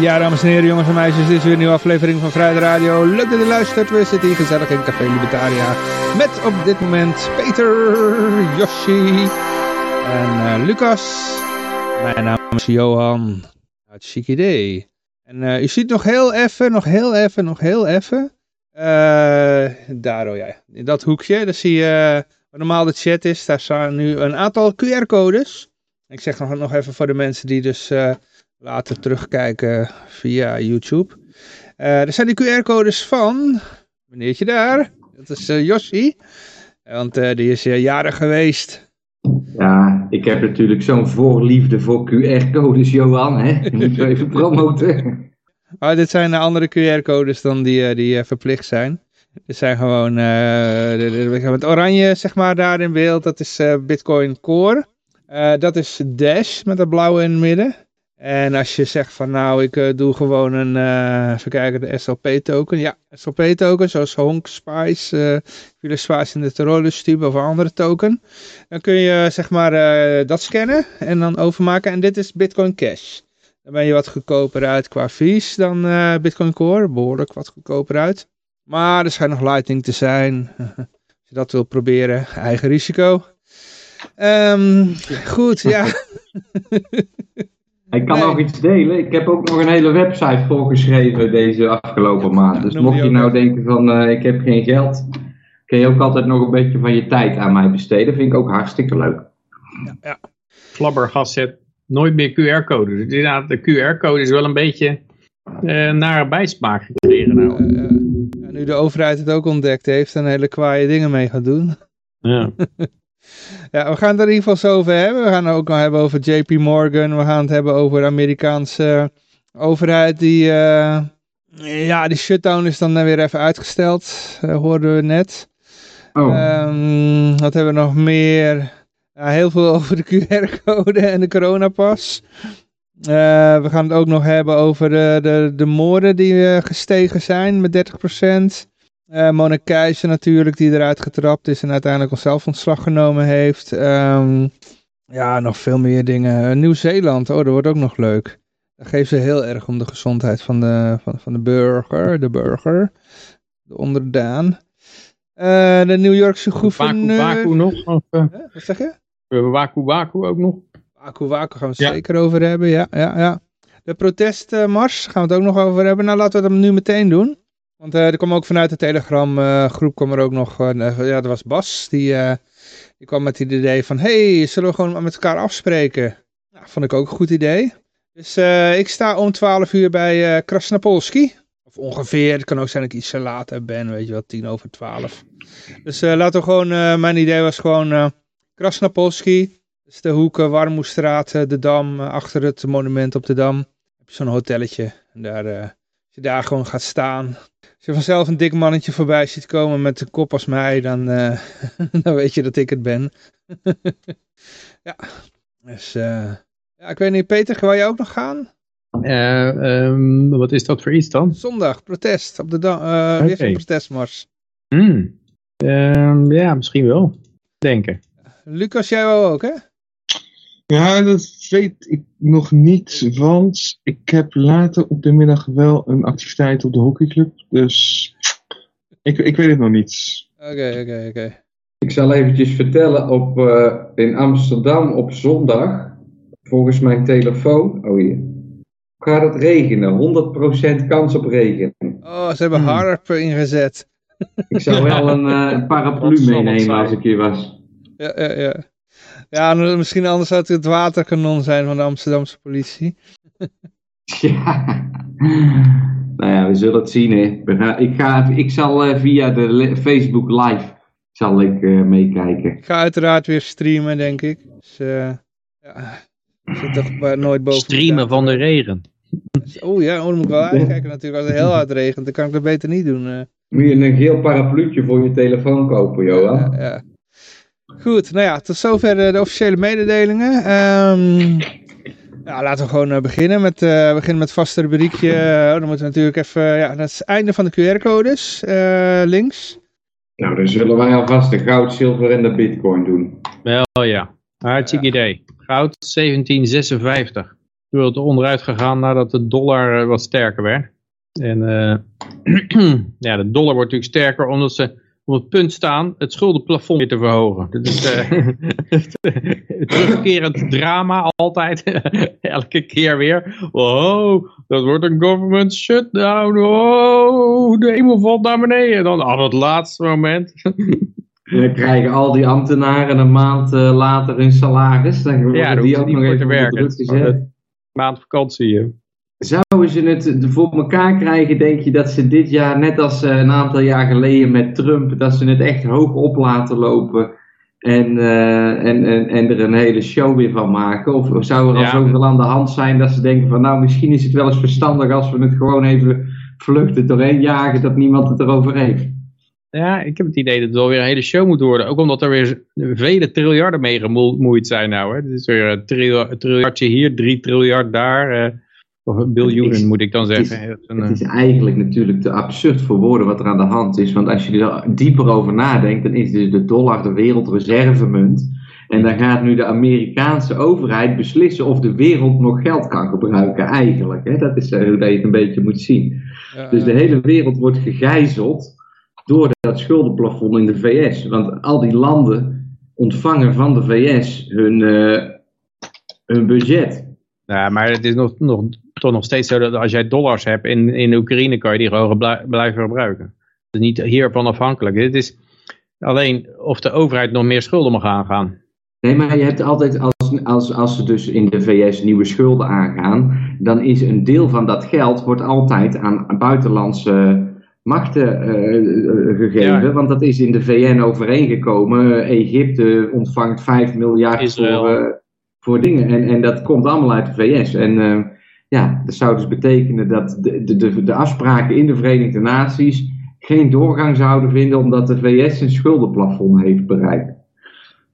Ja, dames en heren, jongens en meisjes, dit is weer een nieuwe aflevering van Vrijheid Radio. Leuk dat u luistert. We zitten hier gezellig in Café Libertaria. Met op dit moment Peter, Yoshi en uh, Lucas. Mijn naam is Johan. Het chic idee. En uh, u ziet nog heel even, nog heel even, nog heel even. Uh, daar, oh ja, in dat hoekje, daar zie je wat normaal de chat is. Daar staan nu een aantal QR-codes. Ik zeg nog, nog even voor de mensen die dus later terugkijken via YouTube. Uh, er zijn de QR-codes van, meneertje daar, dat is uh, Yoshi. Want uh, die is jarig geweest. Ja, ik heb natuurlijk zo'n voorliefde voor QR-codes, Johan. Hè? Die we even promoten. Oh, dit zijn andere QR-codes dan die, die verplicht zijn. Dit zijn gewoon, het oranje zeg maar daar in beeld, dat is Bitcoin Core. dat is Dash met dat blauwe in het midden. En als je zegt van nou, ik uh, doe gewoon een, uh, even kijken, de SLP-token. Ja, SLP-token, zoals Honk, Spice, uh, Villa Spice in de Terrorist of een andere token. Dan kun je zeg maar dat scannen en dan overmaken. En dit is Bitcoin Cash. Dan ben je wat goedkoper uit qua fees dan Bitcoin Core. Behoorlijk wat goedkoper uit. Maar er schijnt nog Lightning te zijn. Als je dat wil proberen, eigen risico. Um, goed, ja. Ik kan nog iets delen. Ik heb ook nog een hele website voorgeschreven deze afgelopen maand. Dus mocht je nou denken van uh, ik heb geen geld, kun je ook altijd nog een beetje van je tijd aan mij besteden. Vind ik ook hartstikke leuk. Ja, ja. Flabbergas zet nooit meer QR-code. Dus inderdaad, de QR-code is wel een beetje uh, naar bijsmaak gekregen. Nou. Uh, nu de overheid het ook ontdekt heeft en hele kwaaie dingen mee gaat doen. Ja. Ja, we gaan het er in ieder geval zo over hebben. We gaan het ook nog hebben over JP Morgan. We gaan het hebben over de Amerikaanse overheid die... Uh, ja, die shutdown is dan weer even uitgesteld. Uh, hoorden we net. Oh. Um, wat hebben we nog meer? Ja, heel veel over de QR-code en de coronapas. Uh, we gaan het ook nog hebben over de, de, de moorden die gestegen zijn met 30%. Uh, Mona Keizer natuurlijk, die eruit getrapt is en uiteindelijk onszelf ontslag genomen heeft. Um, ja, nog veel meer dingen. Uh, Nieuw-Zeeland, oh, dat wordt ook nog leuk. Daar geeft ze heel erg om de gezondheid van de, van, van de burger, de burger, de onderdaan. Uh, de New Yorkse gouverneur... Waku Waku nog? Of, wat zeg je? Waku Waku ook nog? Waku Waku gaan we het ja. zeker over hebben, ja, ja, ja. De protestmars gaan we het ook nog over hebben. Nou, laten we het nu meteen doen. Want uh, er kwam ook vanuit de Telegram uh, groep kwam er ook nog, uh, ja dat was Bas, die, die kwam met het idee van, hey, zullen we gewoon met elkaar afspreken? Vond ik ook een goed idee. Dus ik sta om 12 uur bij Krasnapolski. Of ongeveer, het kan ook zijn dat ik iets later ben, weet je wel, tien over 12. Dus laten we gewoon, mijn idee was gewoon Krasnapolski. Dus de hoeken, Warmoestraat, de Dam, achter het monument op de Dam. Heb je zo'n hotelletje en daar... als je daar gewoon gaat staan, als je vanzelf een dik mannetje voorbij ziet komen met een kop als mij, dan, uh, dan weet je dat ik het ben. ja, dus uh, ja, ik weet niet, Peter, ga je ook nog gaan? Uh, um, wat is dat voor iets dan? Zondag, protest, op de uh, okay. weer een protestmars. Mm. Um, ja, misschien wel, denken. Lucas, jij ook, hè? Ja, dat weet ik nog niet, want ik heb later op de middag wel een activiteit op de hockeyclub. Dus ik, ik weet het nog niet. Oké, oké, oké. Ik zal eventjes vertellen, op, uh, in Amsterdam op zondag, volgens mijn telefoon, oh hier, gaat het regenen. 100% kans op regen. Oh, ze hebben hmm. harp ingezet. Ik zou wel een, uh, een paraplu meenemen als ik hier was. Ja, ja, ja. Ja, misschien anders zou het het waterkanon zijn van de Amsterdamse politie. ja. Nou ja, we zullen het zien. Hè. Ik, ga, ik zal uh, via de Facebook Live zal ik, uh, meekijken. Ik ga uiteraard weer streamen, denk ik. Dus uh, ja, ik zit toch nooit boven. Streamen van de regen. Oh ja, oh, dan moet ik wel uitkijken natuurlijk. Als het heel hard regent, dan kan ik dat beter niet doen. Moet je een geel parapluutje voor je telefoon kopen, Johan? Ja, ja. Goed, nou ja, tot zover de, de officiële mededelingen. Um, ja, laten we gewoon uh, beginnen met, uh, beginnen met het vaste rubriekje. Uh, dan moeten we natuurlijk even, ja, dat is het einde van de QR-codes, links. Nou, dan zullen wij alvast de goud, zilver en de bitcoin doen. Wel ja, hartstikke ja. idee. Goud 1756. het onderuit gegaan nadat de dollar wat sterker werd. En ja, de dollar wordt natuurlijk sterker omdat ze op het punt staan het schuldenplafond weer te verhogen. Dat is uh, terugkerend drama altijd. Elke keer weer. Wow, dat wordt een government shutdown. Oh, de hemel valt naar beneden. En dan aan het laatste moment. Dan krijgen al die ambtenaren een maand uh, later hun salaris. Dan ja, die ook nog even te werken. Maand vakantie. Zouden ze het voor elkaar krijgen, denk je dat ze dit jaar, net als uh, een aantal jaar geleden met Trump, dat ze het echt hoog op laten lopen en, uh, en, en, en er een hele show weer van maken? Of, of zou er al ja, zoveel aan de hand zijn dat ze denken van nou, misschien is het wel eens verstandig als we het gewoon even vluchten doorheen jagen, dat niemand het erover heeft? Ja, ik heb het idee dat het wel weer een hele show moet worden. Ook omdat er weer vele triljarden mee gemoeid zijn nou. Hè. Het is weer een triljardje hier, drie triljard daar. Uh, of biljoenen moet ik dan zeggen. Het is, het is, eigenlijk natuurlijk te absurd voor woorden wat er aan de hand is. Want als je er dieper over nadenkt, dan is dus de dollar de wereldreservemunt. En dan gaat nu de Amerikaanse overheid beslissen of de wereld nog geld kan gebruiken eigenlijk. Hè? Dat is hoe je het een beetje moet zien. Ja, dus de hele wereld wordt gegijzeld door dat schuldenplafond in de VS. Want al die landen ontvangen van de VS hun, uh, hun budget. Ja, maar het is nog, nog, toch nog steeds zo dat als jij dollars hebt in, in Oekraïne, kan je die gewoon blijven gebruiken. Het is niet hiervan afhankelijk. Het is alleen of de overheid nog meer schulden mag aangaan. Nee, maar je hebt altijd, als, als, als ze dus in de VS nieuwe schulden aangaan, dan is een deel van dat geld wordt altijd aan buitenlandse machten uh, gegeven. Want dat is in de VN overeengekomen. Egypte ontvangt 5 miljard voor, voor dingen. En, en dat komt allemaal uit de VS. En ja, dat zou dus betekenen dat de, de, de, de afspraken in de Verenigde Naties geen doorgang zouden vinden omdat de VS een schuldenplafond heeft bereikt.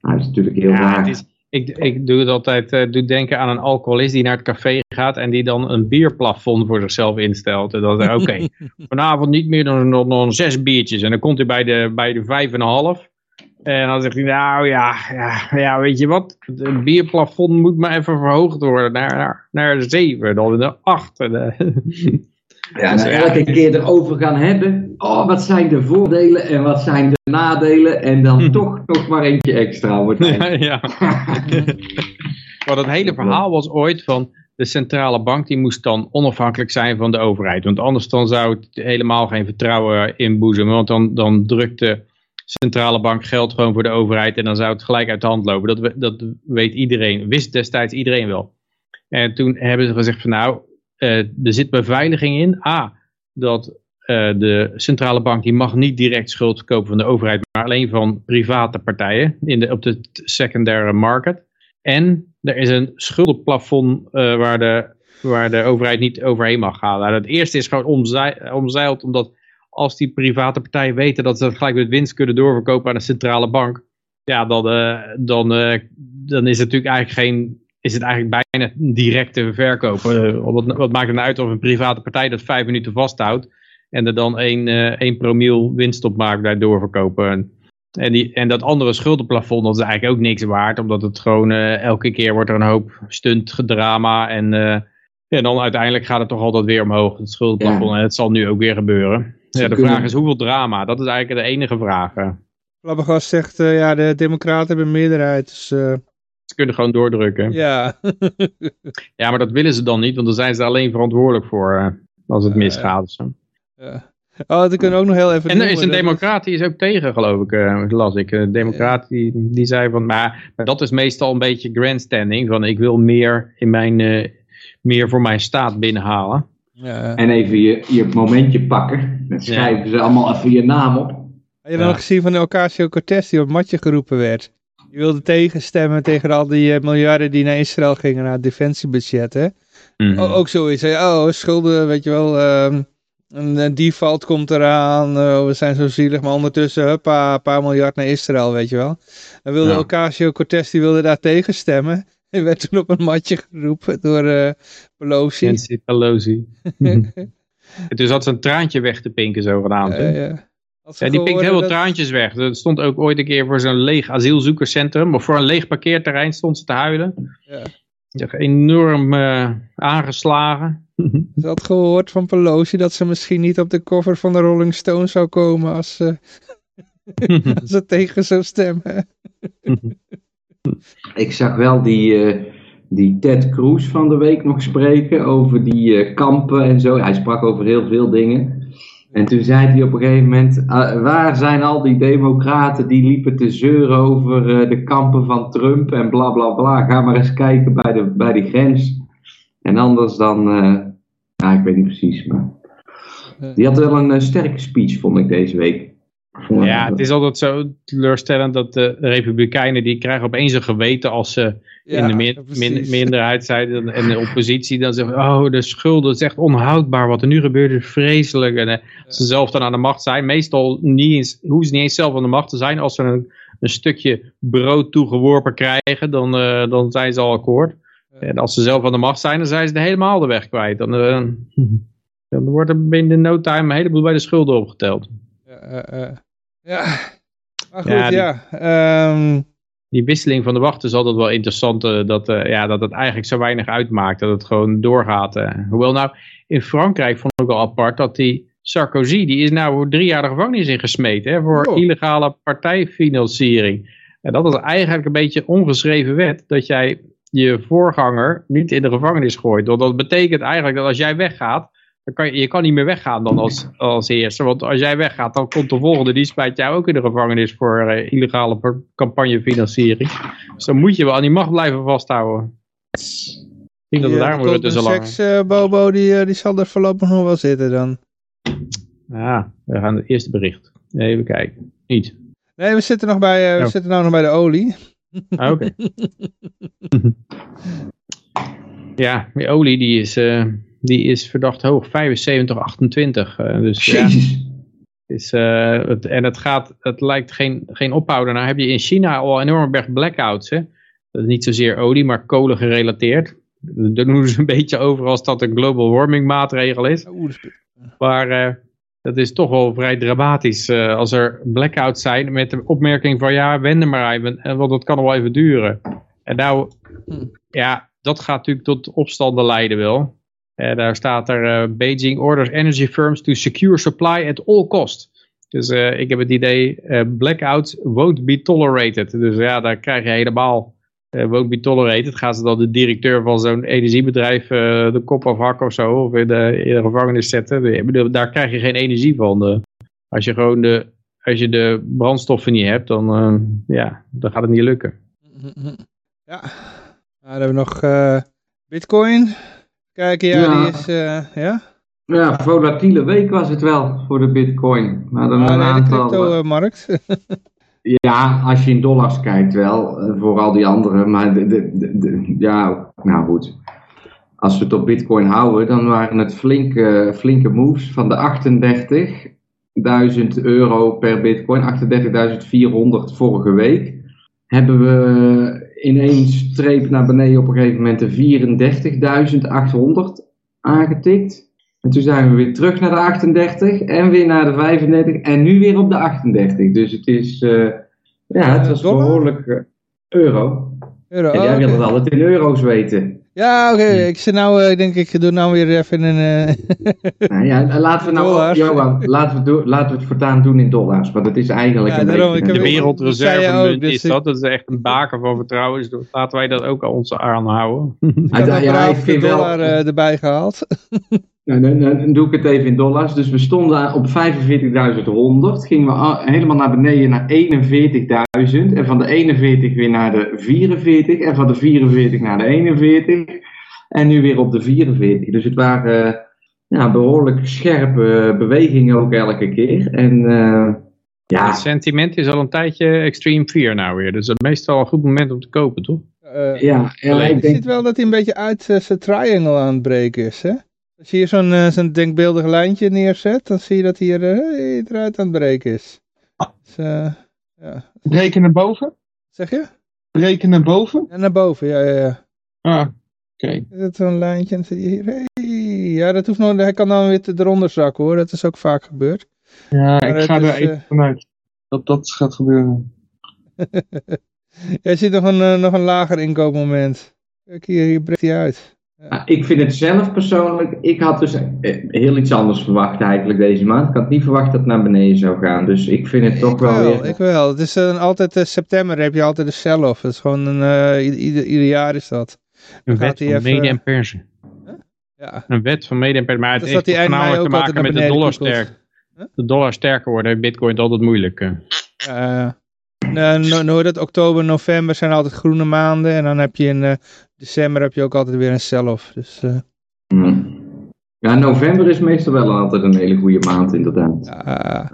Nou, dat is natuurlijk heel raar. Ja, ik, ik doe het altijd, uh, doe denken aan een alcoholist die naar het café gaat en die dan een bierplafond voor zichzelf instelt. En dan zegt oké, vanavond niet meer dan nog, nog zes biertjes. En dan komt hij bij de, bij de vijf en een half. En dan zegt hij, nou ja, ja, ja weet je wat, het bierplafond moet maar even verhoogd worden naar, naar, naar zeven, dan de acht. En, ja, en elke keer erover gaan hebben. Oh, wat zijn de voordelen en wat zijn de nadelen? En dan toch nog maar eentje extra wordt. Ja, ja. maar dat hele verhaal was ooit van de centrale bank die moest dan onafhankelijk zijn van de overheid. Want anders dan zou het helemaal geen vertrouwen inboezemen. Want dan, dan drukt de centrale bank geld gewoon voor de overheid en dan zou het gelijk uit de hand lopen. Dat, dat weet iedereen, wist destijds iedereen wel. En toen hebben ze gezegd van nou, uh, er zit beveiliging in. A, dat uh, de centrale bank die mag niet direct schuld verkopen van de overheid, maar alleen van private partijen in de, op de secondary market. En er is een schuldenplafond uh, waar, de, waar de overheid niet overheen mag gaan. Nou, het eerste is gewoon omzeild, omdat als die private partijen weten dat ze het gelijk met winst kunnen doorverkopen aan de centrale bank, ja, dan, dan, dan is het natuurlijk eigenlijk geen is het eigenlijk bijna een directe verkoop. Uh, wat, wat, maakt het nou uit of een private partij dat vijf minuten vasthoudt en er dan één, één promiel winst op maakt bij doorverkopen. En, en, die, en dat andere schuldenplafond, dat is eigenlijk ook niks waard, omdat het gewoon uh, elke keer wordt er een hoop stuntdrama en, en dan uiteindelijk gaat het toch altijd weer omhoog, het schuldenplafond. Ja. En het zal nu ook weer gebeuren. Ja, de vraag is hoeveel drama, dat is eigenlijk de enige vraag. Labbegas zegt, ja, de democraten hebben meerderheid, dus... Ze kunnen gewoon doordrukken. Ja. ja, maar dat willen ze dan niet, want dan zijn ze alleen verantwoordelijk voor uh, als het misgaat. Zo. Ja. Oh, dat kunnen we ook nog heel even En er is een democrat die is ook tegen, geloof ik, uh, las ik. Een democrat die, die zei van, maar, maar, dat is meestal een beetje grandstanding. Van ik wil meer, in mijn, uh, meer voor mijn staat binnenhalen. Ja. En even je, je momentje pakken. Dan schrijven ze allemaal even je naam op. Heb je dan nog gezien van de Ocasio-Cortez die op matje geroepen werd? Die wilde tegenstemmen tegen al die uh, miljarden die naar Israël gingen, naar het defensiebudget. Hè? Mm -hmm. ook zoiets. Oh, schulden, weet je wel. Um, een default komt eraan. Uh, we zijn zo zielig. Maar ondertussen, een paar, miljard naar Israël, weet je wel. Dan wilde ja. Ocasio-Cortez, die wilde daar tegenstemmen. Hij werd toen op een matje geroepen door uh, Pelosi. Nancy Pelosi. en toen zat ze een traantje weg te pinken zogenaamd. Ja, ja. Ja, die pinkt heel veel traantjes weg. Er stond ook ooit een keer voor zo'n leeg asielzoekerscentrum, of voor een leeg parkeerterrein stond ze te huilen. Ja. enorm uh, aangeslagen. Ik had gehoord van Pelosi dat ze misschien niet op de cover van de Rolling Stones zou komen als, als ze tegen zou stemmen. Ik zag wel die, uh, die Ted Cruz van de week nog spreken over die kampen en zo. Hij sprak over heel veel dingen. En toen zei hij op een gegeven moment, uh, waar zijn al die democraten die liepen te zeuren over uh, de kampen van Trump en bla bla bla. Ga maar eens kijken bij de, bij de grens. En anders dan, uh, ja, ik weet niet precies, maar die had wel een sterke speech, vond ik deze week. Ja, het is altijd zo teleurstellend dat de Republikeinen, die krijgen opeens een geweten als ze in de min, min, minderheid zijn en de oppositie dan zeggen, oh de schulden, het is echt onhoudbaar wat er nu gebeurt, is vreselijk. En als ze zelf dan aan de macht zijn, meestal niet eens, hoeven ze niet eens zelf aan de macht te zijn, als ze een, een stukje brood toegeworpen krijgen, dan, uh, dan zijn ze al akkoord. En als ze zelf aan de macht zijn, dan zijn ze er helemaal de weg kwijt. Dan, uh, dan wordt er binnen no time een heleboel bij de schulden opgeteld. Uh, uh, ja, maar goed, ja. Um... die, wisseling van de wacht is altijd wel interessant, uh, dat, uh, ja, dat het eigenlijk zo weinig uitmaakt, dat het gewoon doorgaat. Hoewel nou, in Frankrijk vond ik wel apart dat die Sarkozy, die is nou drie jaar de gevangenis ingesmeten hè, voor oh. illegale partijfinanciering. En dat is eigenlijk een beetje ongeschreven wet, dat jij je voorganger niet in de gevangenis gooit. Want dat betekent eigenlijk dat als jij weggaat, dan kan je, je kan niet meer weggaan dan als, als eerste. Want als jij weggaat, dan komt de volgende. Die spijt jou ook in de gevangenis voor uh, illegale campagnefinanciering. Dus dan moet je wel aan die macht blijven vasthouden. Ik denk dat het daar moet dus al seks uh, Bobo, die, uh, die zal er voorlopig nog wel zitten dan. Ja, we gaan het eerste bericht. Even kijken. Niet. Nee, we zitten nog bij, we oh. zitten nou nog bij de olie. Ah, oké. ja, die olie die is die is verdacht hoog, 75, 28. Uh, dus ja, is, uh, het, en het, gaat, het lijkt geen, geen ophouden. Nou heb je in China al een enorme berg blackouts. Hè? Dat is niet zozeer olie, maar kolen gerelateerd. Daar doen ze een beetje over als dat een global warming maatregel is. Maar uh, dat is toch wel vrij dramatisch als er blackouts zijn met de opmerking van ja, wende maar even, want dat kan wel even duren. En nou, hm. ja, dat gaat natuurlijk tot opstanden leiden wel. Uh, daar staat er, uh, Beijing orders energy firms to secure supply at all cost. Dus uh, ik heb het idee, blackouts won't be tolerated. Dus ja, daar krijg je helemaal, won't be tolerated. Gaan ze dan de directeur van zo'n energiebedrijf de kop afhakken of zo, of in de, in de gevangenis zetten. Daar krijg je geen energie van. als je gewoon de, als je de brandstoffen niet hebt, dan, ja, dan gaat het niet lukken. Ja, dan hebben we nog bitcoin. Kijk, ja, ja. die is, uh, ja? Ja, volatiele week was het wel voor de bitcoin. Maar dan ah, een aantal... de crypto-markt. ja, als je in dollars kijkt wel, eh, voor al die andere. Maar de, de, de, ja, nou goed. Als we het op bitcoin houden, dan waren het flinke, flinke moves van de 38.000 euro per bitcoin, 38.400 vorige week. Hebben we in één streep naar beneden op een gegeven moment de 34.800 aangetikt. En toen zijn we weer terug naar de 38 en weer naar de 35 en nu weer op de 38. Dus het is, uh, ja, het was behoorlijk uh, euro. euro. En jij wil het altijd in euro's weten. Ja, oké. Ik zit nou, uh, ik denk ik doe nou weer even een... Uh... nou ja, laten we nou, Johan, laten we, do, laten we het voortaan doen in dollars. Want het is eigenlijk ja, een daarom, beetje... De wereldreserve dus is dat. Dat is echt een baken van vertrouwen. Dus laten wij dat ook ons aanhouden. Ik heb ja, ik vind dollar wel... uh, erbij gehaald. Nou, dan, dan, doe ik het even in dollars. Dus we stonden op 45.100. Gingen we helemaal naar beneden naar 41.000. En van de 41 weer naar de 44. En van de 44 naar de 41. En nu weer op de 44. Dus het waren ja, behoorlijk scherpe bewegingen ook elke keer. En uh, ja. Het sentiment is al een tijdje extreme fear nou weer. Dus het is meestal een goed moment om te kopen, toch? Uh, ja, ja ik denk... ziet wel dat hij een beetje uit uh, zijn triangle aan het breken is, hè? Als je hier zo'n uh, zo'n denkbeeldig lijntje neerzet, dan zie je dat hier uh, eruit aan het breken is. Dus, uh, ja. Breken naar boven? Zeg je? Breken naar boven? Ja, naar boven, ja, ja, ja. Ah, oké. Okay. Is dat zo'n lijntje en dan zit je hier, hey. Ja, dat hoeft nog, hij kan dan weer eronder zakken hoor, dat is ook vaak gebeurd. Ja, maar ik ga er even vanuit dat dat gaat gebeuren. Jij ziet nog een, nog een lager inkoopmoment. Kijk, hier, hier breekt hij uit. Ja. Ik vind het zelf persoonlijk, ik had dus eh, heel iets anders verwacht eigenlijk deze maand. Ik had niet verwacht dat het naar beneden zou gaan. Dus ik vind het toch ik wel, weer... Ik wel, het is uh, altijd uh, september heb je altijd een sell-off. Dat is gewoon een, uh, ieder, ieder, jaar is dat. Een wet van even... mede en persen. Huh? Ja. Een wet van mede en persen. Maar het heeft voornamelijk te maken met de dollar sterk. Huh? De dollar sterker worden, bitcoin is altijd moeilijk. Ja, nou, no, dat oktober, november zijn altijd groene maanden. En dan heb je in december heb je ook altijd weer een sell-off. Dus, uh... Ja, november is meestal wel altijd een hele goede maand inderdaad. Ja, ja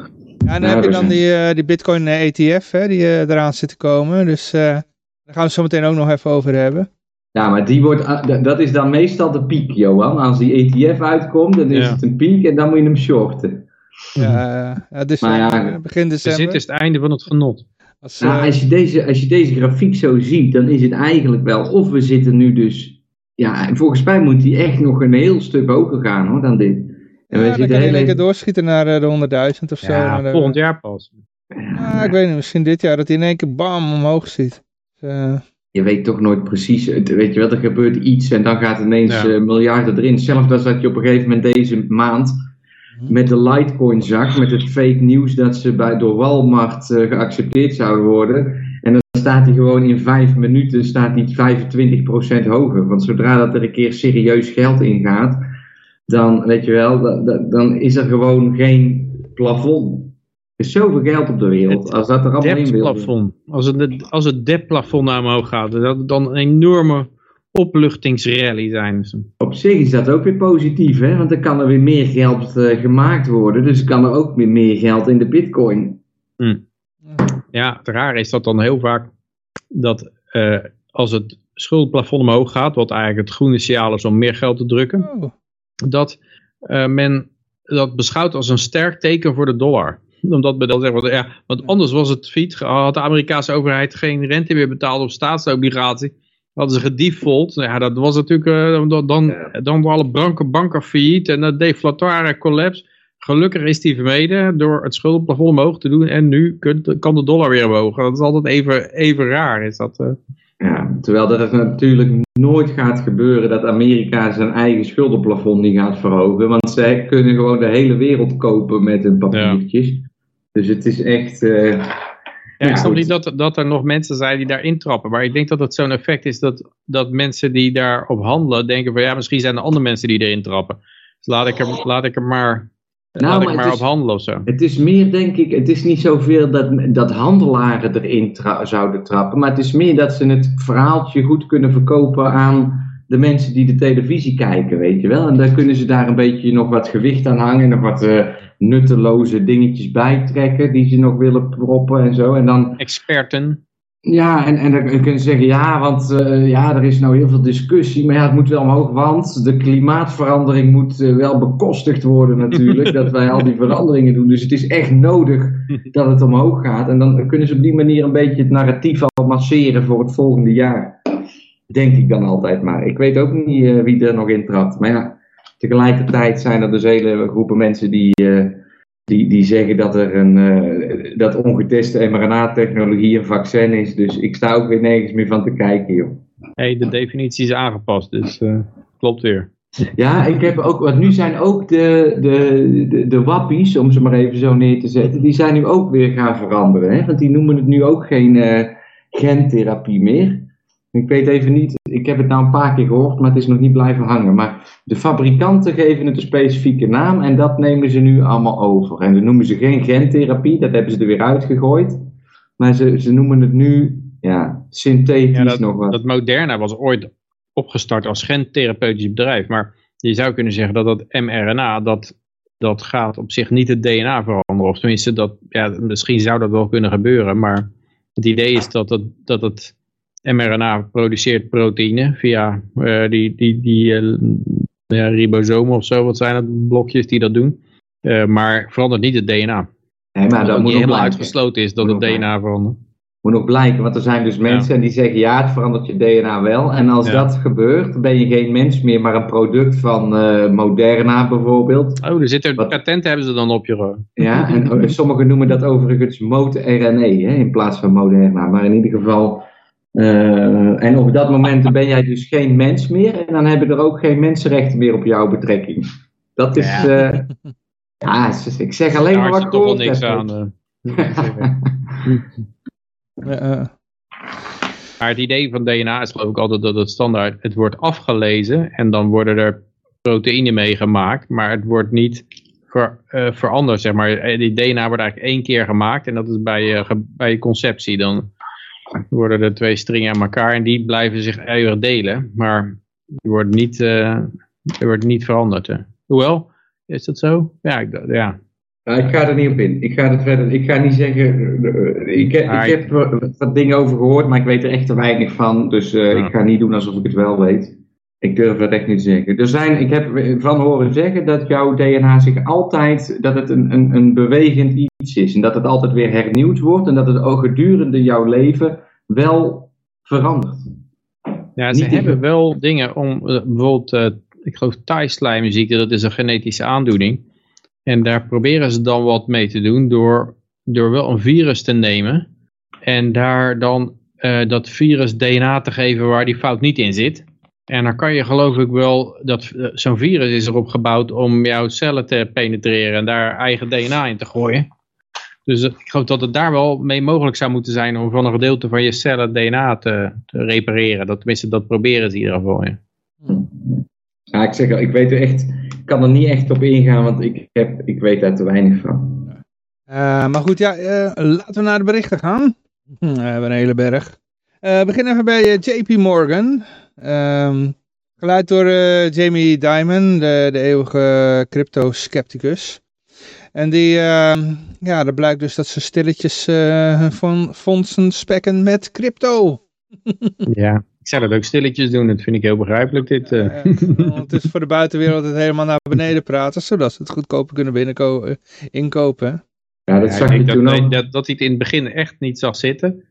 en dan ja, heb je dan die, uh, die Bitcoin ETF hè, die uh, eraan zit te komen. Dus daar gaan we het zo meteen ook nog even over hebben. Ja, maar die wordt, dat is dan meestal de piek, Johan. Als die ETF uitkomt, dan is ja. het een piek en dan moet je hem shorten. Ja, ja dus maar ja, begin december. Dit is het einde van het genot. Als, nou, als, je deze, als je deze grafiek zo ziet, dan is het eigenlijk wel, of we zitten nu dus, ja, volgens mij moet die echt nog een heel stuk hoger gaan hoor, dan dit. En ja, dan kan je lekker doorschieten naar de 100.000 of zo. Ja, de, volgend jaar pas. Ja, ik weet niet, misschien dit jaar dat hij in één keer bam omhoog ziet. Dus, uh... Je weet toch nooit precies, weet je wel, er gebeurt iets en dan gaat ineens ja. uh, miljarden erin. Zelfs dat zat je op een gegeven moment deze maand met de Litecoin zag, met het fake nieuws dat ze bij, door Walmart uh, geaccepteerd zouden worden. En dan staat hij gewoon in vijf minuten staat die 25% hoger. Want zodra dat er een keer serieus geld in gaat, dan, weet je wel, dan is er gewoon geen plafond. Er is zoveel geld op de wereld. Het als dat er allemaal in wil. Plafond. Als het, als het depplafond naar omhoog gaat, dat dan een enorme opluchtingsrally zijn. Op zich is dat ook weer positief, hè? want dan kan er weer meer geld uh, gemaakt worden. Dus kan er ook weer meer geld in de bitcoin. Hm. Ja, het raar is dat dan heel vaak dat uh, als het schuldplafond omhoog gaat, wat eigenlijk het groene signaal is om meer geld te drukken, oh. dat uh, men dat beschouwt als een sterk teken voor de dollar omdat men dan zegt, ja, want anders was het fiet, had de Amerikaanse overheid geen rente meer betaald op staatsobligatie hadden ze gedefault. Ja, dat was natuurlijk, uh, dan, dan, ja. dan alle banken, banken failliet en de deflatoire collapse. Gelukkig is die vermeden door het schuldenplafond omhoog te doen en nu kunt, kan de dollar weer omhoog. Dat is altijd even, even raar. Is dat, uh... ja, terwijl dat natuurlijk nooit gaat gebeuren dat Amerika zijn eigen schuldenplafond niet gaat verhogen. Want zij kunnen gewoon de hele wereld kopen met hun papiertjes. Ja. Dus het is echt... Uh, ja, ik snap niet dat, dat er nog mensen zijn die daar intrappen. Maar ik denk dat het zo'n effect is dat, dat mensen die daarop handelen denken van ja, misschien zijn er andere mensen die erin trappen. Dus laat ik er, laat ik er maar, nou, laat ik maar, maar is, op handelen of zo. Het is meer denk ik, het is niet zoveel dat, dat handelaren erin tra zouden trappen. Maar het is meer dat ze het verhaaltje goed kunnen verkopen aan de mensen die de televisie kijken, weet je wel. En dan kunnen ze daar een beetje nog wat gewicht aan hangen, nog wat uh, nutteloze dingetjes bijtrekken die ze nog willen proppen en zo. En dan, Experten. Ja, en, en dan kunnen ze zeggen, ja, want uh, ja, er is nou heel veel discussie, maar ja, het moet wel omhoog, want de klimaatverandering moet uh, wel bekostigd worden natuurlijk, dat wij al die veranderingen doen. Dus het is echt nodig dat het omhoog gaat. En dan kunnen ze op die manier een beetje het narratief al masseren voor het volgende jaar. Denk ik dan altijd maar. Ik weet ook niet uh, wie er nog in trapt. Maar ja, tegelijkertijd zijn er dus hele groepen mensen die, uh, die, die zeggen dat er een uh, dat ongeteste mRNA-technologie een vaccin is. Dus ik sta ook weer nergens meer van te kijken, joh. hey, de definitie is aangepast, dus klopt weer. Ja, ik heb ook, want nu zijn ook de, de, de, de wappies, om ze maar even zo neer te zetten, die zijn nu ook weer gaan veranderen. Hè? Want die noemen het nu ook geen gentherapie meer. Ik weet even niet, ik heb het nou een paar keer gehoord, maar het is nog niet blijven hangen. Maar de fabrikanten geven het een specifieke naam en dat nemen ze nu allemaal over. En dan noemen ze geen gentherapie, dat hebben ze er weer uitgegooid. Maar ze, ze noemen het nu ja, synthetisch ja, dat, nog wat. Dat Moderna was ooit opgestart als gentherapeutisch bedrijf. Maar je zou kunnen zeggen dat dat mRNA, dat, dat gaat op zich niet het DNA veranderen. Of tenminste, dat, ja, misschien zou dat wel kunnen gebeuren. Maar het idee is dat het, dat het mRNA produceert proteïne via uh, die, die, die uh, ja, ribosomen of zo, wat zijn het, blokjes die dat doen. Uh, maar verandert niet het DNA. Nee, maar dat moet niet helemaal uitgesloten is dat het DNA verandert. Moet nog blijken, want er zijn dus mensen ja. die zeggen ja, het verandert je DNA wel. En als ja. dat gebeurt, ben je geen mens meer, maar een product van Moderna bijvoorbeeld. Oh, er zitten wat... patent hebben ze dan op je. Ja, en sommigen noemen dat overigens mode-RNA in plaats van Moderna. Maar in ieder geval, Uh, en op dat moment ben jij dus geen mens meer en dan hebben er ook geen mensenrechten meer op jouw betrekking. Dat is, ja, uh, ja ik zeg alleen maar wat ik toch wel niks aan. maar het idee van DNA is geloof ik altijd dat het standaard, het wordt afgelezen en dan worden er proteïnen mee gemaakt, maar het wordt niet ver, uh, veranderd, zeg maar. Die DNA wordt eigenlijk één keer gemaakt en dat is bij, bij conceptie. Dan worden er twee stringen aan elkaar en die blijven zich eeuwig delen, maar die wordt niet, uh, wordt niet veranderd. Hè. Hoewel, is dat zo? Ja, ik, ja. Nou, ik ga er niet op in. Ik ga, het verder, ik ga niet zeggen. Ik, ik heb wat dingen over gehoord, maar ik weet er echt te weinig van. Dus uh, ik ga niet doen alsof ik het wel weet. Ik durf het echt niet te zeggen. Er zijn, ik heb van horen zeggen dat jouw DNA zich altijd, dat het een, een, een bewegend iets is. En dat het altijd weer hernieuwd wordt en dat het ook gedurende jouw leven wel verandert. Ja, ze hebben wel dingen om, uh, bijvoorbeeld, uh, ik geloof Thai-slijmziekte, dat is een genetische aandoening. En daar proberen ze dan wat mee te doen door, door wel een virus te nemen. En daar dan uh, dat virus DNA te geven waar die fout niet in zit. En dan kan je geloof ik wel, dat zo'n virus is erop gebouwd om jouw cellen te penetreren en daar eigen DNA in te gooien. Dus ik geloof dat het daar wel mee mogelijk zou moeten zijn om van een gedeelte van je cellen DNA te, te repareren. Dat, tenminste, dat proberen ze in ieder geval. Ja. ja, ik zeg ik weet er echt, ik kan er niet echt op ingaan, want ik, heb, ik weet daar te weinig van. Uh, maar goed, ja, uh, laten we naar de berichten gaan. Hm, we hebben een hele berg. Uh, begin even bij JP Morgan. Um, geleid door uh, Jamie Dimon, de, de eeuwige crypto-scepticus. En die, uh, ja, dat blijkt dus dat ze stilletjes uh, van fondsen spekken met crypto. ja, ik zou dat ook stilletjes doen, dat vind ik heel begrijpelijk dit. Uh. Ja, het is voor de buitenwereld het helemaal naar beneden praten, zodat ze het goedkoper kunnen binnenkopen, inkopen. Ja, dat, ja, ik dat, dat, dat, dat hij het in het begin echt niet zag zitten.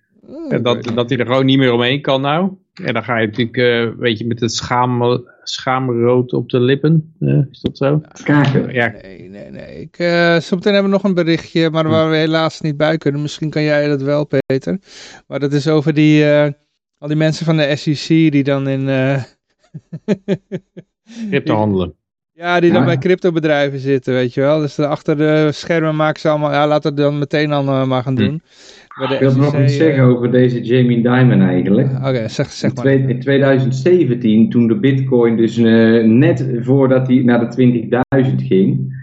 En dat, dat hij er gewoon niet meer omheen kan nou. En dan ga je natuurlijk, uh, weet je, met het schaam, schaamrood op de lippen. Uh, is dat zo? Kaken. Ja. Nee, nee, nee. Ik, uh, zometeen hebben we nog een berichtje, maar waar we helaas niet bij kunnen. Misschien kan jij dat wel, Peter. Maar dat is over die, al die mensen van de SEC die dan in... Crypto handelen. Ja, die dan bij cryptobedrijven zitten, weet je wel. Dus achter de schermen maken ze allemaal... Ja, laten we het dan meteen dan maar gaan hm. Ik wil nog iets zeggen eh, over deze Jamie Dimon eigenlijk. Oké, zeg, zeg maar. In 2017, toen de bitcoin dus uh, net voordat hij naar de 20.000 ging...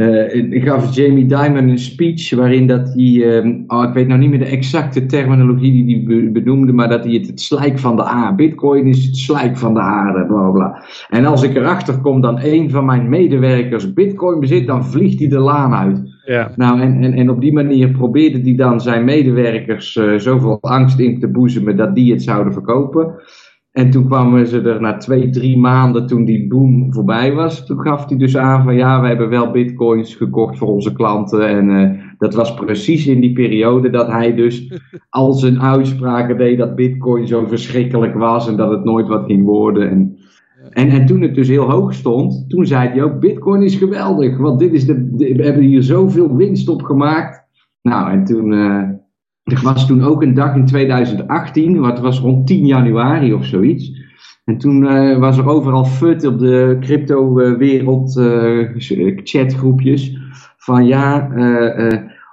Uh, gaf Jamie Dimon een speech waarin dat hij, uh, oh, ik weet nou niet meer de exacte terminologie die hij benoemde, maar dat hij het, het slijk van de aarde, bitcoin is het slijk van de aarde, bla bla. En als ik erachter kom dat een van mijn medewerkers bitcoin bezit, dan vliegt hij de laan uit. Ja. Nou, en, en, en op die manier probeerde hij dan zijn medewerkers uh, zoveel angst in te boezemen dat die het zouden verkopen. En toen kwamen ze er na twee, drie maanden, toen die boom voorbij was, toen gaf hij dus aan van ja, we hebben wel bitcoins gekocht voor onze klanten. En uh, dat was precies in die periode dat hij dus al zijn uitspraken deed dat bitcoin zo verschrikkelijk was en dat het nooit wat ging worden. En en, en toen het dus heel hoog stond, toen zei hij ook, bitcoin is geweldig, want dit is de, we hebben hier zoveel winst op gemaakt. Nou, en toen, uh, er was toen ook een dag in 2018, wat was rond 10 januari of zoiets. En toen uh, was er overal fut op de crypto-wereld uh, chatgroepjes van ja,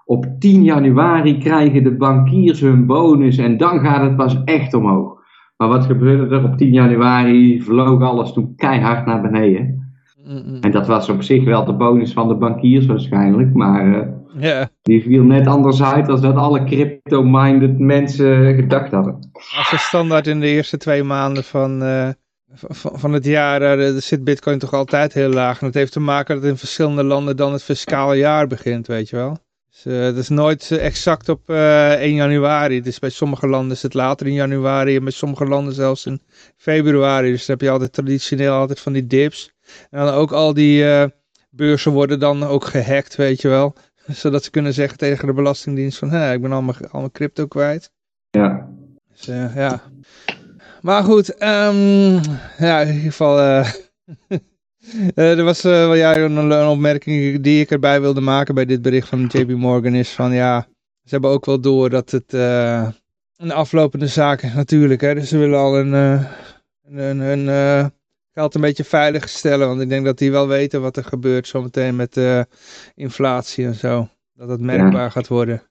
op 10 januari krijgen de bankiers hun bonus en dan gaat het pas echt omhoog. Maar wat gebeurde er? Op 10 januari vloog alles toen keihard naar beneden. En dat was op zich wel de bonus van de bankiers waarschijnlijk, maar uh, die viel net anders uit dan dat alle crypto-minded mensen gedacht hadden. Als een standaard in de eerste twee maanden van, uh, van, van, het jaar uh, zit bitcoin toch altijd heel laag. En dat heeft te maken dat in verschillende landen dan het fiscale jaar begint, weet je wel. Dus, uh, het is nooit exact op uh, eh, 1 januari. Dus bij sommige landen is het later in januari en bij sommige landen zelfs in februari. Dus dan heb je altijd traditioneel altijd van die dips. En dan ook al die beurzen worden dan ook gehackt, weet je wel. Zodat ze kunnen zeggen tegen de Belastingdienst van, hé, ik ben allemaal, allemaal crypto kwijt. Ja. Dus ja. Maar goed, um, ja, in ieder geval... Uh, er was uh, ja, een, een, opmerking die ik erbij wilde maken bij dit bericht van JP Morgan is van ja, ze hebben ook wel door dat het, uh, een aflopende zaak natuurlijk. Hè. Dus ze willen al een, een, een, geld een beetje veilig stellen. Want ik denk dat die wel weten wat er gebeurt zometeen met uh, inflatie en zo. Dat het merkbaar ja. gaat worden.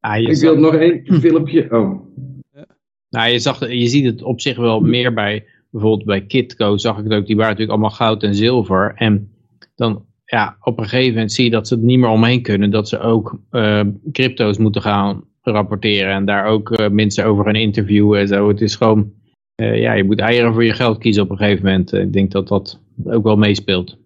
Ah, ik wil nog één filmpje. Oh. Ja. Nou, je, zag, je ziet het op zich wel meer bij, bijvoorbeeld bij Kitco zag ik het ook. Die waren natuurlijk allemaal goud en zilver. En dan ja, op een gegeven moment zie je dat ze het niet meer omheen kunnen. Dat ze ook uh, crypto's moeten gaan rapporteren. En daar ook uh, mensen over gaan interviewen en zo. Het is gewoon, uh, ja, je moet eieren voor je geld kiezen op een gegeven moment. Ik denk dat dat ook wel meespeelt.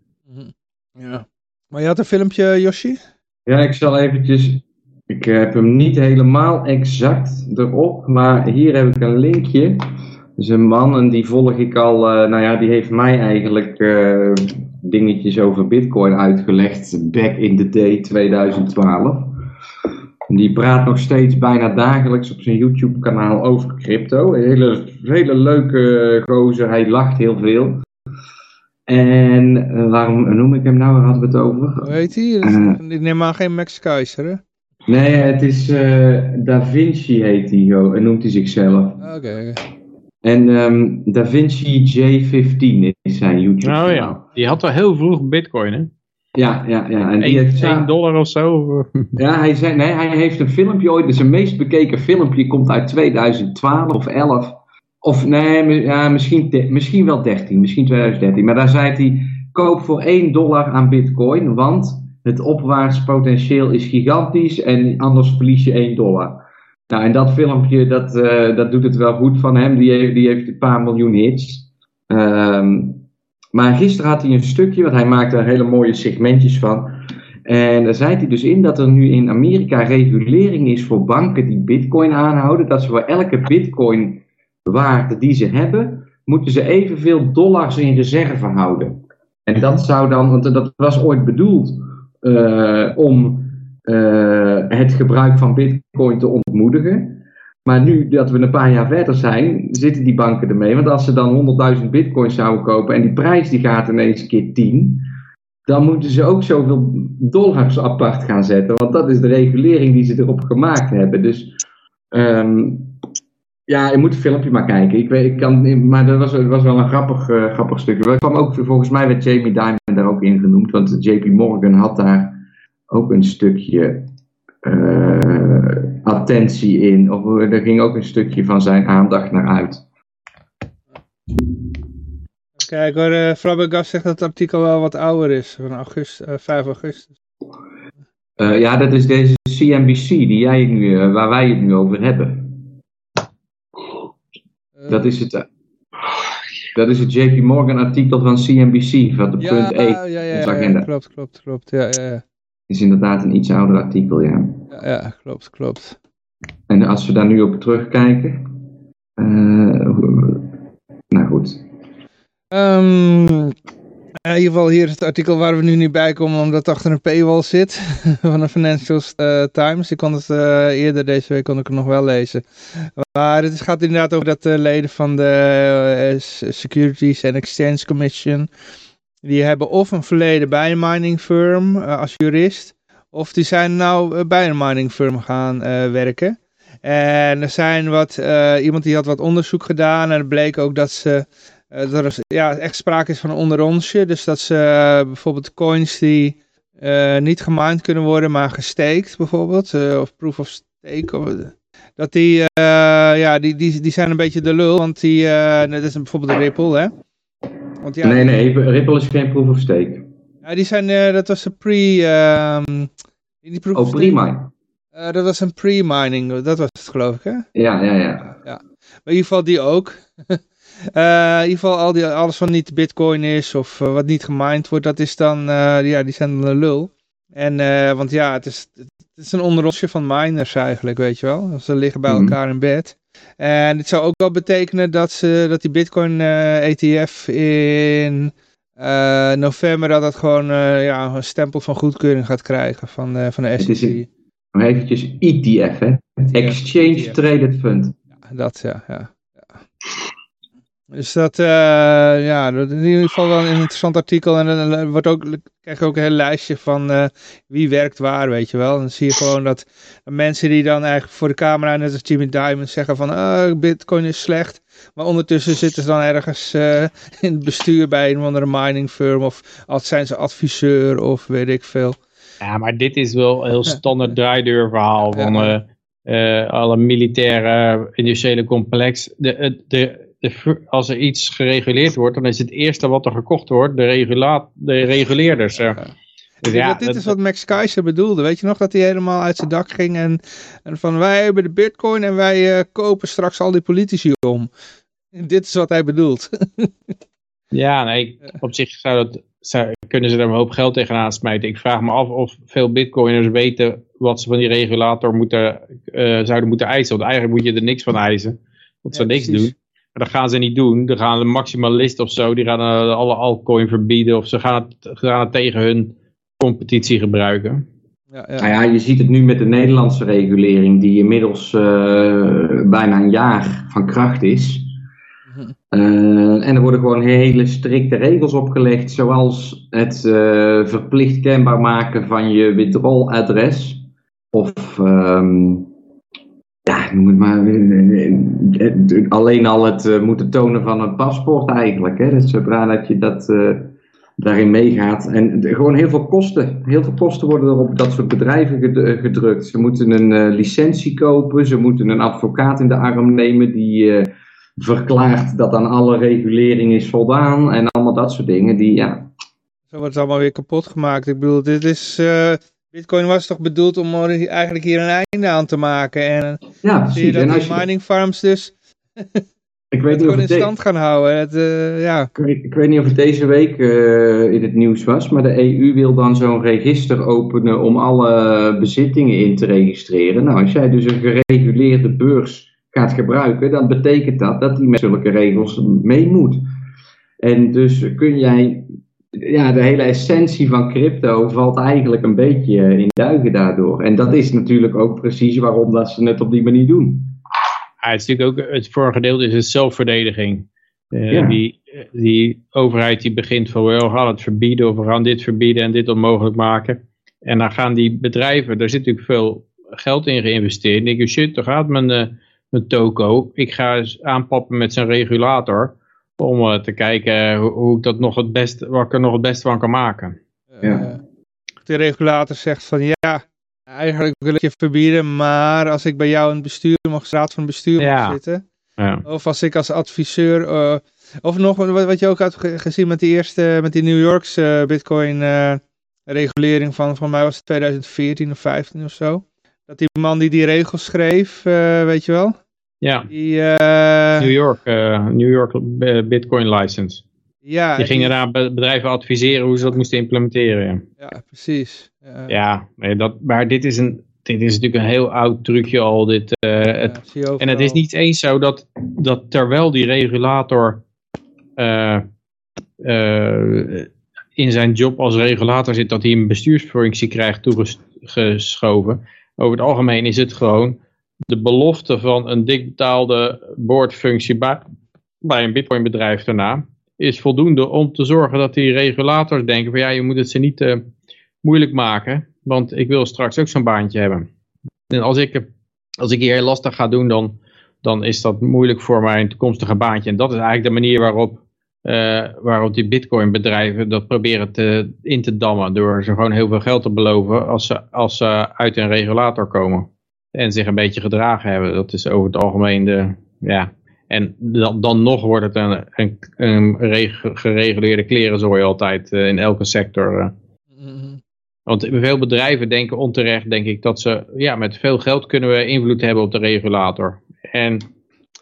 Ja. Maar je had een filmpje, Yoshi? Ja, ik zal eventjes... Ik heb hem niet helemaal exact erop. Maar hier heb ik een linkje. Dus een man, en die volg ik al... nou ja, die heeft mij eigenlijk dingetjes over bitcoin uitgelegd back in the day 2012. Die praat nog steeds bijna dagelijks op zijn YouTube kanaal over crypto. Een hele, hele leuke gozer, hij lacht heel veel. En uh, waarom noem ik hem nou, waar hadden we het over? Hoe heet hij? Uh, ik neem aan geen Max Keizer hè? Nee, het is uh, Da Vinci heet hij, en noemt hij zichzelf. Oké. Okay. En um, DaVinci J15 is zijn YouTube. Oh ja, die had wel heel vroeg bitcoin hè? Ja, ja, ja. En die 1, heeft 1 dollar of zo? Ja, hij, zei, nee, hij heeft een filmpje ooit, dus zijn meest bekeken filmpje komt uit 2012 of 11. Of nee, ja, misschien, misschien wel 13, misschien 2013. Maar daar zei hij, koop voor 1 dollar aan bitcoin, want het opwaartspotentieel is gigantisch en anders verlies je 1 dollar. Nou, en dat filmpje, dat, uh, dat doet het wel goed van hem. Die heeft, die heeft een paar miljoen hits. Um, maar gisteren had hij een stukje, want hij maakte er hele mooie segmentjes van. En daar zei hij dus in dat er nu in Amerika regulering is voor banken die bitcoin aanhouden. Dat ze voor elke bitcoin waarde die ze hebben, moeten ze evenveel dollars in reserve houden. En dat zou dan, want dat was ooit bedoeld uh, om uh, het gebruik van bitcoin te ontmoedigen. Maar nu dat we een paar jaar verder zijn, zitten die banken ermee. Want als ze dan 100.000 bitcoins zouden kopen en die prijs die gaat ineens keer 10, dan moeten ze ook zoveel dollars apart gaan zetten. Want dat is de regulering die ze erop gemaakt hebben. Dus um, ja, je moet het filmpje maar kijken. Ik weet, ik kan, maar dat was, was wel een grappig, uh, grappig stukje. Er kwam ook, volgens mij werd Jamie Dimon daar ook in genoemd. Want JP Morgan had daar ook een stukje uh, attentie in. Of er ging ook een stukje van zijn aandacht naar uit. Kijk hoor, uh, zegt dat het artikel wel wat ouder is, van augustus, uh, 5 augustus. Uh, ja, dat is deze CNBC die jij nu, waar wij het nu over hebben. dat is het... Dat is het JP Morgan artikel van CNBC, van de ja, punt 1 ja, ja, ja, ja, klopt, klopt, klopt. Ja, ja, ja is inderdaad een iets ouder artikel, ja. Ja, klopt, klopt. En als we daar nu op terugkijken. Uh, nou goed. Um, in ieder geval hier is het artikel waar we nu niet bij komen omdat het achter een paywall zit van de Financial uh, Times. Ik kon het uh, eerder deze week kon ik het nog wel lezen. Maar het gaat inderdaad over dat de leden van de Securities and Exchange Commission die hebben of een verleden bij een mining firm als jurist, of die zijn nou uh, bij een mining firm gaan uh, werken. En er zijn wat, iemand die had wat onderzoek gedaan en het bleek ook dat ze, dat er ja, echt sprake is van een onderonsje. Dus dat ze bijvoorbeeld coins die niet gemined kunnen worden, maar gesteekt bijvoorbeeld, of proof of stake, of, dat die, ja, die, die, die zijn een beetje de lul, want die, dat is bijvoorbeeld Ripple, hè. Want ja, nee, nee, Ripple is geen proof of stake. Ja, die zijn, uh, dat was een pre... Um, die proof oh, pre-mine. Uh, dat was een pre-mining, dat was het geloof ik, hè? Ja, ja, ja. ja. Maar in ieder geval die ook. uh, in ieder geval al die, alles wat niet bitcoin is of wat niet gemined wordt, dat is dan, ja, die zijn dan een lul. En, want ja, het is, het is een onderrosje van miners eigenlijk, weet je wel. Ze liggen bij mhm. elkaar in bed. En dit zou ook wel betekenen dat, ze, dat die Bitcoin ETF eh, in uh, november dat het gewoon uh, ja, een stempel van goedkeuring gaat krijgen van, uh, van de SEC. Nog eventjes ETF, hè? Exchange ETF. Traded Fund. Ja, dat ja, ja. ja. Dus dat, ja, dat in ieder geval wel een interessant artikel. En dan wordt ook, krijg je ook een heel lijstje van wie werkt waar, weet je wel. En dan zie je gewoon dat mensen die dan eigenlijk voor de camera, net als Jimmy Diamond, zeggen van oh, bitcoin is slecht. Maar ondertussen zitten ze dan ergens uh, in het bestuur bij een of andere mining firm. Of zijn ze adviseur of weet ik veel. Ja, maar dit is wel een heel standaard draaideurverhaal van alle militaire industriële complex. De, de, als er iets gereguleerd wordt, dan is het eerste wat er gekocht wordt de, regula de reguleerders. Dus ja, dit is wat Max Keizer bedoelde. Weet je nog dat hij helemaal uit zijn dak ging en, en van wij hebben de bitcoin en wij uh, kopen straks al die politici om. Dit is wat hij bedoelt. ja, nee, op zich zou dat, zou, kunnen ze er een hoop geld tegenaan smijten. Ik vraag me af of veel bitcoiners weten wat ze van die regulator moeten, uh, zouden moeten eisen. Want eigenlijk moet je er niks van eisen. Want ze ja, niks doen. Maar dat gaan ze niet doen. Dan gaan de maximalist of zo, die gaan uh, alle altcoin verbieden. Of ze gaan het, gaan het tegen hun competitie gebruiken. Ja, ja. Nou ja, je ziet het nu met de Nederlandse regulering, die inmiddels uh, bijna een jaar van kracht is. Uh, en er worden gewoon hele strikte regels opgelegd, zoals het uh, verplicht kenbaar maken van je withdrawal-adres. Of um, ja, noem het maar. Alleen al het moeten tonen van een paspoort eigenlijk. Hè? Dus zodra dat je dat daarin meegaat. En gewoon heel veel kosten. Heel veel kosten worden er op dat soort bedrijven gedrukt. Ze moeten een licentie kopen, ze moeten een advocaat in de arm nemen die verklaart dat aan alle regulering is voldaan en allemaal dat soort dingen. Die, ja. Zo wordt het allemaal weer kapot gemaakt. Ik bedoel, dit is... Uh, Bitcoin was toch bedoeld om eigenlijk hier een einde aan te maken. En ja, precies. zie je dat en die mining farms dus... Ik weet niet of het in stand gaan houden. Het, uh, ja. ik, weet, ik, weet, niet of het deze week uh, in het nieuws was, maar de EU wil dan zo'n register openen om alle bezittingen in te registreren. Nou, als jij dus een gereguleerde beurs gaat gebruiken, dan betekent dat dat die met zulke regels mee moet. En dus kun jij, ja, de hele essentie van crypto valt eigenlijk een beetje in duigen daardoor. En dat is natuurlijk ook precies waarom dat ze het op die manier doen het is natuurlijk ook, het voor een gedeelte is het zelfverdediging. Uh, die, die overheid die begint van, we gaan het verbieden of we gaan dit verbieden en dit onmogelijk maken. En dan gaan die bedrijven, daar zit natuurlijk veel geld in geïnvesteerd. En denk je, shit, daar gaat mijn, uh, mijn toko. Ik ga eens aanpappen met zijn regulator. Om uh, te kijken hoe, hoe, ik dat nog het beste, wat ik er nog het beste van kan maken. Ja. De regulator zegt van ja, Eigenlijk wil ik je verbieden, maar als ik bij jou in het bestuur mag, raad van bestuur mag zitten. Ja. Of als ik als adviseur, uh, of nog wat, je ook had gezien met die eerste, met die New Yorkse bitcoin uh, regulering van, van mij was het 2014 of 15 of zo. Dat die man die die regels schreef, uh, weet je wel? Ja, die, New York, New York bitcoin license. Ja, die gingen daar bedrijven adviseren hoe ze dat moesten implementeren. Ja, ja precies. Ja, dat, maar dit is, een, dit is natuurlijk een heel oud trucje al. Dit, het, en het is niet eens zo dat, dat terwijl die regulator in zijn job als regulator zit, dat hij een bestuursfunctie krijgt toegeschoven. Over het algemeen is het gewoon de belofte van een dik betaalde boordfunctie bij, een bitcoinbedrijf daarna is voldoende om te zorgen dat die regulators denken van ja, je moet het ze niet uh, moeilijk maken, want ik wil straks ook zo'n baantje hebben. En als ik, als ik hier heel lastig ga doen, dan, dan is dat moeilijk voor mijn toekomstige baantje. En dat is eigenlijk de manier waarop, uh, waarop die bitcoin bedrijven dat proberen te, in te dammen. Door ze gewoon heel veel geld te beloven als ze, als ze uit een regulator komen. En zich een beetje gedragen hebben. Dat is over het algemeen de, ja, en dan, dan nog wordt het een, een, een gereguleerde klerenzooi altijd uh, in elke sector. Uh. Mm Want veel bedrijven denken onterecht, denk ik, dat ze ja, met veel geld kunnen we invloed hebben op de regulator. En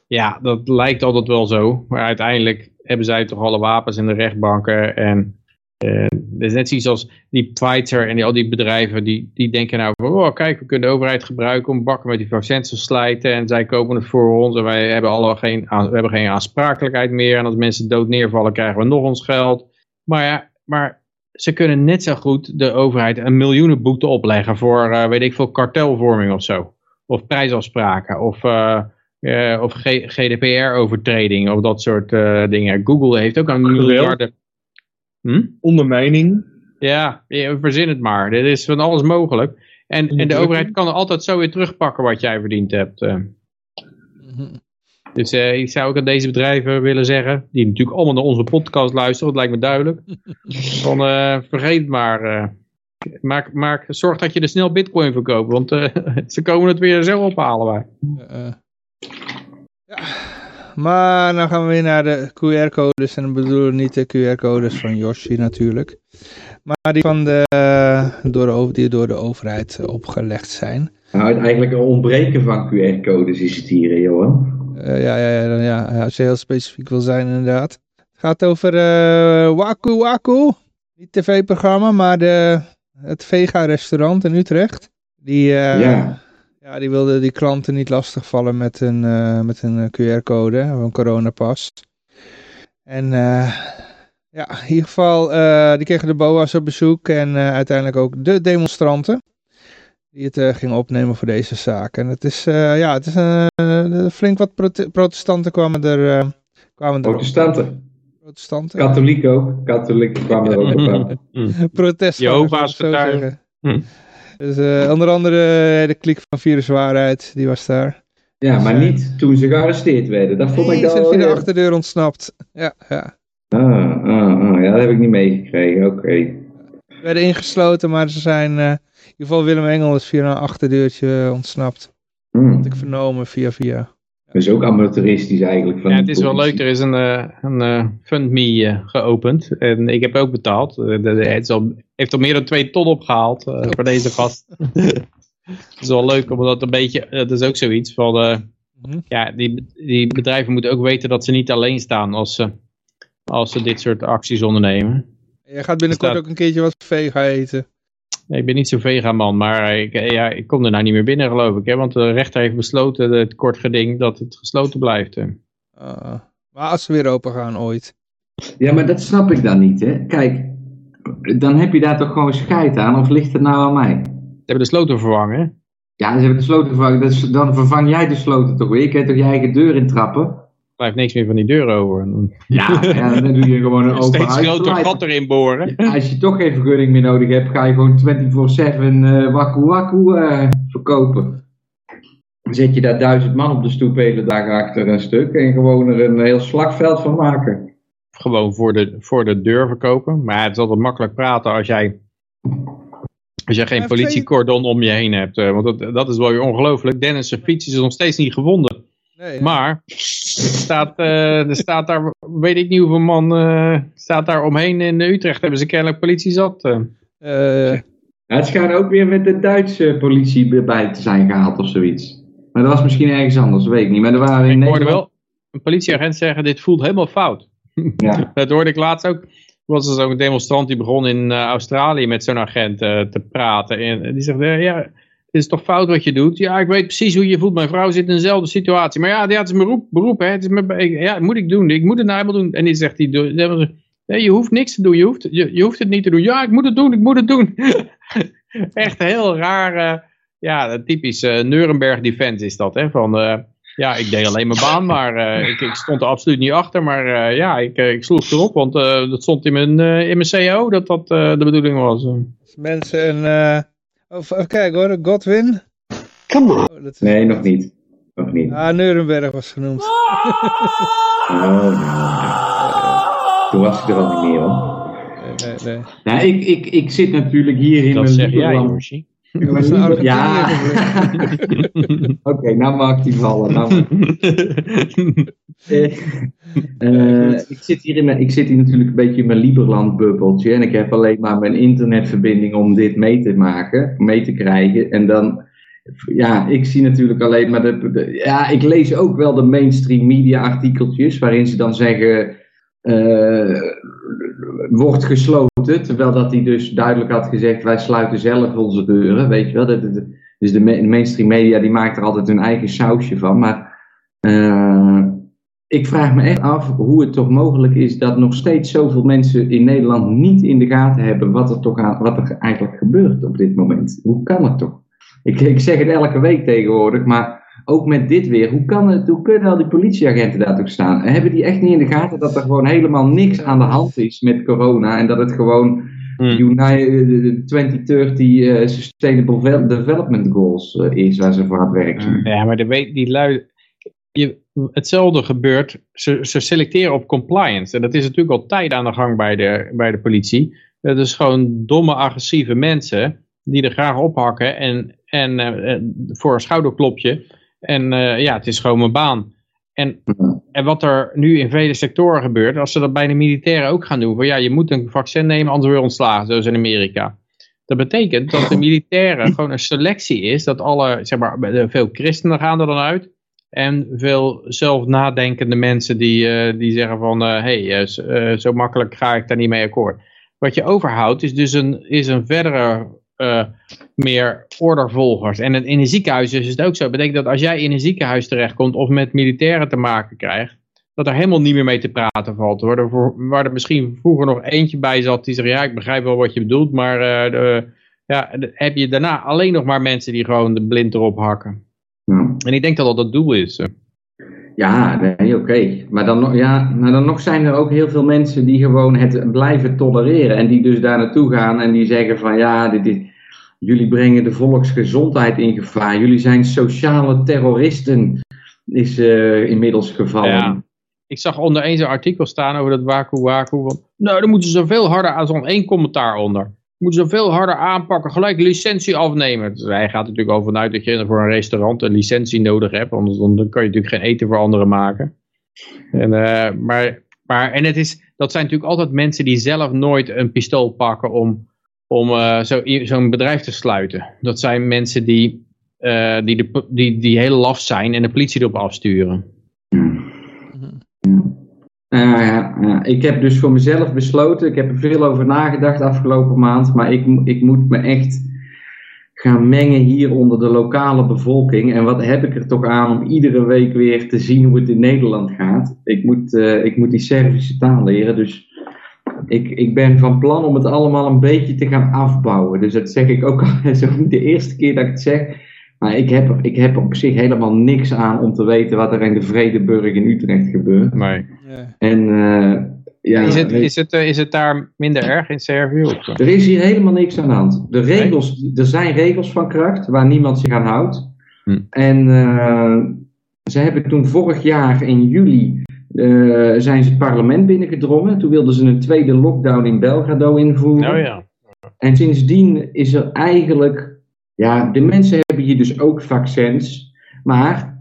ja, dat lijkt altijd wel zo. Maar uiteindelijk hebben zij toch alle wapens in de rechtbanken. En uh, is net zoiets als die Pfizer en die, al die bedrijven, die, die denken nou oh kijk, we kunnen de overheid gebruiken om bakken met die vaccins te slijten en zij kopen het voor ons en wij hebben, alle geen, we hebben geen aansprakelijkheid meer en als mensen dood neervallen krijgen we nog ons geld. Maar ja, maar ze kunnen net zo goed de overheid een miljoenen boete opleggen voor, uh, weet ik veel, kartelvorming of zo. Of prijsafspraken of... Uh, uh, of GDPR-overtreding of dat soort uh, dingen. Google heeft ook een miljarden... Hm? Ondermijning. Ja, verzin het maar. Dit is van alles mogelijk. En, en de overheid kan er altijd zo weer terugpakken wat jij verdiend hebt. Uh. Dus uh, ik zou ook aan deze bedrijven willen zeggen, die natuurlijk allemaal naar onze podcast luisteren, dat lijkt me duidelijk. Van uh, vergeet maar, uh, maak, maak, zorg dat je er snel bitcoin verkoopt, want ze komen het weer zelf ophalen wij. Ja, maar dan gaan we weer naar de QR-codes en dan bedoelen niet de QR-codes van Yoshi natuurlijk. Maar die, van de, door de, die door de overheid opgelegd zijn. Nou, eigenlijk een ontbreken van QR-codes is het hier, Johan. Uh, ja, ja, ja, ja, als je heel specifiek wil zijn inderdaad. Het gaat over uh, Waku Waku. Niet tv-programma, maar de, het Vega-restaurant in Utrecht. Die, uh, ja. Ja. die wilde die klanten niet lastigvallen met een, met een QR-code, een coronapas. En ja, in ieder geval, die kregen de BOA's op bezoek en uiteindelijk ook de demonstranten die het uh, ging opnemen voor deze zaak. En het is, uh, ja, het is uh, flink wat protestanten kwamen er. kwamen er protestanten? Protestanten. Katholiek ook. Katholieken kwamen er ook op. Protest. Jehovah's getuigen. Dus onder andere de klik van Viruswaarheid, die was daar. Ja, dus, maar niet toen ze gearresteerd werden. Dat vond nee, ik dan via de achterdeur ontsnapt. Ja, ja. Ah, ah, ah, ja, dat heb ik niet meegekregen. Oké. Okay. werden ingesloten, maar ze zijn ieder geval Willem Engel is via een achterdeurtje ontsnapt. Hmm. Had ik vernomen via via. Dat is ook amateuristisch eigenlijk. Van ja, het is wel leuk. Er is een, een uh, FundMe uh, geopend. En ik heb ook betaald. het al, heeft al meer dan twee ton opgehaald voor deze gast. het is wel leuk omdat een beetje... Dat is ook zoiets van... Mhm. Ja, die, die bedrijven moeten ook weten dat ze niet alleen staan als ze, als ze dit soort acties ondernemen. Je gaat binnenkort ook een keertje wat vega eten ik ben niet zo'n vegaman, maar ik, ja, ik kom er nou niet meer binnen geloof ik. Hè, want de rechter heeft besloten, het kort geding, dat het gesloten blijft. Uh, maar als ze weer open gaan ooit. Ja, maar dat snap ik dan niet. Hè. Kijk, dan heb je daar toch gewoon scheid aan, of ligt het nou aan mij? Ze hebben de sloten vervangen, Ja, ze hebben de sloten vervangen. Dus dan vervang jij de sloten toch weer? Je kan toch je eigen deur intrappen? blijft niks meer van die deur over. Ja, ja dan doe je gewoon een open Steeds groter gat erin boren. als je toch geen vergunning meer nodig hebt, ga je gewoon 24-7 uh, waku waku uh, verkopen. Dan zet je daar duizend man op de stoep hele dag achter een stuk en gewoon er een heel slagveld van maken. Gewoon voor de, voor de deur verkopen. Maar het is altijd makkelijk praten als jij, als jij geen politiecordon om je heen hebt. Uh, want dat, dat is wel weer ongelooflijk. Dennis' fiets is nog steeds niet gevonden. Nee, maar er staat, uh, er staat daar, weet ik niet hoeveel man, uh, staat daar omheen in Utrecht. Hebben ze kennelijk politie zat. Uh. het schijnt ook weer met de Duitse politie bij te zijn gehaald of zoiets. Maar dat was misschien ergens anders, weet ik niet. Maar er waren in ik hoorde wel een politieagent zeggen, dit voelt helemaal fout. Ja. dat hoorde ik laatst ook. Er was er zo'n demonstrant die begon in Australië met zo'n agent te praten. En die zegt, ja het is toch fout wat je doet? Ja, ik weet precies hoe je voelt. Mijn vrouw zit in dezelfde situatie. Maar ja, ja het is mijn beroep, beroep hè. Het is mijn, ja, moet ik doen. Ik moet het nou helemaal doen. En die zegt hij, nee, je hoeft niks te doen. Je hoeft, je, je hoeft het niet te doen. Ja, ik moet het doen, ik moet het doen. Echt heel raar, ja, typisch Nuremberg defense is dat, hè. Van, ja, ik deed alleen mijn baan, maar ik, ik, stond er absoluut niet achter. Maar ja, ik, ik sloeg erop, want dat stond in mijn, in mijn CO dat dat de bedoeling was. Mensen of, even kijken hoor, Godwin. Come on. Oh, Nee, nog niet. Nog niet. Ah, Nuremberg was genoemd. oh, Toen was ik er al niet meer hoor. Nee, nee, Nou, ik, ik, ik zit natuurlijk hier in dat mijn zeg jij, Yoshi. Ja. Oké, nou maak die vallen. Nou. uh, ik, zit hier in mijn, ik zit hier natuurlijk een beetje in mijn Liberland bubbeltje. En ik heb alleen maar mijn internetverbinding om dit mee te maken, mee te krijgen. En dan, ja, ik zie natuurlijk alleen maar de, ja, ik lees ook wel de mainstream media artikeltjes waarin ze dan zeggen. Uh, wordt gesloten, terwijl dat hij dus duidelijk had gezegd, wij sluiten zelf onze deuren, weet je wel. dus de, mainstream media die maakt er altijd hun eigen sausje van, maar uh, ik vraag me echt af hoe het toch mogelijk is dat nog steeds zoveel mensen in Nederland niet in de gaten hebben wat er, toch aan, wat er eigenlijk gebeurt op dit moment. Hoe kan het toch? Ik, ik zeg het elke week tegenwoordig, maar ook met dit weer, hoe, kan het, hoe kunnen al die politieagenten daar toch staan? Hebben die echt niet in de gaten dat er gewoon helemaal niks aan de hand is met corona en dat het gewoon hmm. United 2030 uh, Sustainable Development Goals uh, is waar ze voor aan het werk zijn? Ja, maar de, die lui, je, hetzelfde gebeurt, ze, ze selecteren op compliance en dat is natuurlijk al tijd aan de gang bij de, bij de politie. Dat is gewoon domme, agressieve mensen die er graag ophakken en, en uh, voor een schouderklopje en uh, ja, het is gewoon mijn baan. En, en wat er nu in vele sectoren gebeurt, als ze dat bij de militairen ook gaan doen, van ja, je moet een vaccin nemen, anders word je ontslagen, zoals in Amerika. Dat betekent dat de militairen gewoon een selectie is, dat alle, zeg maar, veel christenen gaan er dan uit. En veel zelf nadenkende mensen die, uh, die zeggen van, hé, hey, uh, zo makkelijk ga ik daar niet mee akkoord. Wat je overhoudt is dus een, is een verdere uh, meer ordervolgers. En in een ziekenhuis is het ook zo. Dat betekent dat als jij in een ziekenhuis terechtkomt of met militairen te maken krijgt, dat er helemaal niet meer mee te praten valt. Hoor. waar er misschien vroeger nog eentje bij zat die zegt, ja ik begrijp wel wat je bedoelt, maar uh, de, ja, heb je daarna alleen nog maar mensen die gewoon de blind erop hakken. En ik denk dat dat het doel is. Ja, oké. Maar, dan, ja, maar dan nog zijn er ook heel veel mensen die gewoon het blijven tolereren. En die dus daar naartoe gaan en die zeggen van ja, dit, jullie brengen de volksgezondheid in gevaar. Jullie zijn sociale terroristen, is uh, inmiddels gevallen. Ja. Ik zag onder een zo'n artikel staan over dat waku waku. nou, dan moeten ze veel harder aan zo'n één commentaar onder moeten ze veel harder aanpakken, gelijk licentie afnemen. Dus hij gaat natuurlijk over vanuit dat je voor een restaurant een licentie nodig hebt, anders dan kan je natuurlijk geen eten voor anderen maken. En, uh, maar, maar, en het is, dat zijn natuurlijk altijd mensen die zelf nooit een pistool pakken om, om uh, zo'n zo bedrijf te sluiten. Dat zijn mensen die, uh, die, de, die, die heel laf zijn en de politie erop afsturen. ja, ik heb dus voor mezelf besloten, ik heb er veel over nagedacht afgelopen maand, maar ik, ik moet me echt gaan mengen hier onder de lokale bevolking. En wat heb ik er toch aan om iedere week weer te zien hoe het in Nederland gaat. Ik moet, uh, ik moet die Servische taal leren, dus ik, ik ben van plan om het allemaal een beetje te gaan afbouwen. Dus dat zeg ik ook al, zo de eerste keer dat ik het zeg. Maar ik heb, ik heb op zich helemaal niks aan om te weten wat er in de Vredeburg in Utrecht gebeurt. Nee. En, uh, ja, is, het, is, het, is het daar minder erg in Servië? Er is hier helemaal niks aan de hand. De regels, Er zijn regels van kracht waar niemand zich aan houdt. Hm. En uh, ze hebben toen vorig jaar in juli uh, zijn ze het parlement binnengedrongen. Toen wilden ze een tweede lockdown in Belgrado invoeren. Oh ja. En sindsdien is er eigenlijk ja, de mensen hebben hier dus ook vaccins, maar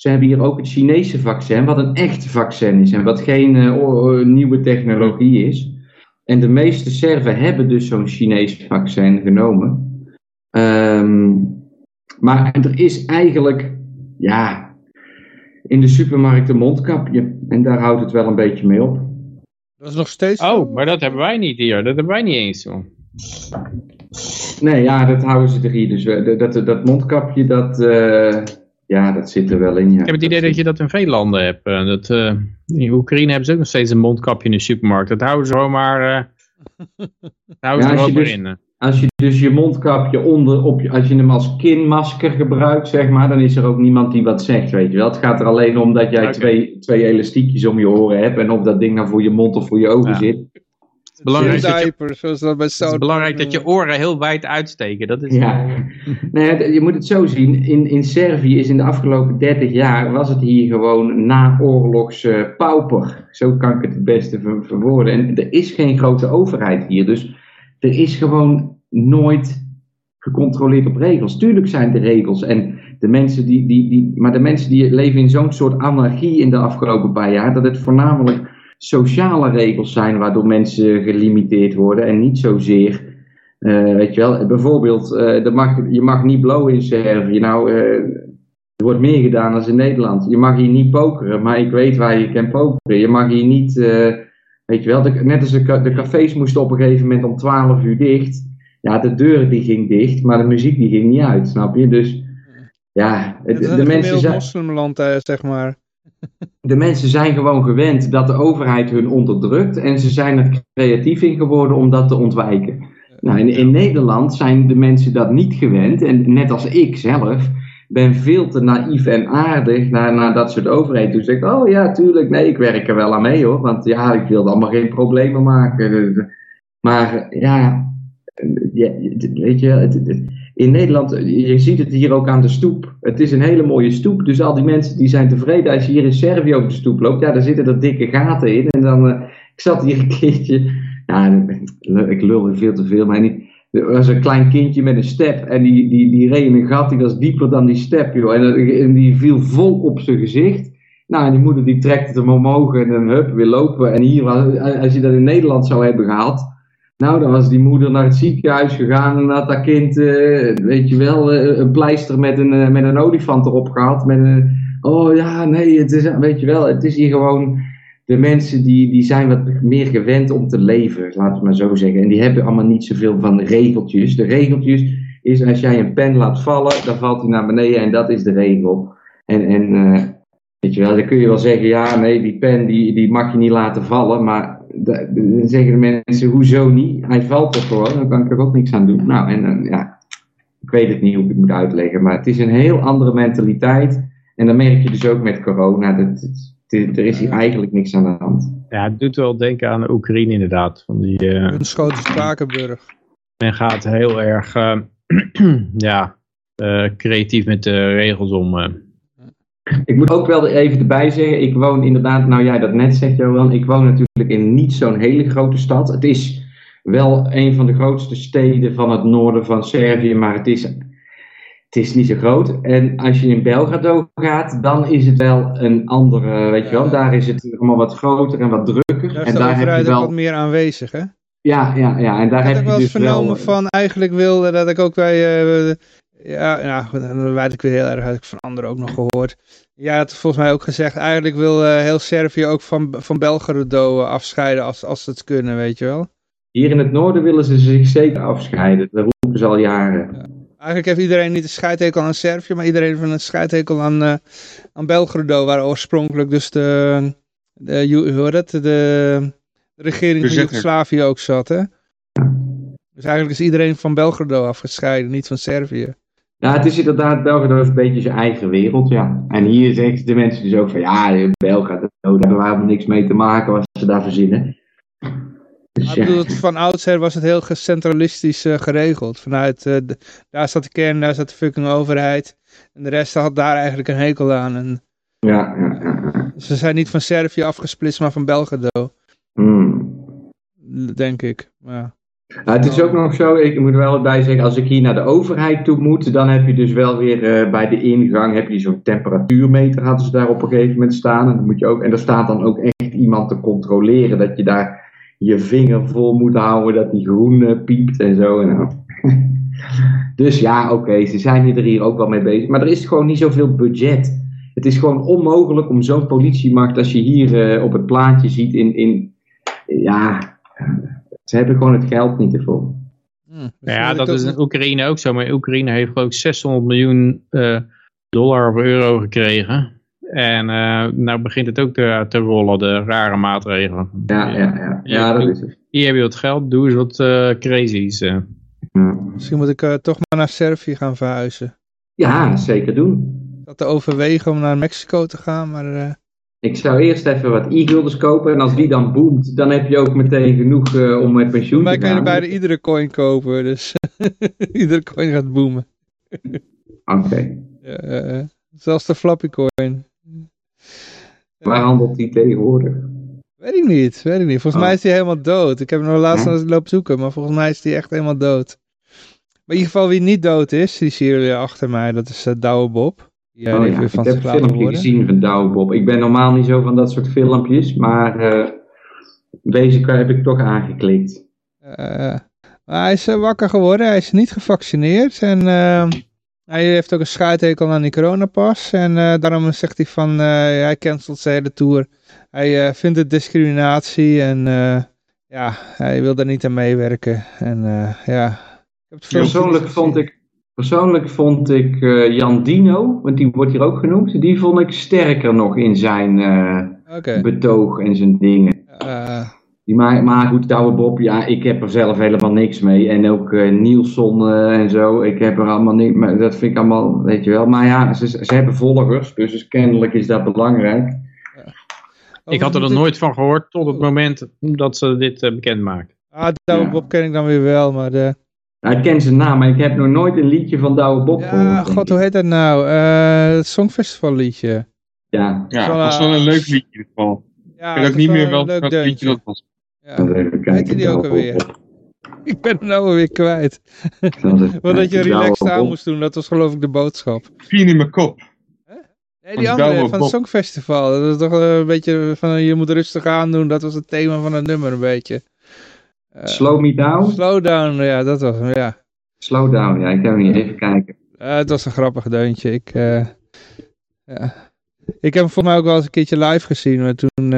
ze hebben hier ook het Chinese vaccin, wat een echt vaccin is en wat geen uh, nieuwe technologie is. En de meeste Serven hebben dus zo'n Chinees vaccin genomen. Um, maar er is eigenlijk, ja, in de supermarkt een mondkapje. En daar houdt het wel een beetje mee op. Dat is nog steeds. Oh, maar dat hebben wij niet hier. Dat hebben wij niet eens zo. Nee, ja, dat houden ze er hier. Dus dat, dat, mondkapje, dat, uh, ja, dat zit er wel in. Ja. Ik heb het idee dat je dat in veel landen hebt. Eh, dat, uh, in Oekraïne hebben ze ook nog steeds een mondkapje in de supermarkt. Dat houden ze gewoon maar, houden ze er ook dus, in. Als je dus je mondkapje onder, op je, als je hem als kinmasker gebruikt, zeg maar, dan is er ook niemand die wat zegt, weet je wel. Het gaat er alleen om dat jij twee, twee elastiekjes om je oren hebt en of dat ding nou voor je mond of voor je ogen zit belangrijk, dat je, zoals dat bij het is belangrijk dat je oren heel wijd uitsteken. Dat is, ja. nee, je moet het zo zien. In, in Servië is in de afgelopen 30 jaar was het hier gewoon naoorlogs uh, pauper. Zo kan ik het het beste ver verwoorden. En er is geen grote overheid hier. Dus er is gewoon nooit gecontroleerd op regels. Tuurlijk zijn er regels. En de mensen die, die, die, maar de mensen die leven in zo'n soort anarchie in de afgelopen paar jaar, dat het voornamelijk sociale regels zijn waardoor mensen gelimiteerd worden en niet zozeer, uh, weet je wel, bijvoorbeeld, uh, mag, je mag niet blowen in Servië. Nou, uh, er wordt meer gedaan dan in Nederland. Je mag hier niet pokeren, maar ik weet waar je kan pokeren. Je mag hier niet, weet je wel, de, net als de, de cafés moesten op een gegeven moment om 12 uur dicht. Ja, de deur die ging dicht, maar de muziek die ging niet uit, snap je? Dus ja, de, de mensen zijn... moslimland, zeg maar de mensen zijn gewoon gewend dat de overheid hun onderdrukt en ze zijn er creatief in geworden om dat te ontwijken. Nou, in, in Nederland zijn de mensen dat niet gewend en net als ik zelf ben veel te naïef en aardig naar, naar dat soort overheden. Toen zeg ik, oh ja, tuurlijk, nee, ik werk er wel aan mee hoor. Want ja, ik wilde allemaal geen problemen maken. Maar ja, weet je, in Nederland, je ziet het hier ook aan de stoep. Het is een hele mooie stoep. Dus al die mensen die zijn tevreden. Als je hier in Servië over de stoep loopt, ja, daar zitten er dikke gaten in. En dan, uh, ik zat hier een keertje, ik lul veel te veel, maar niet er was een klein kindje met een step en die, die, die reed in een gat, die was dieper dan die step, joh. En, en die viel vol op zijn gezicht. Nou, en die moeder die trekt hem omhoog en dan hup, weer lopen. En hier, als je dat in Nederland zou hebben gehad, nou, dan was die moeder naar het ziekenhuis gegaan en had dat kind, uh, weet je wel, uh, een pleister met een, uh, met een olifant erop gehad. Met oh ja, nee, het is, weet je wel, het is hier gewoon de mensen die, die zijn wat meer gewend om te leven, laten we maar zo zeggen. En die hebben allemaal niet zoveel van regeltjes. De regeltjes is als jij een pen laat vallen, dan valt hij naar beneden en dat is de regel. En, en weet je wel, dan kun je wel zeggen, ja nee, die pen die, die mag je niet laten vallen. Maar dan zeggen de mensen, hoezo niet? Hij valt er gewoon, dan kan ik er ook niks aan doen. Nou, en ja, ik weet het niet hoe ik het moet uitleggen, maar het is een heel andere mentaliteit. En dan merk je dus ook met corona, dat, er is hier eigenlijk niks aan de hand. Ja, het doet wel denken aan de Oekraïne inderdaad. Van die, uh, een schoten Spakenburg. Men gaat heel erg uh, ja, uh, creatief met de regels om. Ik moet ook wel even erbij zeggen, ik woon inderdaad, nou jij dat net zegt Johan, ik woon natuurlijk in niet zo'n hele grote stad. Het is wel een van de grootste steden van het noorden van Servië, maar het is het is niet zo groot. En als je in Belgrado gaat, dan is het wel een andere, weet je wel. Daar is het allemaal wat groter en wat drukker. Daar en daar heb je wel wat meer aanwezig, hè? Ja, ja, ja. En daar heb ik wel dus vernomen wel... van, eigenlijk wilde dat ik ook bij, uh, ja, ja, dan weet ik weer heel erg, had ik van anderen ook nog gehoord. Ja, had volgens mij ook gezegd, eigenlijk wil uh, heel Servië ook van, van Belgrado afscheiden als, als ze het kunnen, weet je wel. Hier in het noorden willen ze zich zeker afscheiden, dat roepen ze al jaren. Ja. Eigenlijk heeft iedereen niet een scheidhekel aan Servië, maar iedereen heeft een scheidhekel aan, uh, aan Belgrado, waar oorspronkelijk dus de, de, hoe dat, de, de regering van Joegoslavië ook zat. Hè? Dus eigenlijk is iedereen van Belgrado afgescheiden, niet van Servië. Ja, het is inderdaad, Belgrado is een beetje zijn eigen wereld, ja. En hier zeggen de mensen dus ook van, ja, Belgrado, daar hebben we helemaal niks mee te maken wat ze daar verzinnen. Dus ja. bedoel, van oudsher was het heel gecentralistisch uh, geregeld. Vanuit, uh, de, daar zat de kern, daar zat de fucking overheid. En de rest had daar eigenlijk een hekel aan. En, ja, ja, ja. Ze zijn niet van Servië afgesplitst, maar van Belgrado. Hmm. Denk ik. Ja. Het is ook nog zo, ik moet er wel bij zeggen, als ik hier naar de overheid toe moet, dan heb je dus wel weer uh, bij de ingang, heb je zo'n temperatuurmeter, hadden ze daar op een gegeven moment staan. En, dan moet je ook, en er staat dan ook echt iemand te controleren dat je daar je vinger vol moet houden dat die groen uh, piept en zo. En, dus ja, oké, ze zijn er hier ook wel mee bezig. Maar er is gewoon niet zoveel budget. Het is gewoon onmogelijk om zo'n politiemacht als je hier uh, op het plaatje ziet in, in ja, ze hebben gewoon het geld niet ervoor. Hmm, ja, dat is in Oekraïne ook zo. Maar Oekraïne heeft ik 600 miljoen uh, dollar of euro gekregen. En uh, nou begint het ook te, te rollen, de rare maatregelen. Ja, ja, ja. ja dat is het. Hier heb je wat geld, doe eens wat uh, crazies. Uh. Ja. Misschien moet ik toch maar naar Servië gaan verhuizen. Ja, zeker doen. Ik had te overwegen om naar Mexico te gaan, maar... Ik zou eerst even wat e-gulders kopen en als die dan boomt, dan heb je ook meteen genoeg om met pensioen te gaan. Maar kan je beide iedere coin kopen, dus iedere coin gaat boomen. Oké. Okay. Ja, zelfs de flappy coin. Waar handelt die tegenwoordig? Weet ik niet, weet ik niet. Volgens oh. mij is die helemaal dood. Ik heb hem nog laatst hm? lopen zoeken, maar volgens mij is die echt helemaal dood. Maar in ieder geval wie niet dood is, die zie je achter mij, dat is uh, Douwe Bob. Ja, oh, ja. Ik heb een filmpje gezien van Douwe Bob. Ik ben normaal niet zo van dat soort filmpjes, maar uh, deze heb ik toch aangeklikt. Uh, hij is wakker geworden, hij is niet gevaccineerd en hij heeft ook een schuithekel aan die coronapas. En daarom zegt hij van, hij cancelt zijn hele tour. Hij vindt het discriminatie en ja, hij wil daar niet aan meewerken. En ja... Persoonlijk vond ik, persoonlijk vond ik Jan Dino, want die wordt hier ook genoemd, die vond ik sterker nog in zijn okay. betoog en zijn dingen. Die maar, maar goed, Douwe Bob, ja, ik heb er zelf helemaal niks mee. En ook uh, Nielsen uh, en zo, ik heb er allemaal niks mee. Dat vind ik allemaal, weet je wel. Maar ja, ze, ze hebben volgers, dus kennelijk is dat belangrijk. Ik had er nog nooit van gehoord tot het moment dat ze dit uh, bekend maakten. Ah, Douwe ja. Bob ken ik dan weer wel, maar de... Nou, ik ken zijn naam, maar ik heb nog nooit een liedje van Douwe Bob ja, gehoord. god, hoe heet dat nou? Uh, het Songfestival liedje. Ja, ja dat was wel een leuk liedje in ieder geval. Ja, ik weet ook niet meer wel welk liedje dat was. Ja, weet die ook alweer? Ik ben hem nou alweer kwijt. Want dat je relaxed aan moest doen, dat was geloof ik de boodschap. Pien in mijn kop. Nee, die andere van het Songfestival. Dat is toch een beetje van je moet rustig aandoen. Dat was het thema van het nummer een beetje. Uh, Slow me down? Slow down, ja, dat was hem, ja. Slow down, ja, ik heb hem niet even kijken. Uh, het was een grappig deuntje. Ik, uh, ja. ik heb hem voor mij ook wel eens een keertje live gezien, maar toen,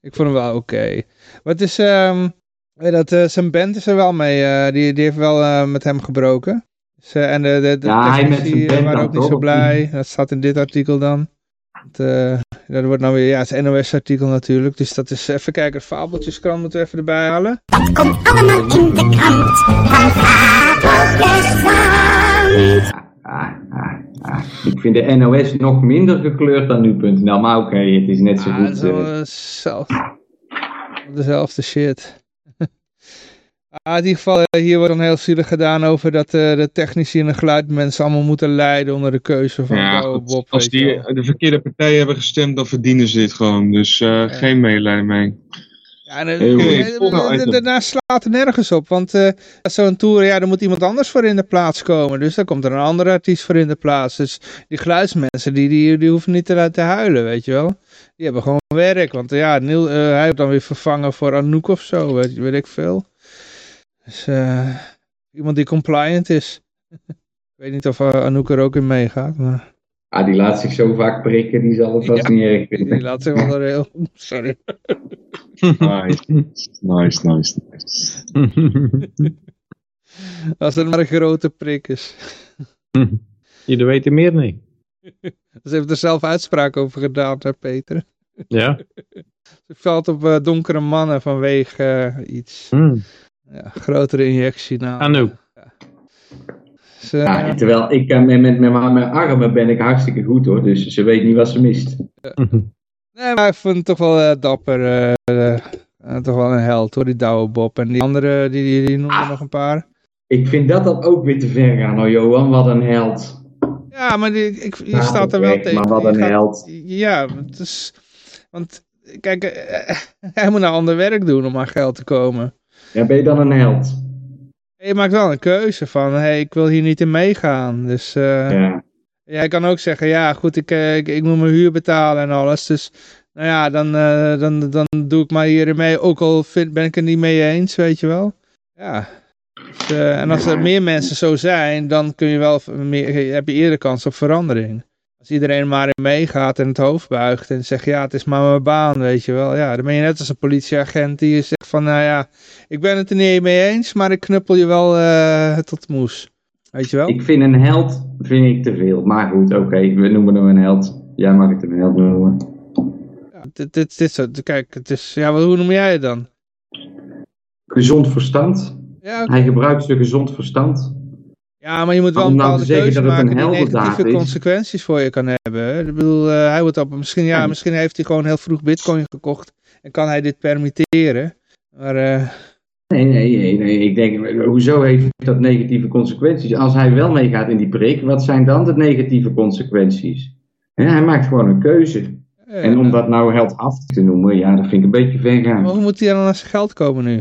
ik vond hem wel oké. Okay. Wat is, um, dat, zijn band is er wel mee, die, die heeft wel met hem gebroken. Dus, en de, de, de ja, hij met zijn band waren ook niet zo blij. Dat staat in dit artikel dan. Het, uh, dat wordt nou weer, ja, het is NOS-artikel natuurlijk. Dus dat is, even kijken, het fabeltjeskrant moeten we even erbij halen. Dat komt allemaal in de krant van Fabeltjeskrant. Ah, ah, ah. Ik vind de NOS nog minder gekleurd dan nu.nl, maar oké, okay, het is net zo ah, goed. Het is wel zelf, dezelfde shit. Ah, in ieder geval, hier wordt dan heel zielig gedaan over dat uh, de technici en de geluidmensen allemaal moeten lijden onder de keuze van ja, Bob. Als die de verkeerde partijen hebben gestemd, dan verdienen ze dit gewoon. Dus uh, ja. geen medelijden mee. Ja, en, daarna slaat het nergens op, want uh, zo'n tour, ja, er moet iemand anders voor in de plaats komen. Dus dan komt er een andere artiest voor in de plaats. Dus die geluidsmensen, die, die, die hoeven niet te, te huilen, weet je wel. Die hebben gewoon werk, want ja, Neil, hij heeft dan weer vervangen voor Anouk of zo, weet, weet ik veel. Dus uh, iemand die compliant is. ik weet niet of uh, Anouk er ook in meegaat, maar... Ah, die laat zich zo vaak prikken, die zal het vast ja, niet erg vinden. Die laat zich wel heel... Sorry. nice, nice, nice, nice. Als het maar een grote prik is. Jullie weten meer niet. Ze heeft er zelf uitspraak over gedaan, hè, Peter. Ja. Ze valt op uh, donkere mannen vanwege uh, iets. Mm. Ja, grotere injectie. Nou, Anouk. Ja. Dus, uh, ja, terwijl ik met, met, met, mijn armen ben ik hartstikke goed hoor, dus ze weet niet wat ze mist. Nee, maar ik vond het toch wel uh, dapper. Uh, toch wel een held hoor, die Douwe Bob. En die andere, die, die, die noemde ah, nog een paar. Ik vind dat dan ook weer te ver gaan hoor, Johan. Wat een held. Ja, maar die, ik, je nou, staat er wel tegen. Maar wat een gaat, held. Ja, het is, want kijk, hij moet nou ander werk doen om aan geld te komen. Ja, ben je dan een held? Je maakt wel een keuze van, hé, hey, ik wil hier niet in meegaan. Dus uh, ja. jij kan ook zeggen, ja goed, ik, ik, ik, moet mijn huur betalen en alles. Dus nou ja, dan, uh, dan, dan doe ik maar hierin mee. Ook al vind, ben ik het niet mee eens, weet je wel. Ja. Dus, uh, en als er meer mensen zo zijn, dan kun je wel meer, heb je eerder kans op verandering. Als iedereen maar in meegaat en het hoofd buigt en zegt, ja, het is maar mijn baan, weet je wel. Ja, dan ben je net als een politieagent die zegt van, nou ja, ik ben het er niet mee eens, maar ik knuppel je wel uh, tot moes. Weet je wel? Ik vind een held, vind ik te veel. Maar goed, oké, okay, we noemen hem een held. Jij mag het een held noemen. Ja, dit, dit, dit, dit, kijk, het is, ja, hoe noem jij het dan? Gezond verstand. Ja, okay. Hij gebruikt zijn gezond verstand. Ja, maar je moet wel een bepaalde nou keuze maken die negatieve consequenties voor je kan hebben. Ik bedoel, uh, hij wordt op, misschien, ja, misschien heeft hij gewoon heel vroeg bitcoin gekocht en kan hij dit permitteren. Maar... Uh... Nee, nee, nee, nee, ik denk, hoezo heeft dat negatieve consequenties? Als hij wel meegaat in die prik, wat zijn dan de negatieve consequenties? Hij maakt gewoon een keuze. Ja, en om dat nou heldhaftig te noemen, ja, dat vind ik een beetje ver gaan. Maar hoe moet hij dan aan zijn geld komen nu?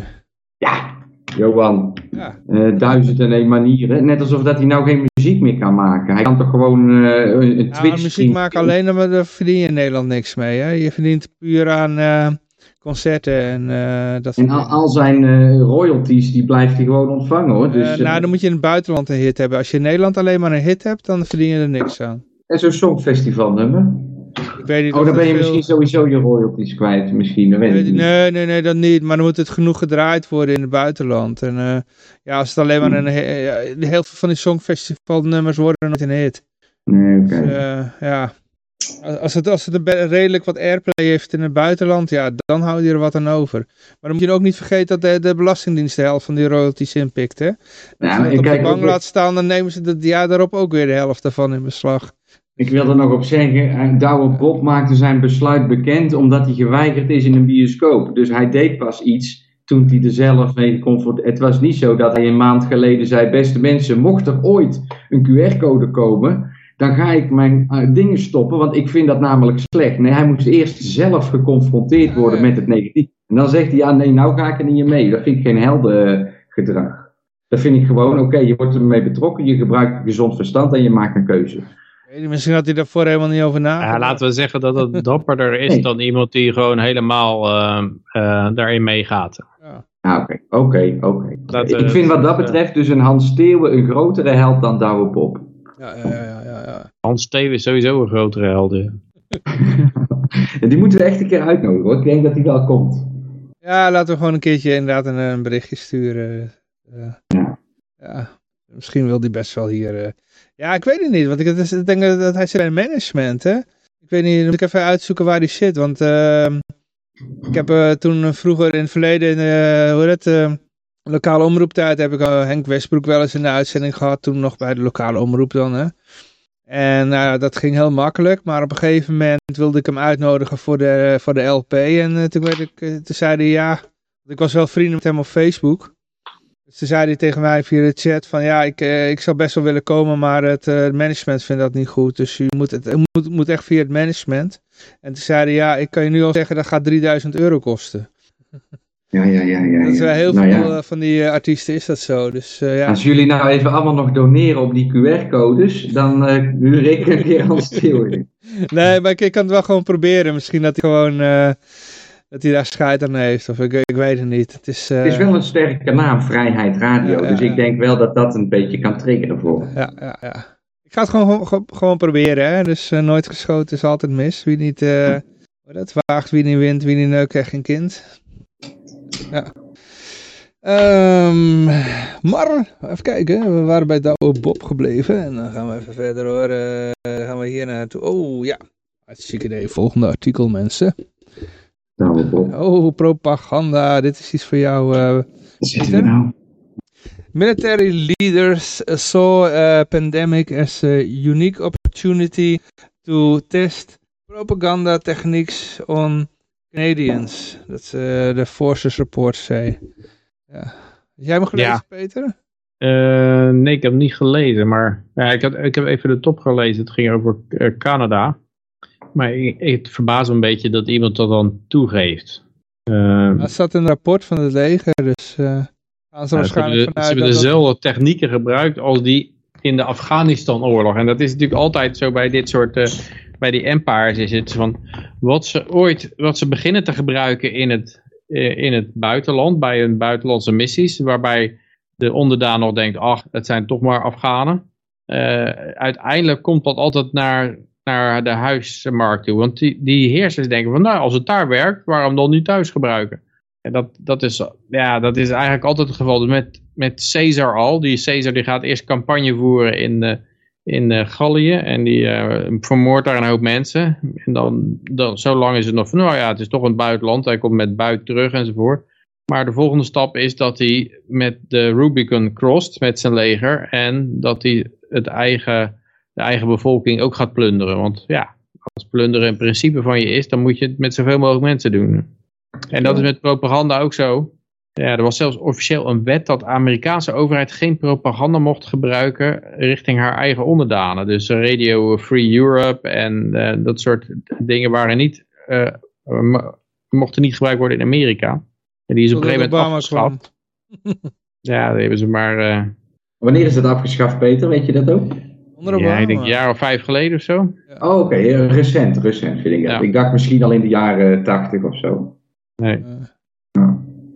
Ja, Johan, ja. uh, duizend en één manieren. Net alsof dat hij nou geen muziek meer kan maken. Hij kan toch gewoon uh, een Twitch... Ja, muziek maken alleen, maar daar verdien je in Nederland niks mee. Hè? Je verdient puur aan uh, concerten en dat En al, al zijn royalties, die blijft hij gewoon ontvangen hoor. Dus, nou, dan moet je in het buitenland een hit hebben. Als je in Nederland alleen maar een hit hebt, dan verdien je er niks aan. En zo'n songfestivalnummer? Ik weet niet oh, dan ben je veel... misschien sowieso je royalties kwijt, misschien. Dat weet nee, ik niet. nee, nee, nee, dat niet. Maar dan moet het genoeg gedraaid worden in het buitenland. En uh, ja, als het alleen maar een... Ja, heel veel van die songfestivalnummers worden nooit een hit. Nee, oké. Okay. Dus, uh, ja. Als het, als het een redelijk wat airplay heeft in het buitenland, ja, dan hou je er wat aan over. Maar dan moet je ook niet vergeten dat de, de Belastingdienst de helft van die royalties inpikt, hè? Als je maar dat op de bank laat staan, dan nemen ze het jaar daarop ook weer de helft daarvan in beslag. Ik wil er nog op zeggen, eh, Douwe Bob maakte zijn besluit bekend omdat hij geweigerd is in een bioscoop. Dus hij deed pas iets toen hij er zelf mee geconfronteerd... Het was niet zo dat hij een maand geleden zei, beste mensen, mocht er ooit een QR-code komen, dan ga ik mijn eh, dingen stoppen, want ik vind dat namelijk slecht. Nee, hij moest eerst zelf geconfronteerd worden met het negatief. En dan zegt hij, ja nee, nou ga ik er niet mee. Dat vind ik geen heldengedrag. Dat vind ik gewoon, oké, je wordt ermee betrokken, je gebruikt gezond verstand en je maakt een keuze. Weet je, Misschien had hij daarvoor helemaal niet over nagedacht. Ja, laten we zeggen dat het dapperder is Nee. dan iemand die gewoon helemaal eh, eh, daarin meegaat. Ah, oké, oké, Ik eh, vind wat dat eh, betreft dus een Hans Steeuwen een grotere held dan Douwe Bob. Ja, ja, ja, ja, ja. Hans Steven is sowieso een grotere held. ja. En die moeten we echt een keer uitnodigen hoor. Ik denk dat hij wel komt. Ja, laten we gewoon een keertje inderdaad een, een berichtje sturen. Eh, Ja. ja, misschien wil hij best wel hier. Ja, ik weet het niet, want ik, denk dat, hij zit bij management, hè? Ik weet niet, moet ik even uitzoeken waar hij zit, want ehm, ik heb eh, toen vroeger in het verleden, in, hoe heet het, eh, lokale omroeptijd, heb ik eh, Henk Westbroek wel eens in de uitzending gehad, toen nog bij de lokale omroep dan, hè? En nou dat ging heel makkelijk, maar op een gegeven moment wilde ik hem uitnodigen voor de, voor de LP. En toen, werd ik, toen zei hij ja, ik was wel vrienden met hem op Facebook. Dus toen zei hij tegen mij via de chat van ja, ik, eh, ik zou best wel willen komen, maar het eh, management vindt dat niet goed. Dus je moet, het, het moet, moet echt via het management. En toen zei hij ja, ik kan je nu al zeggen dat gaat 3000 euro kosten. Ja, ja, ja. ja, Dat is wel heel Nou veel ja. eh, van die artiesten is dat zo. Dus ja. Als jullie nou even allemaal nog doneren op die QR-codes, dan eh huur ik een keer Steeuwen. Nee, maar ik, ik kan het wel gewoon proberen. Misschien dat hij gewoon dat hij daar scheid aan heeft. Of ik, ik weet het niet. Het is, eh, Het is wel een sterke naam, Vrijheid Radio. Ja, ja, dus ik denk wel dat dat een beetje kan triggeren voor. Ja, ja, ja. Ik ga het gewoon, gewoon, proberen. Hè? Dus eh, nooit geschoten is altijd mis. Wie niet eh, dat waagt, wie niet wint, wie niet neukt, krijgt geen kind. Ja. Ehm, maar, even kijken. We waren bij Douwe Bob gebleven. En dan gaan we even verder hoor. Eh, dan gaan we hier naartoe. Oh ja. Hartstikke idee. Volgende artikel mensen. Douwe Bob. Oh, propaganda. Dit is iets voor jou. eh, Wat zitten we nou? Military leaders saw a pandemic as a unique opportunity to test propaganda techniques on Canadians. Dat is eh, de Forces Report zei. Ja. Jij hem gelezen, Ja. Peter? Eh, nee, ik heb hem niet gelezen, maar ja, ik, had, ik heb even de top gelezen. Het ging over eh, Canada. Maar ik, verbaast me een beetje dat iemand dat dan toegeeft. Dat staat in een rapport van het leger, dus eh gaan ze Ja, ze hebben, waarschijnlijk ze hebben dat dat- dezelfde technieken gebruikt als die in de Afghanistan-oorlog. En dat is natuurlijk altijd zo bij dit soort, eh, bij die empires is het van, wat ze ooit, wat ze beginnen te gebruiken in het, eh, in het buitenland, bij hun buitenlandse missies, waarbij de onderdaan nog denkt, ach, het zijn toch maar Afghanen. Uiteindelijk komt dat altijd naar, naar de huismarkt toe. Want die, die heersers denken van, nou, als het daar werkt, waarom dan niet thuis gebruiken? En dat, dat, is, ja, dat is eigenlijk altijd het geval. Dus met, met Caesar al. Die Caesar die gaat eerst campagne voeren in, eh, in eh, Gallië. En die eh, vermoordt daar een hoop mensen. En dan, dan, zo lang is het nog van, nou ja, het is toch een buitenland. Hij komt met buit terug enzovoort. Maar de volgende stap is dat hij met de Rubicon crossed met zijn leger. En dat hij het eigen, de eigen bevolking ook gaat plunderen. Want ja, als plunderen een principe van je is, dan moet je het met zoveel mogelijk mensen doen. En dat is met propaganda ook zo. Ja, er was zelfs officieel een wet dat de Amerikaanse overheid geen propaganda mocht gebruiken richting haar eigen onderdanen. Dus Radio Free Europe en eh, dat soort dingen waren niet, eh, mo- mochten niet gebruikt worden in Amerika. En die is op een gegeven moment afgeschaft. Ja, die hebben ze maar, eh, Wanneer is dat afgeschaft, Peter? Weet je dat ook? Onder ja, ik denk een jaar of vijf geleden of zo. Oh, oké. Recent, recent vind ik dat. Ja. Ik dacht misschien al in de jaren tachtig of zo. Nee.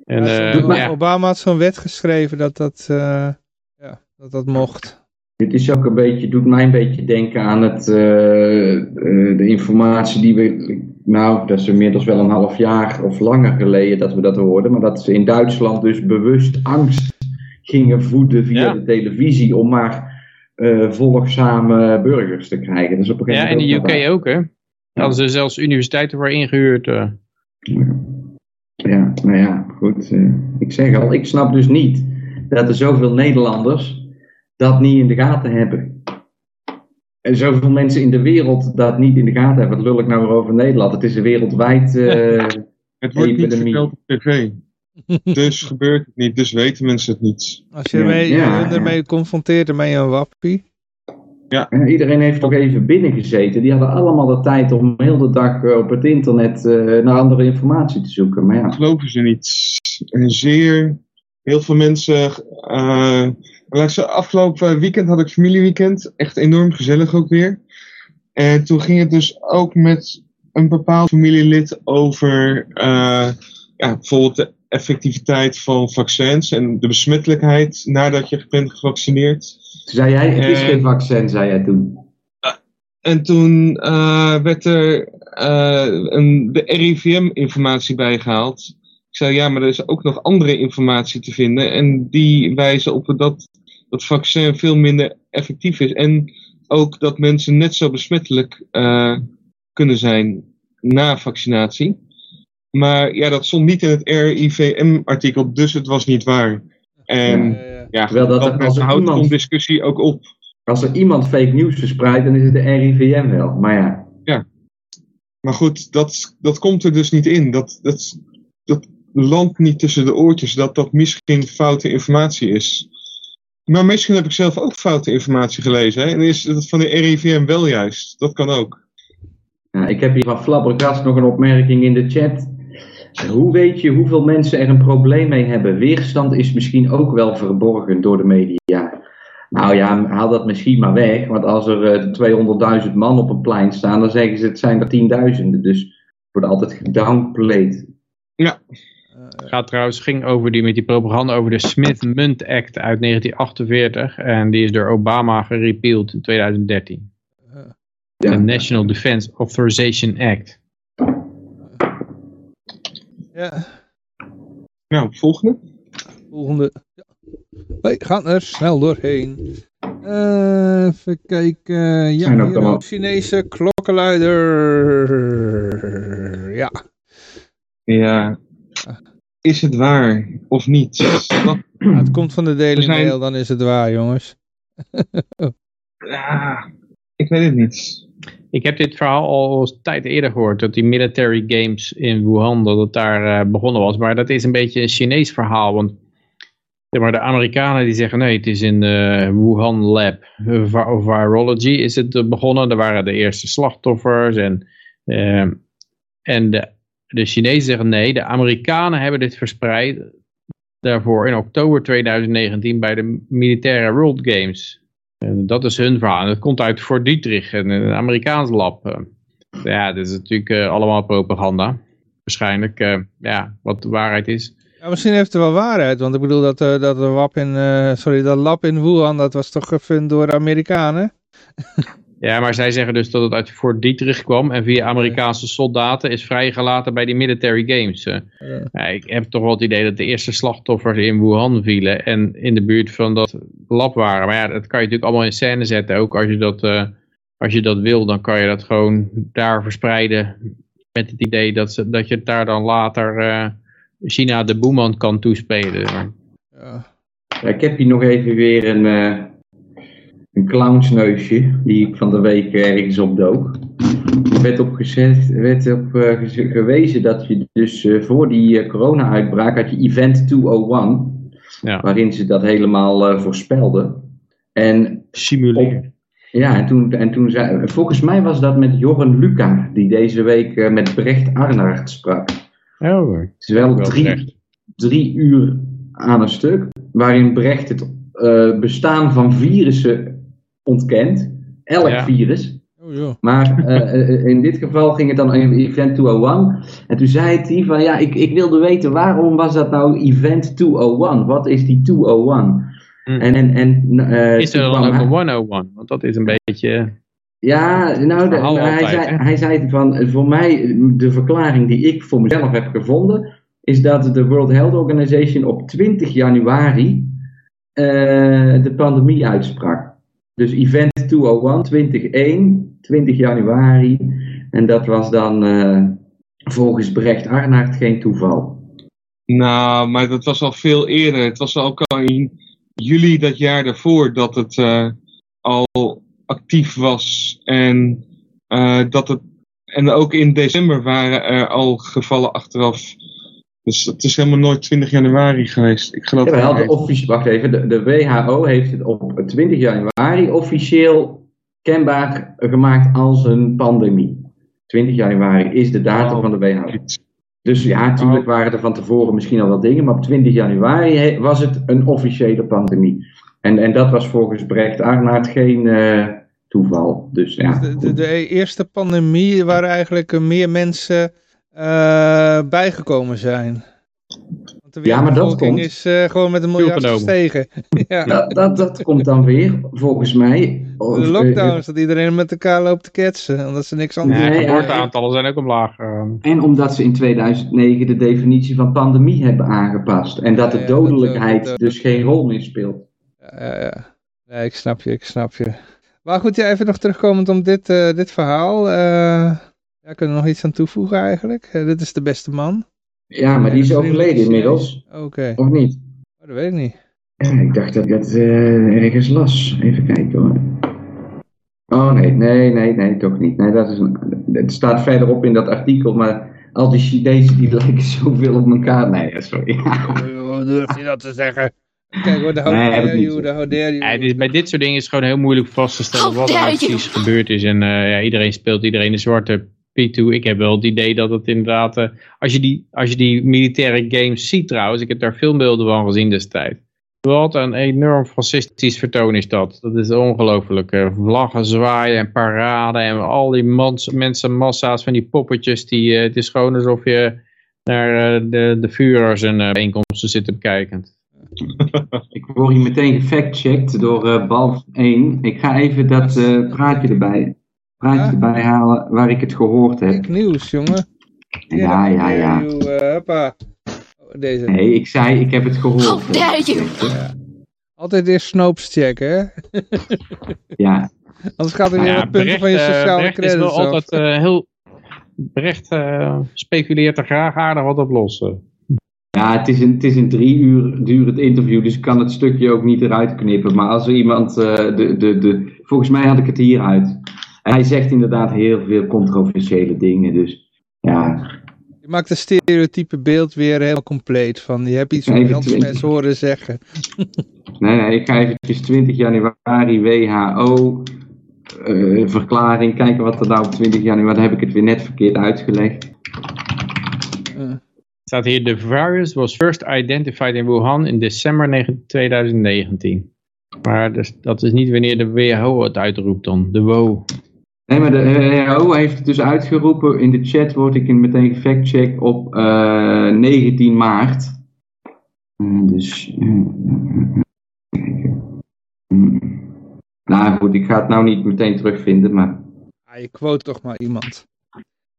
En, eh. Obama had zo'n wet geschreven dat dat, eh, ja, dat, dat mocht. Dit is ook een beetje, doet mij een beetje denken aan het, eh, eh, de informatie die we, nou dat is inmiddels wel een half jaar of langer geleden dat we dat hoorden, maar dat ze in Duitsland dus bewust angst gingen voeden via Ja. de televisie om maar eh, volgzame burgers te krijgen. Dus op een ja, in de UK ook hè. Hadden ze zelfs universiteiten voor ingehuurd. eh. Ja, nou ja, goed. eh, ik zeg al, ik snap dus niet dat er zoveel Nederlanders dat niet in de gaten hebben. En zoveel mensen in de wereld dat niet in de gaten hebben. Wat lul ik nou weer over Nederland? Het is een wereldwijd... eh, Het wordt niet Epidemie. verteld op tv. Dus gebeurt het niet, dus weten mensen het niet. Als je ermee, ja, ermee confronteert, dan ben je een wappie. Ja, iedereen heeft toch even binnengezeten. Die hadden allemaal de tijd om heel de dag eh, op het internet eh, naar andere informatie te zoeken. Maar ja, geloven ze niet. En zeer, heel veel mensen. eh, zeggen, afgelopen weekend had ik familieweekend. Echt enorm gezellig ook weer. En toen ging het dus ook met een bepaald familielid over eh, ja, bijvoorbeeld de effectiviteit van vaccins en de besmettelijkheid nadat je bent gevaccineerd. toen zei jij, het is Eh, geen vaccin, zei jij toen. En toen eh, werd er eh, een, de RIVM-informatie bijgehaald. Ik zei, ja, maar er is ook nog andere informatie te vinden. En die wijzen op dat dat vaccin veel minder effectief is. En ook dat mensen net zo besmettelijk eh, kunnen zijn na vaccinatie. Maar ja, dat stond niet in het RIVM-artikel, dus het was niet waar. En ja, Terwijl dat- dat, als houdt iemand- discussie ook op. Als er iemand fake nieuws verspreidt, dan is het de RIVM wel. Maar ja, Maar goed, dat, dat komt er dus niet in. Dat, dat, dat landt niet tussen de oortjes dat dat misschien foute informatie is. Maar misschien heb ik zelf ook foute informatie gelezen. Hè? En is het van de RIVM wel juist. Dat kan ook. Ja, ik heb hier van Flabbergast nog een opmerking in de chat. Hoe weet je hoeveel mensen er een probleem mee hebben? Weerstand is misschien ook wel verborgen door de media. Nou ja, haal dat misschien maar weg. Want als er eh, 200.000 man op een plein staan, dan zeggen ze het zijn er tienduizenden. Dus het wordt altijd gedownplayed. Het gaat trouwens, ging over die, met die propaganda over de Smith-Munt Act uit 1948. En die is door Obama gerepeeld in 2013. De Ja. National Defense Authorization Act. Ja, Nou, volgende. volgende. Ja. Hoi, gaan er snel doorheen. Eh, even kijken. Ja, Zijn ook Chinese klokkenluider. Ja. Ja. Is het waar of niet? Het komt van de Daily zijn- Mail, dan is het waar, jongens. ja, ik weet het niet. Ik heb dit verhaal al tijd eerder gehoord. Dat die military games in Wuhan, dat het daar eh, begonnen was. Maar dat is een beetje een Chinees verhaal. Want maar, de Amerikanen die zeggen nee, het is in de Wuhan Lab of Virology is het eh, begonnen. Daar waren de eerste slachtoffers. En, eh, en de, de Chinezen zeggen nee, de Amerikanen hebben dit verspreid. Daarvoor in oktober 2019 bij de militaire World Games. En dat is hun verhaal. En dat komt uit Fort Dietrich, een, een Amerikaans lab. Eh, Ja, dit is natuurlijk eh, allemaal propaganda. Waarschijnlijk, eh, ja, wat de waarheid is. Ja, misschien heeft het wel waarheid, want ik bedoel dat, dat, wap in, sorry, dat lab in Wuhan, dat was toch gevonden door Amerikanen? Ja, maar zij zeggen dus dat het uit Fort Dietrich kwam en via Amerikaanse soldaten is vrijgelaten bij die military games. eh. Ja. Ja, ik heb toch wel het idee dat de eerste slachtoffers in Wuhan vielen en in de buurt van dat lab waren. Maar ja, dat kan je natuurlijk allemaal in scène zetten. Ook als je dat, eh, als je dat wil, dan kan je dat gewoon daar verspreiden. Met het idee dat, ze, dat je het daar dan later eh, China de boeman kan toespelen. Ja. Ja, ik heb hier nog even weer een, eh een clownsneusje die ik van de week ergens opdook. Er werd op, gezet, werd op eh, gewezen dat je dus eh, voor die eh, corona-uitbraak had je Event 201, Ja. waarin ze dat helemaal voorspelden. En Simuleren. ja, en toen, en toen zei, volgens mij was dat met Jorren Luca, die deze week met Brecht Arnaert sprak. Oh, Het is wel wel drie, terecht. drie uur aan een stuk, waarin Brecht het bestaan van virussen ontkent. Elk Ja. virus. Oh, joh. Maar eh, eh, in dit geval ging het dan om Event 201. En toen zei hij van ja, ik, ik wilde weten waarom was dat nou Event 201? Wat is die 201? Hm. En, en, en, eh, Is er dan ook een 101? Want dat is een beetje... ja, nou, de- hij, zei, hè? hij zei van, eh, voor mij, de verklaring die ik voor mezelf heb gevonden, is dat de World Health Organization op 20 januari eh, de pandemie uitsprak. Dus event 201, 2001, 20 januari. En dat was dan eh, volgens Brecht Arnaert geen toeval. Nou, maar dat was al veel eerder. Het was al in juli dat jaar daarvoor dat het eh, al actief was. En, eh, dat het, en ook in december waren er al gevallen achteraf. Dus het is helemaal nooit 20 januari geweest. Ik geloof Ja, wel, de niet. officie- wacht even, de, de WHO heeft het op 20 januari officieel kenbaar gemaakt als een pandemie. 20 januari is de datum Oh. van de WHO. Dus ja, natuurlijk waren er van tevoren misschien al wel dingen, maar op 20 januari he- was het een officiële pandemie. En, en dat was volgens Brecht Arnaert geen eh, toeval. Dus ja, de, de, de eerste pandemie waar eigenlijk meer mensen bijgekomen zijn. Want de Ja, maar dat wereldbevolking komt- is eh, gewoon met een miljard gestegen. ja. dat, dat, dat komt dan weer, volgens mij. of, De eh, lockdowns, dat iedereen met elkaar loopt te ketsen, omdat ze niks anders Nee, De ja, geboorteaantallen zijn ook omlaag. En omdat ze in 2009 de definitie van pandemie hebben aangepast. En dat de dat dodelijkheid dat dus geen rol meer speelt. Ja, ja. Nee, ik snap je, ik snap je. Maar goed, ja, even nog terugkomend om dit, eh, dit verhaal. eh ja, kunnen we nog iets aan toevoegen eigenlijk? Eh, dit is de beste man. Ja, maar die is overleden inmiddels. Oké, Of niet? Oh, dat weet ik niet. Ja, ik dacht dat ik dat eh, ergens las. Even kijken hoor. Oh nee, nee, nee, nee, toch niet. Nee, dat is een, het staat verderop in dat artikel, maar al die Chinezen die lijken zoveel op elkaar. Nee, sorry. Hoe durf je dat te zeggen? Kijk hoor, de how Nee, heb ik dare niet. you, de how dare you. Ja, bij dit soort dingen is het gewoon heel moeilijk vast te stellen wat er nou precies gebeurd is. En eh, ja, iedereen speelt iedereen een zwarte Ik heb wel het idee dat het inderdaad... eh, als, je die, als je die militaire games ziet trouwens, ik heb daar filmbeelden van gezien destijds. Wat een enorm fascistisch vertoon is dat. Dat is ongelooflijk. eh, Vlaggen zwaaien en paraden en al die mans, mensenmassa's van die poppetjes. Die, eh, het is gewoon alsof je naar de, de en bijeenkomsten zit te bekijken. Ik word hier meteen gefactcheckt door Balf 1. Ik ga even dat praatje erbij, praatje Ja? erbij halen waar ik het gehoord heb. Fake nieuws, jongen. Ja, ja, ja. eh, hoppa. Oh, deze. Nee, ik zei, ik heb het gehoord. How dare you! Altijd eerst Snopes checken, hè? Ja, Anders gaat er weer wat punten van je eh, sociale Brecht is credits wel af. altijd eh, heel... Brecht eh, speculeert er graag aardig wat op los. eh. ja het, is een, het is een drie uur durend interview, dus ik kan het stukje ook niet eruit knippen. Maar als er iemand, eh, de, de, de, volgens mij had ik het hieruit. En hij zegt inderdaad heel veel controversiële dingen, dus ja. Je maakt het stereotype beeld weer helemaal compleet. Van, je hebt iets van andere twintig. mensen horen zeggen. Nee, nee, ik ga eventjes 20 januari WHO eh, verklaring. Kijken wat er nou op 20 januari, dan heb ik het weer net verkeerd uitgelegd. Eh, staat hier, the virus was first identified in Wuhan in december 9 2019. Maar dus, dat is niet wanneer de WHO het uitroept dan, de WO. Nee, maar de WHO heeft het dus uitgeroepen. In de chat word ik meteen gefactcheckt op eh 19 maart. Dus. eh. Nou goed, ik ga het nou niet meteen terugvinden, maar. ah, je quote toch maar iemand.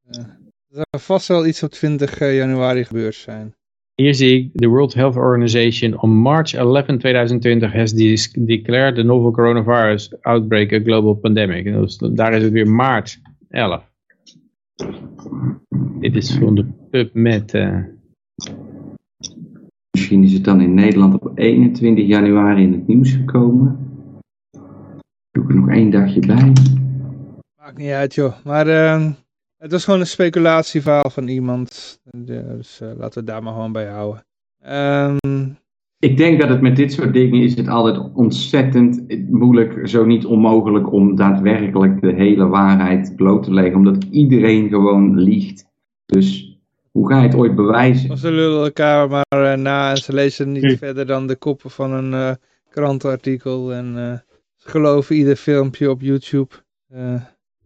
Eh, er zal vast wel iets op 20 januari gebeurd zijn. Hier zie ik, the World Health Organization on March 11, 2020 has declared the novel coronavirus outbreak a global pandemic. En is- daar is het weer maart 11. Dit is van de PubMed. eh. Misschien is het dan in Nederland op 21 januari in het nieuws gekomen. Doe ik er nog één dagje bij. Maakt niet uit joh. Maar eh, het was gewoon een speculatieverhaal van iemand. Dus eh, laten we het daar maar gewoon bij houden. Ehm, Ik denk dat het met dit soort dingen is het altijd ontzettend moeilijk, zo niet onmogelijk, om daadwerkelijk de hele waarheid bloot te leggen. Omdat iedereen gewoon liegt. Dus hoe ga je het ooit bewijzen? ze lullen elkaar maar eh, na en ze lezen niet Hm. verder dan de koppen van een eh, krantenartikel. En eh, ze geloven ieder filmpje op YouTube.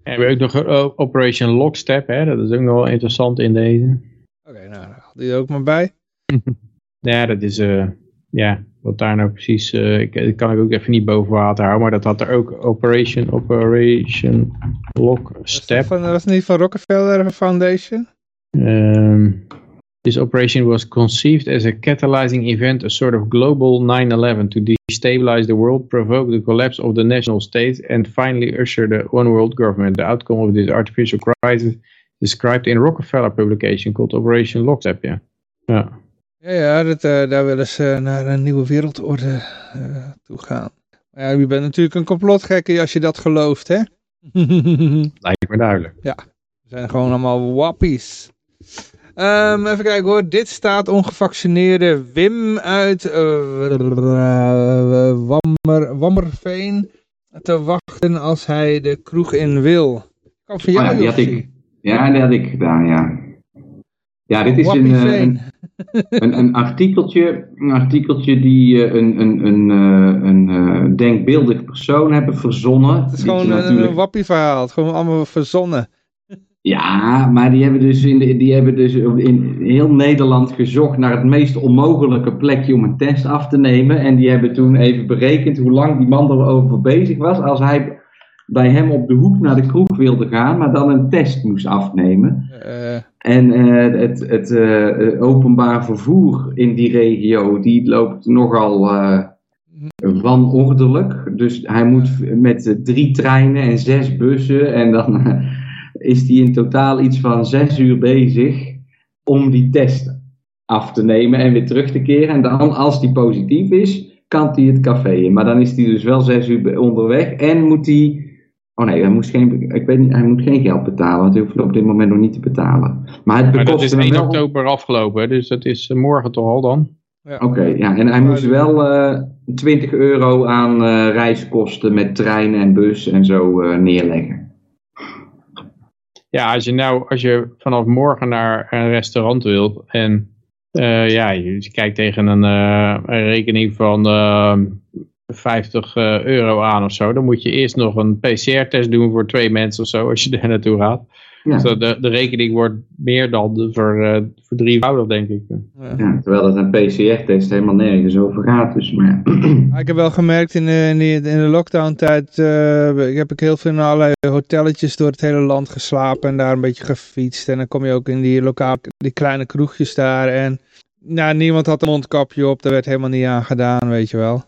En we hebben ook nog eh, Operation Lockstep, hè? dat is ook nog wel interessant in deze. Oké, nou, haal die er ook maar bij. Ja, dat is, eh, ja, wat daar nou precies, eh, ik, dat kan ik ook even niet boven water houden, maar dat had er ook Operation, Operation Was Lockstep. dat, van, was niet van Rockefeller Foundation? Ehm, This operation was conceived as a catalyzing event, a sort of global 9-11 to destabilize the world, provoke the collapse of the national states, and finally usher the one world government. The outcome of this artificial crisis described in Rockefeller publication called Operation Lockstep. Ja, ja. Ja, ja dat, uh, daar willen ze naar een nieuwe wereldorde uh, toe gaan. Maar ja, je bent natuurlijk een complotgekke als je dat gelooft, hè? Lijkt me duidelijk. Ja, we zijn gewoon allemaal wappies. Um, even kijken hoor, dit staat ongevaccineerde Wim uit uh, Wammer, Wammerveen te wachten als hij de kroeg in wil. Kan van jou, oh ja, die had ik, ja, die had ik gedaan, ja. Ja, dit is een, een, een, een, artikeltje, een artikeltje die een, een, een, een, een denkbeeldig persoon hebben verzonnen. Het is gewoon natuurlijk... een wappie verhaal, het gewoon allemaal verzonnen. Ja, maar die hebben dus, in, de, die hebben dus in heel Nederland gezocht naar het meest onmogelijke plekje om een test af te nemen. En die hebben toen even berekend hoe lang die man erover bezig was. Als hij bij hem op de hoek naar de kroeg wilde gaan, maar dan een test moest afnemen. Uh. En uh, het, het uh, openbaar vervoer in die regio, die loopt nogal wanordelijk. Dus hij moet met drie treinen en zes bussen en dan is hij in totaal iets van zes uur bezig om die test af te nemen en weer terug te keren. En dan, als die positief is, kan hij het café in. Maar dan is hij dus wel zes uur onderweg en moet hij... Oh nee, hij, moest geen, ik weet niet, hij moet geen geld betalen, want hij hoeft op dit moment nog niet te betalen. Maar, het maar dat is 1 oktober afgelopen, dus dat is eh, morgen toch al dan? Ja. Oké, ja, en hij moest wel uh, eh, 20 euro aan uh, reiskosten met trein en bus en zo uh, neerleggen. Ja, als je nou, als je vanaf morgen naar een restaurant wilt en uh, ja, je kijkt tegen een, een rekening van uh, 50 euro aan of zo, dan moet je eerst nog een PCR-test doen voor twee mensen of zo, als je daar naartoe gaat. Ja. Dus de, de rekening wordt meer dan de, voor, uh, voor drievoudig, denk ik. Ja, terwijl dat een PCR-test helemaal nergens over gaat. Dus, maar ja. Ik heb wel gemerkt in de, in de, in de lockdown-tijd, uh, ik heb ik heel veel in allerlei hotelletjes door het hele land geslapen en daar een beetje gefietst. En dan kom je ook in die lokaal, die kleine kroegjes daar en nou, niemand had een mondkapje op, daar werd helemaal niet aan gedaan, weet je wel.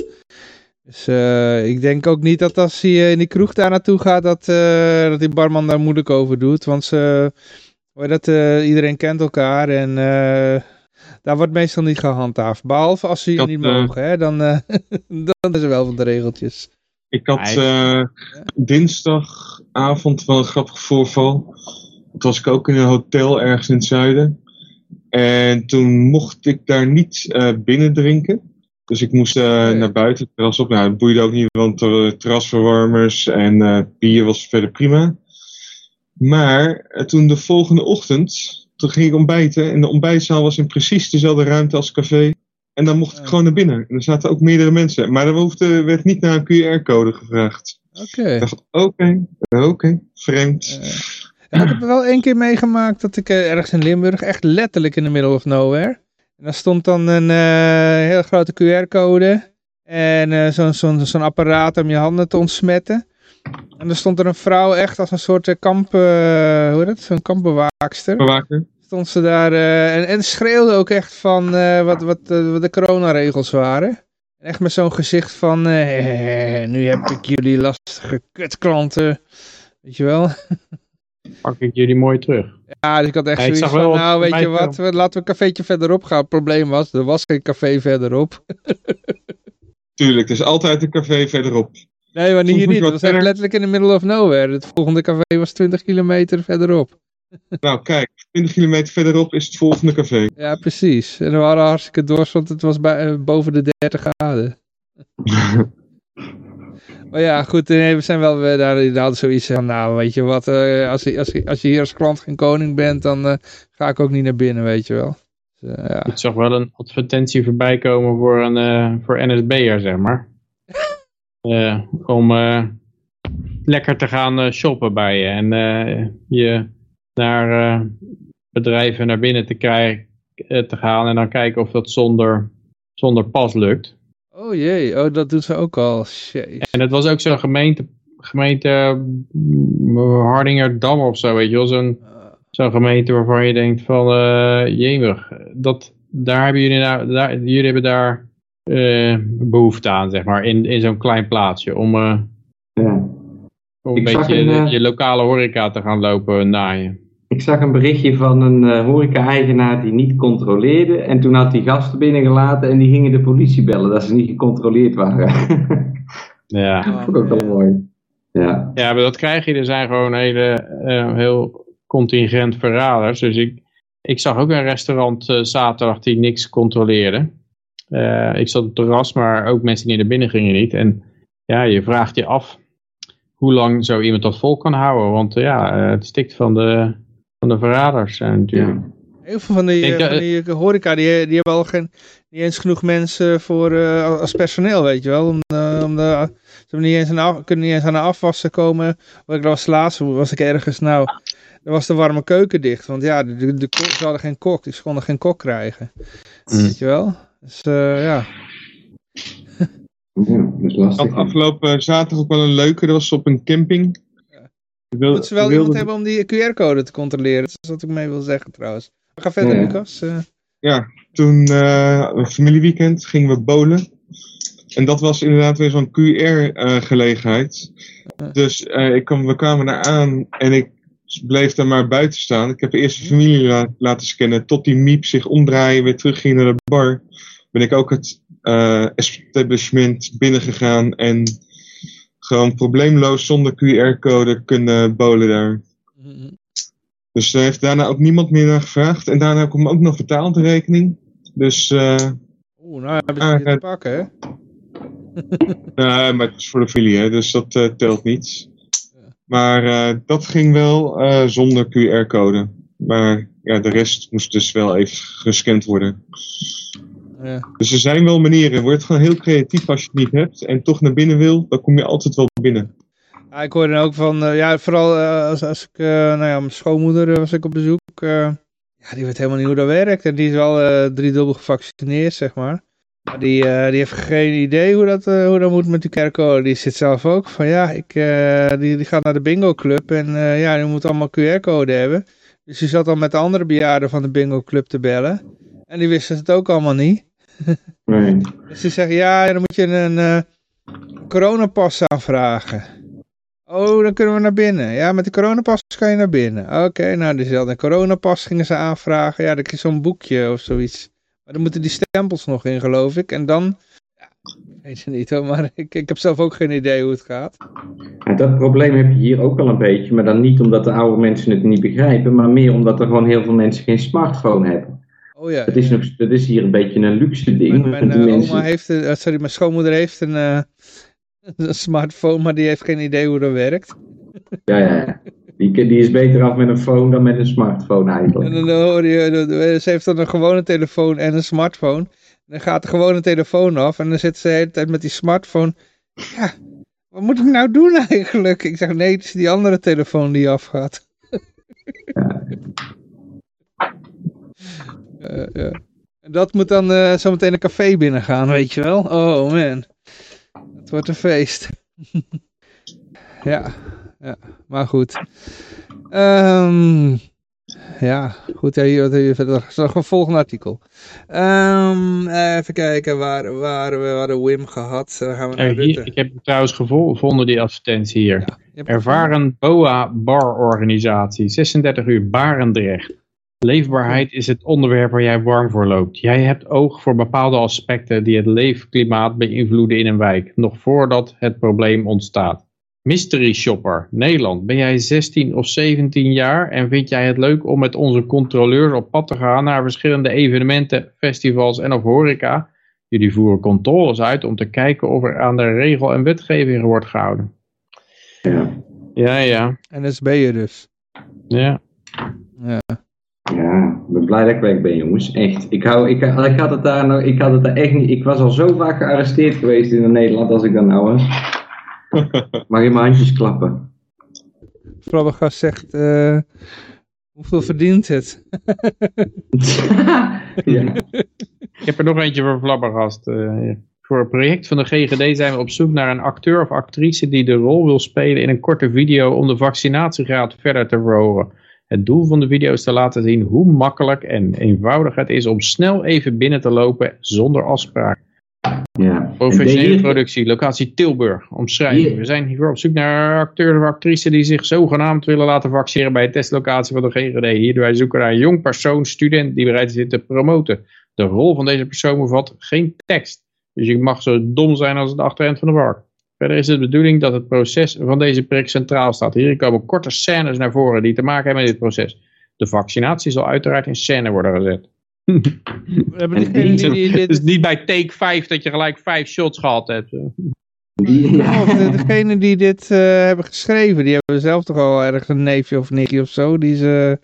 Dus uh, ik denk ook niet dat als hij in die kroeg daar naartoe gaat, dat, uh, dat die barman daar moeilijk over doet. Want ze, dat, uh, iedereen kent elkaar en daar wordt meestal niet gehandhaafd. Behalve als ze je niet mogen, hè, dan, dan is er wel van de regeltjes. Ik had dinsdagavond wel een grappig voorval. Toen was ik ook in een hotel ergens in het zuiden. En toen mocht ik daar niet binnen drinken. Dus ik moest uh, naar buiten, het terras op. Nou, dat boeide ook niet, want er terrasverwarmers en uh, bier was verder prima. Maar uh, toen de volgende ochtend, toen ging ik ontbijten. En de ontbijtzaal was in precies dezelfde ruimte als café. En dan mocht ik gewoon naar binnen. En er zaten ook meerdere mensen. Maar er hoefde, werd niet naar een QR-code gevraagd. Oké. Okay. Ik dacht, oké, okay, oké, vreemd. Ik heb er wel één keer meegemaakt dat ik ergens in Limburg, echt letterlijk in the middle of nowhere en daar stond dan een uh, hele grote QR-code. En uh, zo'n zo'n zo'n apparaat om je handen te ontsmetten. En er stond er een vrouw echt als een soort eh, kamp, uh, hoe heet dat? Zo'n kampbewaakster. Bewaker. Stond ze daar en, en schreeuwde ook echt van wat, wat, wat de coronaregels waren. Echt met zo'n gezicht van, nu heb ik jullie lastige kutklanten. Weet je wel? Pak ik jullie mooi terug. Ja, dus ik had echt ja, zoiets van, nou weet je wat, laten we een cafeetje verderop gaan. Het probleem was, er was geen café verderop. Tuurlijk, er is altijd een café verderop. Nee, maar hier niet. Het was echt letterlijk in the middle of nowhere. Het volgende café was 20 kilometer verderop. Nou, kijk, 20 kilometer verderop is het volgende café. Ja, precies. En we waren hartstikke dorst, want het was bij, uh, boven de 30 graden. Maar ja, goed, we zijn wel we daar inderdaad zoiets van, nou, weet je wat, uh, als, je, als, je, als je hier als klant geen koning bent, dan uh, ga ik ook niet naar binnen, weet je wel. Dus, uh, ja. Ik zag wel een advertentie voorbij komen voor een voor NSB'er, zeg maar. om lekker te gaan shoppen bij je en je naar bedrijven naar binnen te, krijgen, te gaan en dan kijken of dat zonder, zonder pas lukt. Oh jee, oh, dat doet ze ook al. Jeez. En het was ook zo'n gemeente, gemeente uh, Hardingerdam of zo, weet je wel. Zo'n zo'n gemeente waarvan je denkt van, uh, jemig, dat, daar hebben jullie, nou, daar, jullie hebben daar uh, behoefte aan, zeg maar, in, in zo'n klein plaatsje, om, uh, ja. om een beetje je lokale horeca te gaan lopen naaien. Ik zag een berichtje van een uh, horeca-eigenaar die niet controleerde. En toen had hij gasten binnengelaten en die gingen de politie bellen dat ze niet gecontroleerd waren. ja. dat vond ik ook wel mooi. Ja. ja, maar dat krijg je. Er zijn gewoon hele, uh, heel contingent verraders. Dus ik, ik zag ook een restaurant uh, zaterdag die niks controleerde. ik zat op het terras, maar ook mensen die naar binnen gingen niet. En ja, je vraagt je af hoe lang zo iemand dat vol kan houden. Want ja, het stikt van de van de verraders zijn natuurlijk. Ja. Heel veel van die, van die horeca, die, die hebben al geen, niet eens genoeg mensen voor, uh, als personeel, weet je wel. Om, uh, om de, ze niet eens aan, kunnen niet eens aan de afwassen komen. Wat ik was laatst, was ik ergens, nou, er was de warme keuken dicht. Want ja, de, de, de ze hadden geen kok, dus ze konden geen kok krijgen. Mm. Weet je wel? Dus uh, ja. ja, dat is lastig. Afgelopen zaterdag ook wel een leuke, dat was op een camping. Wil, Moet ze wel iemand hebben om die QR-code te controleren. Dat is wat ik mee wil zeggen trouwens. Ga verder, ja. Lucas. Uh. Ja, toen uh, familieweekend gingen we bowlen. En dat was inderdaad weer zo'n QR-gelegenheid. Uh, dus ik kwam, we kwamen daar aan en ik bleef daar maar buiten staan. Ik heb eerst de familie la laten scannen. Tot die miep zich omdraaien, weer terugging naar de bar. Ben ik ook het establishment binnengegaan en gewoon probleemloos zonder QR-code kunnen bolen daar. Mm-hmm. Dus daar heeft daarna ook niemand meer naar gevraagd. En daarna ik hem ook nog vertaald, de rekening. Dus... Uh, Oeh, nou hebben ze uh, te pakken, hè? nee, maar het is voor de filie, hè, dus dat uh, telt niet. Maar uh, dat ging wel uh, zonder QR-code. Maar ja, de rest moest dus wel even gescand worden. Ja. Dus er zijn wel manieren. Word gewoon heel creatief als je het niet hebt en toch naar binnen wil, dan kom je altijd wel binnen. Ja, ik hoorde ook van, uh, ja, vooral uh, als, als ik, uh, nou ja, mijn schoonmoeder was ik op bezoek. ja, die weet helemaal niet hoe dat werkt. En die is wel driedubbel gevaccineerd, zeg maar. Maar die, die heeft geen idee hoe dat, hoe dat moet met die QR-code. Die zit zelf ook van, ja, ik, die, die gaat naar de bingo club en ja, die moet allemaal QR-code hebben. Dus die zat al met de andere bejaarden van de bingo club te bellen. En die wisten het ook allemaal niet. Nee. Dus ze zeggen, ja, dan moet je een uh, coronapas aanvragen. Oh, dan kunnen we naar binnen. Ja, met de coronapas kan je naar binnen. Oké, okay, nou, dus een coronapas gingen ze aanvragen. Ja, dat is zo'n boekje of zoiets. Maar dan moeten die stempels nog in, geloof ik. En dan, ja, weet je niet hoor, maar ik, ik heb zelf ook geen idee hoe het gaat. Ja, dat probleem heb je hier ook al een beetje. Maar dan niet omdat de oude mensen het niet begrijpen. Maar meer omdat er gewoon heel veel mensen geen smartphone hebben. Oh ja. Het is, nog, is hier een beetje een luxe ding. Mijn, mijn uh, oma heeft, uh, sorry, mijn schoonmoeder heeft een, uh, een, smartphone, maar die heeft geen idee hoe dat werkt. Ja, ja. Die, die is beter af met een phone dan met een smartphone eigenlijk. En dan hoor je, ze heeft dan een gewone telefoon en een smartphone. Dan gaat de gewone telefoon af en dan zit ze de hele tijd met die smartphone. Ja, wat moet ik nou doen eigenlijk? Ik zeg nee, het is die andere telefoon die afgaat. Ja. Ja. En dat moet dan uh, zometeen een café binnengaan, weet je wel? Oh man, het wordt een feest. ja, ja, maar goed. Um, ja, goed, hier, hier verder. nog een volgende artikel. Um, even kijken, waar, waar we hadden Wim gehad. Gaan we naar hier, ik heb trouwens gevonden, die advertentie hier. Ja, Ervaren BOA Bar Organisatie, 36 uur Barendrecht. Leefbaarheid is het onderwerp waar jij warm voor loopt. Jij hebt oog voor bepaalde aspecten die het leefklimaat beïnvloeden in een wijk, nog voordat het probleem ontstaat. Mystery Shopper, Nederland. Ben jij 16 of 17 jaar en vind jij het leuk om met onze controleurs op pad te gaan naar verschillende evenementen, festivals en of horeca? Jullie voeren controles uit om te kijken of er aan de regel en wetgeving wordt gehouden. Ja. Ja, ja. En dat ben je dus. Ja. Ja. Ja, ik ben blij dat ik weg ben, jongens. Echt. Ik, hou, ik, ik, had het daar nog, ik had het daar echt niet. Ik was al zo vaak gearresteerd geweest in Nederland als ik dan nou was. Mag je mijn handjes klappen? Flabbergast zegt, uh, hoeveel verdient het? ja. Ik heb er nog eentje voor Flabbergast. Uh, voor het project van de GGD zijn we op zoek naar een acteur of actrice die de rol wil spelen in een korte video om de vaccinatiegraad verder te verhogen. Het doel van de video is te laten zien hoe makkelijk en eenvoudig het is om snel even binnen te lopen zonder afspraak. Ja. Professionele productie, locatie Tilburg, omschrijving. Hier- We zijn hiervoor op zoek naar acteurs of actrices die zich zogenaamd willen laten vaccineren bij een testlocatie van de GGD. Hier wij zoeken naar een jong persoon, student die bereid is dit te promoten. De rol van deze persoon bevat geen tekst. Dus je mag zo dom zijn als het achterend van de vark. Verder is het de bedoeling dat het proces van deze prik centraal staat. Hier komen korte scènes naar voren die te maken hebben met dit proces. De vaccinatie zal uiteraard in scène worden gezet. Dit... Dus niet bij take 5 dat je gelijk 5 shots gehad hebt. Die, ja. Of de- degene die dit eh, hebben geschreven, die hebben zelf toch al ergens een neefje of nichtje of zo, die ze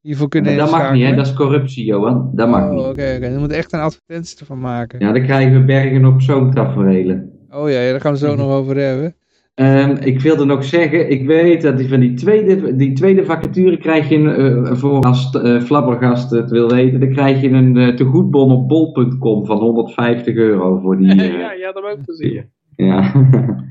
hiervoor kunnen dat mag niet, hè? dat is corruptie, Johan. Dat mag Oh, niet. oké, oké. Je moet echt een advertentie ervan maken. Ja, dan krijgen we bergen op zo'n taferelen. Oh ja, ja, daar gaan we zo nog over hebben. Ehm, ik wilde nog zeggen, ik weet dat die van die tweede, die tweede vacature krijg je een, eh, voor als eh Flabbergast het wil weten, dan krijg je een eh, tegoedbon op bol.com van 150 euro voor die. ja, had hem ook gezien. ja.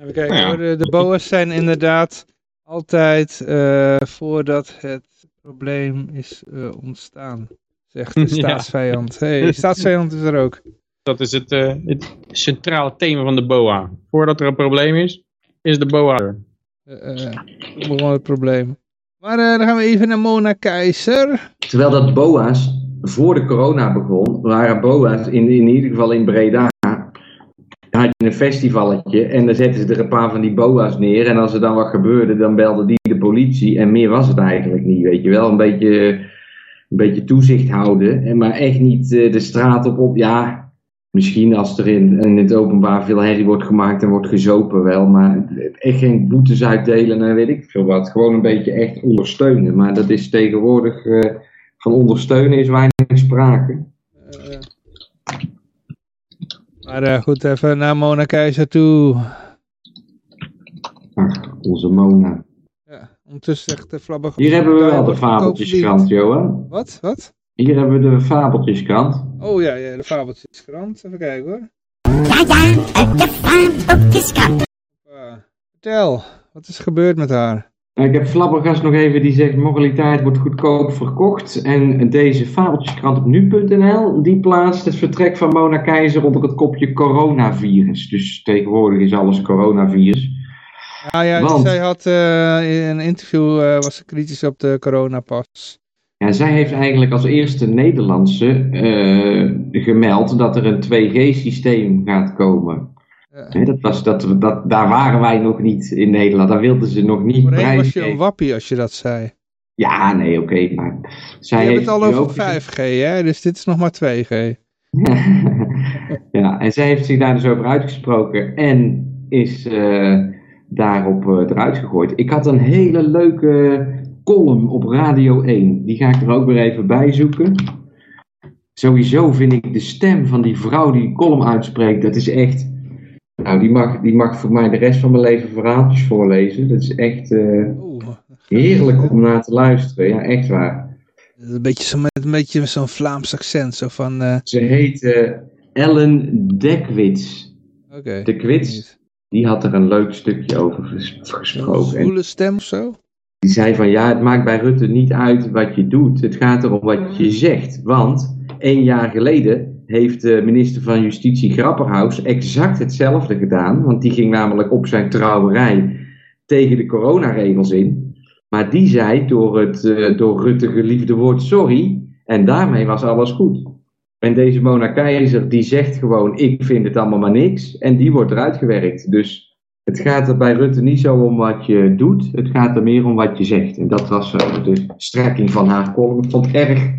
Even kijken Ja. hoor. De, de boa's zijn inderdaad altijd eh, voordat het probleem is eh, ontstaan. Zegt de Ja. staatsvijand. hey, de staatsvijand is er ook. Dat is het, eh, het centrale thema van de BOA. Voordat er een probleem is, is de BOA er. Eh, eh, het probleem. Maar eh, dan gaan we even naar Mona Keizer. Terwijl dat BOA's voor de corona begon, waren BOA's in, in ieder geval in Breda. had je een festivalletje en dan zetten ze er een paar van die BOA's neer. En als er dan wat gebeurde, dan belde die de politie. En meer was het eigenlijk niet, weet je wel. Een beetje, een beetje toezicht houden. En maar echt niet eh, de straat op op. Ja, misschien als er in, in het openbaar veel herrie wordt gemaakt en wordt gezopen wel. Maar echt geen boetes uitdelen en weet ik veel wat. Gewoon een beetje echt ondersteunen. Maar dat is tegenwoordig... eh, van ondersteunen is weinig sprake. Eh, maar eh, goed, even naar Mona Keizer toe. Ach, onze Mona. Ja, ondertussen zegt de Flabber... Hier hebben we wel de fabeltjeskrant, Johan. Wat? Wat? Hier hebben we de fabeltjeskrant. Oh ja, ja de fabeltjeskrant. Even kijken hoor. Ja, ja, de fabeltjeskrant. Vertel, wat is gebeurd met haar? Nou, Ik heb Flabbergast nog even, die zegt moraliteit wordt goedkoop verkocht. En deze fabeltjeskrant op nu.nl, die plaatst het vertrek van Mona Keizer onder het kopje coronavirus. Dus tegenwoordig is alles coronavirus. Ja, ja, Want- zij had eh, in een interview, eh, was ze kritisch op de coronapas. Ja, zij heeft eigenlijk als eerste Nederlandse eh, gemeld dat er een 2G-systeem gaat komen. Dat was, dat, dat, daar waren wij nog niet in Nederland. Daar wilden ze nog niet Voorheen was je een wappie als je dat zei. Ja, nee, oké. maar zij je hebt heeft het al over ook gezegd- 5G, hè? Dus dit is nog maar 2G. ja, en zij heeft zich daar dus over uitgesproken en is eh, daarop eh, eruit gegooid. Ik had een hele leuke column op Radio 1. Die ga ik er ook weer even bij zoeken. Sowieso vind ik de stem van die vrouw die die column uitspreekt, dat is echt... Nou, die mag, die mag voor mij de rest van mijn leven verhaaltjes voorlezen. Dat is echt eh, heerlijk om naar te luisteren. Ja, echt waar. een beetje zo met een beetje zo'n Vlaams accent. Zo van, eh, Ze heet eh, Ellen Dekwits. oké. De Kwits, die had er een leuk stukje over gesproken. En zwoele stem of zo? Die zei van ja, het maakt bij Rutte niet uit wat je doet. Het gaat erom wat je zegt. Want één jaar geleden heeft de minister van Justitie Grapperhaus exact hetzelfde gedaan. Want die ging namelijk op zijn trouwerij tegen de coronaregels in. Maar die zei door het eh, door Rutte geliefde woord sorry. En daarmee was alles goed. En deze Mona Keizer die zegt gewoon ik vind het allemaal maar niks. En die wordt eruit gewerkt. Dus het gaat er bij Rutte niet zo om wat je doet. Het gaat er meer om wat je zegt. En dat was eh, de strekking van haar column. Ik vond het erg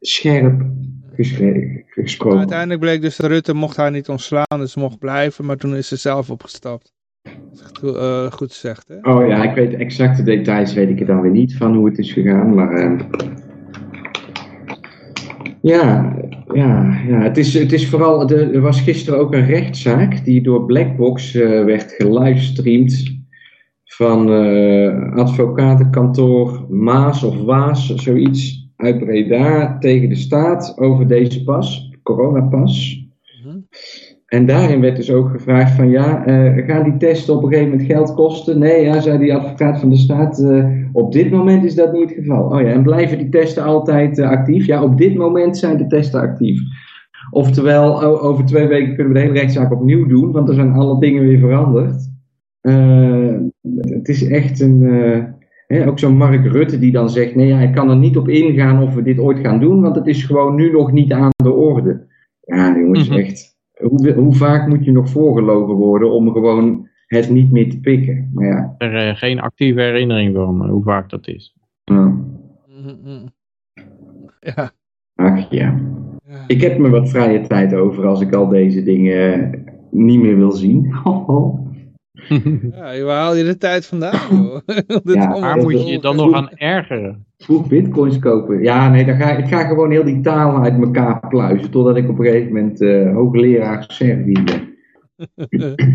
scherp Maar gesproken. uiteindelijk bleek dus dat Rutte mocht haar niet ontslaan, dus mocht blijven. Maar toen is ze zelf opgestapt. Goed, eh, goed zegt, hè? Oh ja, ik weet exacte details weet ik er dan weer niet van hoe het is gegaan, maar eh, ja, ja, ja, het is, het is vooral, de- er was gisteren ook een rechtszaak die door Blackbox eh, werd gelivestreamd van eh, advocatenkantoor Maas of Waas, zoiets uit Breda tegen de staat over deze pas, coronapas. Mhm. En daarin werd dus ook gevraagd van ja, eh, gaan die testen op een gegeven moment geld kosten? Nee, ja, zei die advocaat van de staat, op dit moment is dat niet het geval. Oh ja, en blijven die testen altijd eh, actief? Ja, op dit moment zijn de testen actief. Oftewel, over twee weken kunnen we de hele rechtszaak opnieuw doen, want er zijn alle dingen weer veranderd. Eh, het is echt een, eh, hè, ook zo'n Mark Rutte die dan zegt, nee ja, ik kan er niet op ingaan of we dit ooit gaan doen, want het is gewoon nu nog niet aan de orde. Ja jongens, Mhm. echt. Hoe, hoe vaak moet je nog voorgelogen worden om gewoon het niet meer te pikken? Maar ja, Er eh, geen actieve herinnering van eh, hoe vaak dat is. mhm. Ja. ach ja. ja. Ik heb me wat vrije tijd over als ik al deze dingen niet meer wil zien. Ja, waar haal je de tijd vandaan, joh? Ja, Waar moet je je dan nog aan ergeren? Vroeg bitcoins kopen. Ja, nee, dan ga, ik ga gewoon heel die taal uit elkaar pluizen. Totdat ik op een gegeven moment eh, hoogleraar Servië ben.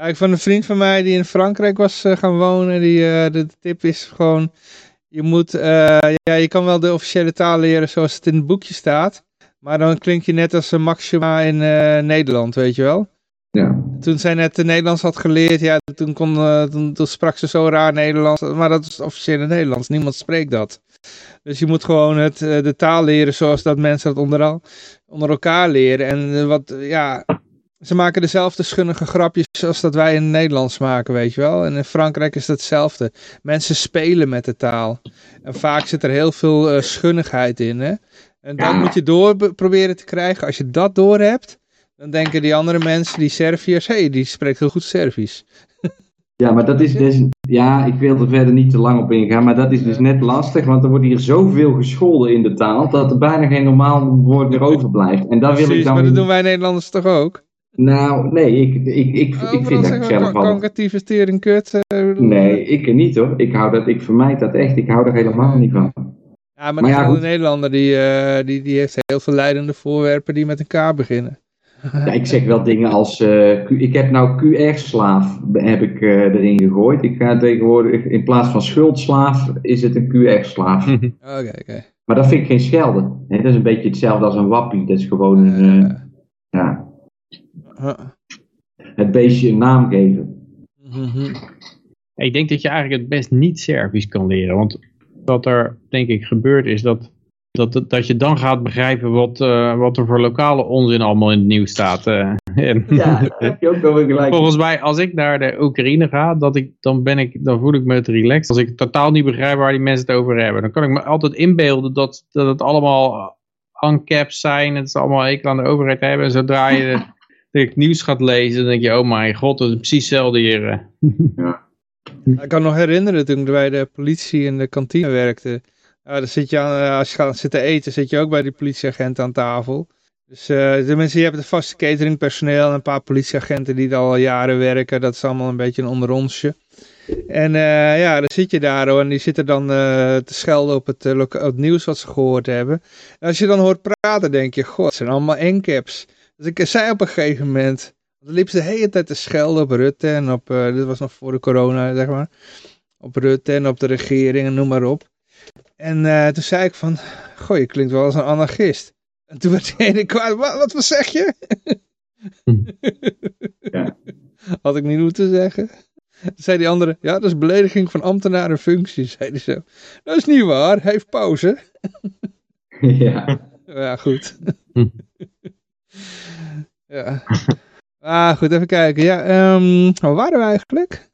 Ja, ik van een vriend van mij die in Frankrijk was eh, gaan wonen, die, eh, de tip is gewoon, je moet, eh, ja, je kan wel de officiële taal leren zoals het in het boekje staat, maar dan klink je net als een Maxima in Nederland, weet je wel. Ja. Toen zij net het Nederlands had geleerd, ja, toen, kon, toen, toen sprak ze zo raar Nederlands, maar dat is het officiële Nederlands, niemand spreekt dat. Dus je moet gewoon het, de taal leren zoals dat mensen dat onder, al- onder elkaar leren. En wat, ja, ze maken dezelfde schunnige grapjes als dat wij in het Nederlands maken, weet je wel. En in Frankrijk is dat hetzelfde. Mensen spelen met de taal. En vaak zit er heel veel eh, schunnigheid in, hè. En dat moet je door be- proberen te krijgen. Als je dat door hebt, dan denken die andere mensen, die Serviërs, hé, hey, die spreekt heel goed Servisch. ja, maar dat is dus... Ja, ik wil er verder niet te lang op ingaan. Maar dat is dus net lastig. Want er wordt hier zoveel gescholden in de taal. Dat er bijna geen normaal woord meer overblijft. En daar wil ik dan... maar dat doen wij Nederlanders toch ook? Nou, nee, ik, ik, ik, ik Overal vind dat zeggen we zelf tering kut. eh, Nee, ik niet hoor. Ik, hou dat, ik vermijd dat echt. Ik hou er helemaal niet van. Ja, maar, Maar de ja. Nederlander die, eh, die, die heeft heel veel leidende voorwerpen die met een K beginnen. Ja, ik zeg wel dingen als, eh, Q- ik heb nou QR-slaaf heb ik, eh, erin gegooid. Ik ga tegenwoordig, in plaats van schuldslaaf, is het een QR-slaaf. Oké, oké. Maar dat vind ik geen schelden. Hè, dat is een beetje hetzelfde als een wappie. Dat is gewoon een, eh, ja, het beestje een naam geven. mhm. Ik denk dat je eigenlijk het best niet Servisch kan leren. Want wat er denk ik gebeurt is dat, dat, dat je dan gaat begrijpen wat, eh, wat er voor lokale onzin allemaal in het nieuws staat. eh. en Ja, daar heb je ook wel weer gelijk. volgens mij als ik naar de Oekraïne ga, dat ik, dan, ben ik, dan voel ik me het relaxed. Als ik totaal niet begrijp waar die mensen het over hebben. Dan kan ik me altijd inbeelden dat, dat het allemaal uncaps zijn. Het is allemaal hekel aan de overheid hebben. En zodra je de, het nieuws gaat lezen, dan denk je, oh mijn god, dat is precies hetzelfde hier. eh. Ik kan me nog herinneren toen ik bij de politie in de kantine werkte. Ja, dan zit je aan, eh, als je gaat zitten eten, zit je ook bij die politieagent aan tafel. Dus eh tenminste, je hebt een vaste cateringpersoneel en een paar politieagenten die er al jaren werken. Dat is allemaal een beetje een onderonsje. En eh, ja, dan zit je daar hoor, en die zitten dan eh, te schelden op het, op het nieuws wat ze gehoord hebben. En als je dan hoort praten, denk je, god, het zijn allemaal encaps. Dus ik zei op een gegeven moment, dan liep ze de hele tijd te schelden op Rutte en op, eh, dit was nog voor de corona, zeg maar. Op Rutte en op de regering en noem maar op. En eh, toen zei ik van, goh, je klinkt wel als een anarchist. En toen werd die ene kwaad, wat, wat, wat zeg je? Ja. Had ik niet moeten zeggen. Toen zei die andere, ja, dat is belediging van ambtenaren functie, zei hij zo. Dat is niet waar, hij heeft pauze. ja. Ja, goed. Hm. Ja. Ah, goed, even kijken. Ja, ehm, waar waren we eigenlijk?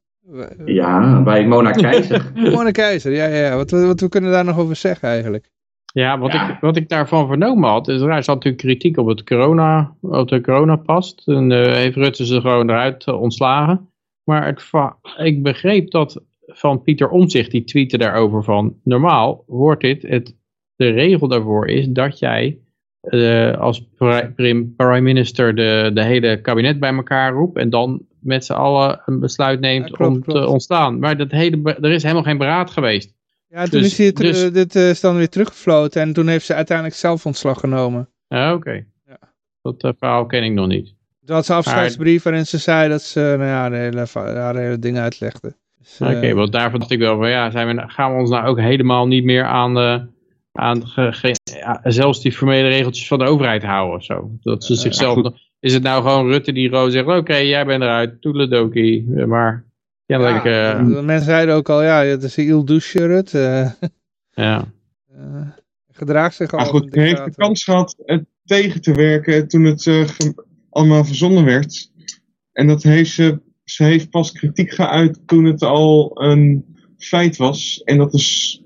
ja, bij Mona Keizer. Mona Keizer, ja, ja. ja. Wat, wat, wat we kunnen daar nog over zeggen eigenlijk? Ja, wat, Ja. Ik, wat ik daarvan vernomen had, is er zat natuurlijk kritiek op het corona, op de coronapast. En eh, heeft Rutte ze gewoon eruit eh, ontslagen. Maar het, ik begreep dat van Pieter Omtzigt, die tweette daarover van, normaal wordt dit, het, de regel daarvoor is dat jij eh, als pri- prim- prime minister de, de hele kabinet bij elkaar roept en dan met z'n allen een besluit neemt Ja, klopt, om klopt. te ontstaan. Maar dat hele, er is helemaal geen beraad geweest. Ja, toen Dus- is hij dus- dit eh, is dan weer teruggefloten en toen heeft ze uiteindelijk zelf ontslag genomen. Ja, oké. Ja. Dat eh, verhaal ken ik nog niet. Toen had ze een afscheidsbrief waarin ze zei dat ze nou ja, de, hele, ding uitlegde. Dus, Oké, want daarvan dacht ik wel van ja, zijn we, gaan we ons nou ook helemaal niet meer aan, de, aan ge- ge- ja, zelfs die formele regeltjes van de overheid houden of zo. Dat ze zichzelf is het nou gewoon Rutte die gewoon zegt, oké, jij bent eruit, toedeledokie. Eh, Maar kennelijk, Ja, eh, mensen zeiden ook al, ja, het is een il douche Rut. eh, ja. eh, gedraagt zich al Maar goed, hij heeft de kans gehad het tegen te werken toen het eh, allemaal verzonnen werd. En dat heeft ze, ze heeft pas kritiek geuit toen het al een feit was. En dat is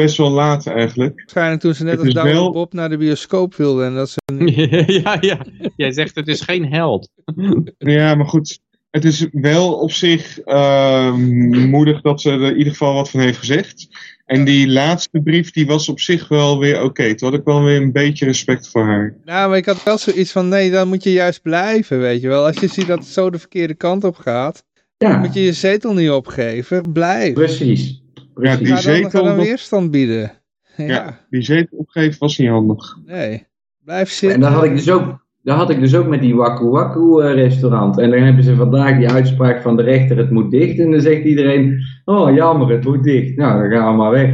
best wel laat eigenlijk. Waarschijnlijk toen ze net Het als Douwe wel- Bob naar de bioscoop wilden. En dat ze ja, ja. Jij zegt het is geen held. Ja, maar goed. Het is wel op zich eh, moedig dat ze er in ieder geval wat van heeft gezegd. En die laatste brief die was op zich wel weer oké. Toen had ik wel weer een beetje respect voor haar. Nou, maar ik had wel zoiets van, nee, dan moet je juist blijven, weet je wel. Als je ziet dat het zo de verkeerde kant op gaat, Ja, moet je je zetel niet opgeven. Blijf. precies. Ja, die dan, zetel, dan dat- weerstand bieden. Ja, Ja. Die zetel opgeven was niet handig. nee. Blijf zitten. En daar had ik dus ook, daar had ik dus ook met die Waku Waku eh, restaurant. En dan hebben ze vandaag die uitspraak van de rechter, het moet dicht. En dan zegt iedereen, oh jammer, het moet dicht. Nou, dan gaan we maar weg.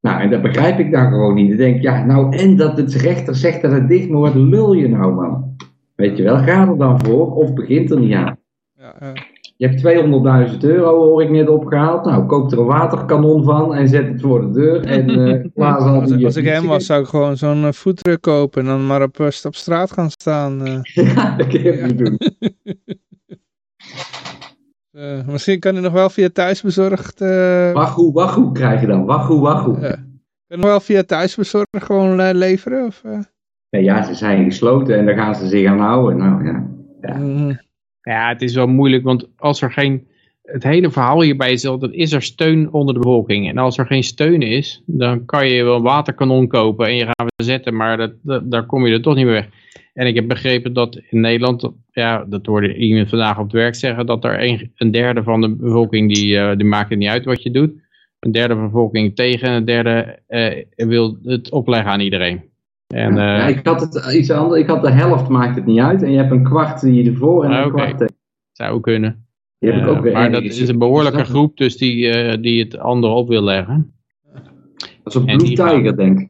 Nou, en dat begrijp ik dan gewoon niet. Dan denk ik, ja, nou, en dat het rechter zegt dat het dicht moet, wat lul je nou, man? Weet je wel, ga er dan voor of begint er niet aan. Ja, ja. Je hebt 200.000 euro, hoor ik net opgehaald. Nou, koop er een waterkanon van en zet het voor de deur. En eh klaar zal Als, als ik hem was, zou ik gewoon zo'n uh, foodtruck kopen en dan maar op, eh, op straat gaan staan. eh. Ja, dat kun je even doen. Eh, misschien kan hij nog wel via thuisbezorgd. eh Wachu Wachu krijg je dan. Wachu. Ja. kan nog wel via thuisbezorgd gewoon eh, leveren? Of, eh? Nee, ja, ze zijn gesloten en daar gaan ze zich aan houden. Nou ja. Ja. Mhm. Ja, het is wel moeilijk, want als er geen... Het hele verhaal hierbij is dat is er steun onder de bevolking. En als er geen steun is, dan kan je wel een waterkanon kopen en je gaat zetten, maar dat- daar kom je er toch niet meer weg. En ik heb begrepen dat in Nederland, ja, dat hoorde iemand vandaag op het werk zeggen, dat er een, een derde van de bevolking, die, eh, die maakt het niet uit wat je doet. Een derde van de bevolking tegen en een derde eh, wil het opleggen aan iedereen. En, Ja, eh, ik had het iets anders. Ik had de helft maakt het niet uit. En je hebt een kwart die je ervoor en Ah, een oké. kwart tegen. zou kunnen. Die heb ik Eh, ook weer maar dat is een behoorlijke groep, dus die, eh, die het andere op wil leggen. Dat is een En Blue Tiger, denk ik.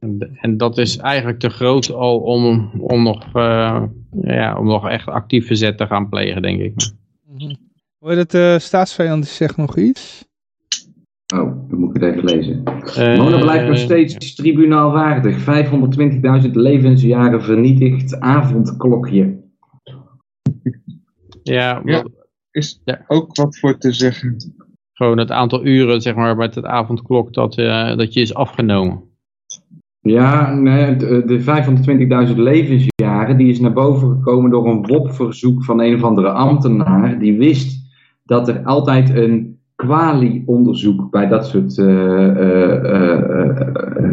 En, en dat is eigenlijk te groot al om, om, nog, eh, ja, om nog echt actief verzet te gaan plegen, denk ik. Hoor je dat de staatsvijand zegt nog iets? Oh, dan moet ik het even lezen. Eh, Mona blijft nog steeds tribunaalwaardig. 520.000 levensjaren vernietigd. Avondklokje. Ja, Is Ja. ook wat voor te zeggen. gewoon het aantal uren, zeg maar, met het avondklok dat, eh, dat je is afgenomen. Ja, nee, de de 520.000 levensjaren, die is naar boven gekomen door een WOP-verzoek van een of andere ambtenaar. Die wist dat er altijd een kwalie-onderzoek bij dat soort eh, eh,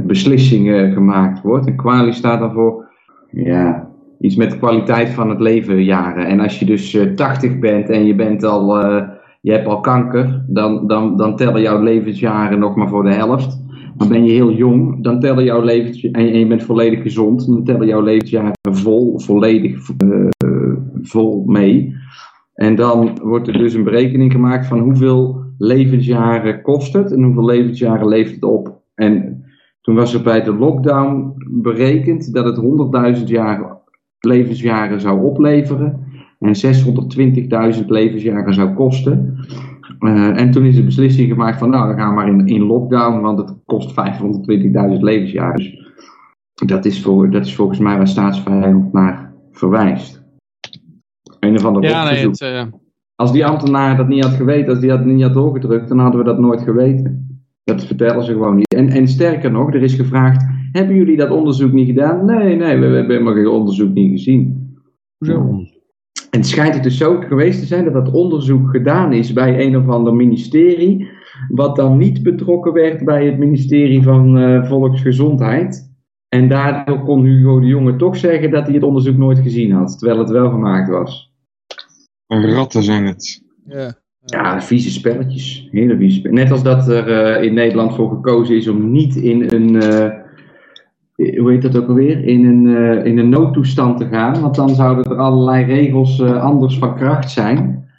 beslissingen gemaakt wordt. En kwalie staat dan voor, ja, iets met de kwaliteit van het leven jaren. En als je dus eh, 80 bent en je bent al, je hebt al kanker, dan, dan, dan tellen jouw levensjaren nog maar voor de helft. Maar ben je heel jong, dan tellen jouw levens en je bent volledig gezond, dan tellen jouw levensjaren vol, volledig vol mee. En dan wordt er dus een berekening gemaakt van hoeveel levensjaren kost het en hoeveel levensjaren levert het op. En toen was er bij de lockdown berekend dat het 100.000 jaar levensjaren zou opleveren en 620.000 levensjaren zou kosten. Eh, en toen is de beslissing gemaakt van, nou, dan gaan we maar in, in lockdown, want het kost 520.000 levensjaren. Dus dat is, voor, dat is volgens mij waar staatsvijand naar verwijst. Een of ander Ja, nee, het, eh, Als die ambtenaar dat niet had geweten, als die dat niet had doorgedrukt, dan hadden we dat nooit geweten. Dat vertellen ze gewoon niet. En, en sterker nog, er is gevraagd, hebben jullie dat onderzoek niet gedaan? Nee, nee, we, we hebben helemaal geen onderzoek niet gezien. En het schijnt het dus zo geweest te zijn dat dat onderzoek gedaan is bij een of ander ministerie, wat dan niet betrokken werd bij het ministerie van eh, Volksgezondheid. En daardoor kon Hugo de Jonge toch zeggen dat hij het onderzoek nooit gezien had, terwijl het wel gemaakt was. Ratten zijn het. Ja. Ja, vieze spelletjes. Hele vieze spelletjes. Net als dat er eh, in Nederland voor gekozen is om niet in een, eh, hoe heet dat ook alweer, in een, eh, in een noodtoestand te gaan. Want dan zouden er allerlei regels eh, anders van kracht zijn.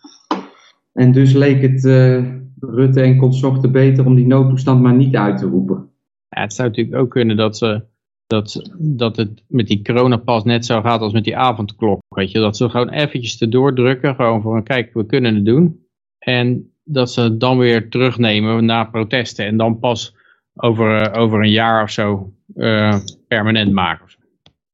En dus leek het eh, Rutte en consorten beter om die noodtoestand maar niet uit te roepen. Ja, het zou natuurlijk ook kunnen dat, ze, dat, dat het met die coronapas net zo gaat als met die avondklok. Weet je, dat ze gewoon eventjes te doordrukken. Gewoon van, kijk, we kunnen het doen. En dat ze het dan weer terugnemen na protesten. En dan pas over, eh, over een jaar of zo eh, permanent maken.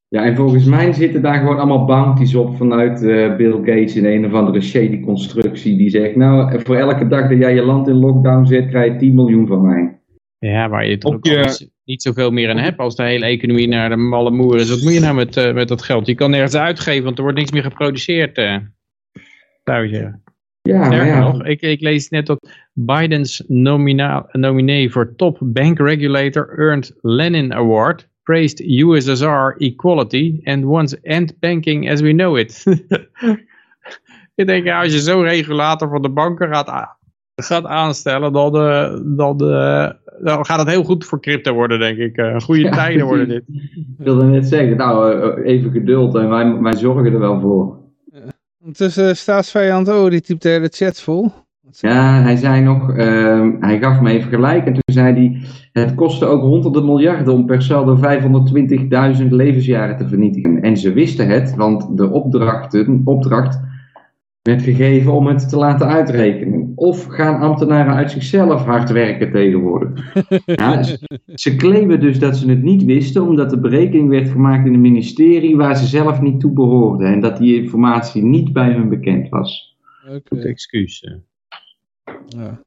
Ja, en volgens mij zitten daar gewoon allemaal bounties op vanuit eh, Bill Gates in een of andere shady constructie. Die zegt, nou, voor elke dag dat jij je land in lockdown zet, krijg je 10 miljoen van mij. Ja, waar je toch Op je- niet zoveel meer aan hebt als de hele economie naar de malle moer is. Wat moet je nou met, eh, met dat geld? Je kan nergens uitgeven, want er wordt niks meer geproduceerd. zou je zeggen. Ja, ja. nog, ik, ik lees net dat Bidens nomina- nominee voor top bank regulator earned Lenin Award, praised USSR equality and wants end banking as we know it. ik denk, ja, als je zo'n regulator van de banken gaat, gaat aanstellen, dan, eh, dan, eh, dan gaat het heel goed voor crypto worden, denk ik. Eh, goede Ja, tijden worden dit. Ik wilde net zeggen, nou, eh, even geduld en wij, wij zorgen er wel voor. Ondertussen de staatsvijand, oh, die typt de hele chat vol. Ja, hij zei nog, ehm, hij gaf me even gelijk en toen zei hij, het kostte ook honderden miljarden om per saldo 520.000 levensjaren te vernietigen. En ze wisten het, want de opdrachten, opdracht werd gegeven om het te laten uitrekenen. Of gaan ambtenaren uit zichzelf hard werken tegenwoordig? Ja, ze, ze claimen dus dat ze het niet wisten, omdat de berekening werd gemaakt in een ministerie waar ze zelf niet toe behoorden. En dat die informatie niet bij hun bekend was. Oké. Goed excuus. Ja.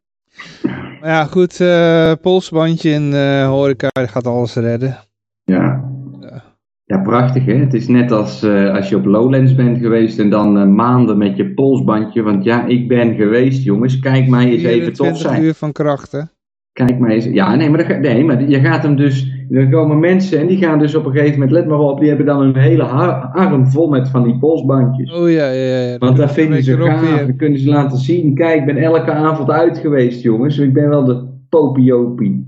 Maar ja, goed, eh polsbandje in eh horeca gaat alles redden. Ja. Ja. Prachtig hè. Het is net als eh, als je op Lowlands bent geweest en dan eh, maanden met je polsbandje. Want ja, ik ben geweest jongens. Kijk mij eens even 24 zijn. uur van krachten. Kijk mij eens. Ja, nee, maar, dat, nee, maar je gaat hem dus. Er komen mensen en die gaan dus op een gegeven moment, let maar op, die hebben dan hun hele arm vol met van die polsbandjes. Oh ja, ja, ja. Want dat vinden ze gaaf. weer. Dan kunnen ze laten zien. Kijk, ik ben elke avond uit geweest, jongens. Ik ben wel de popiopie.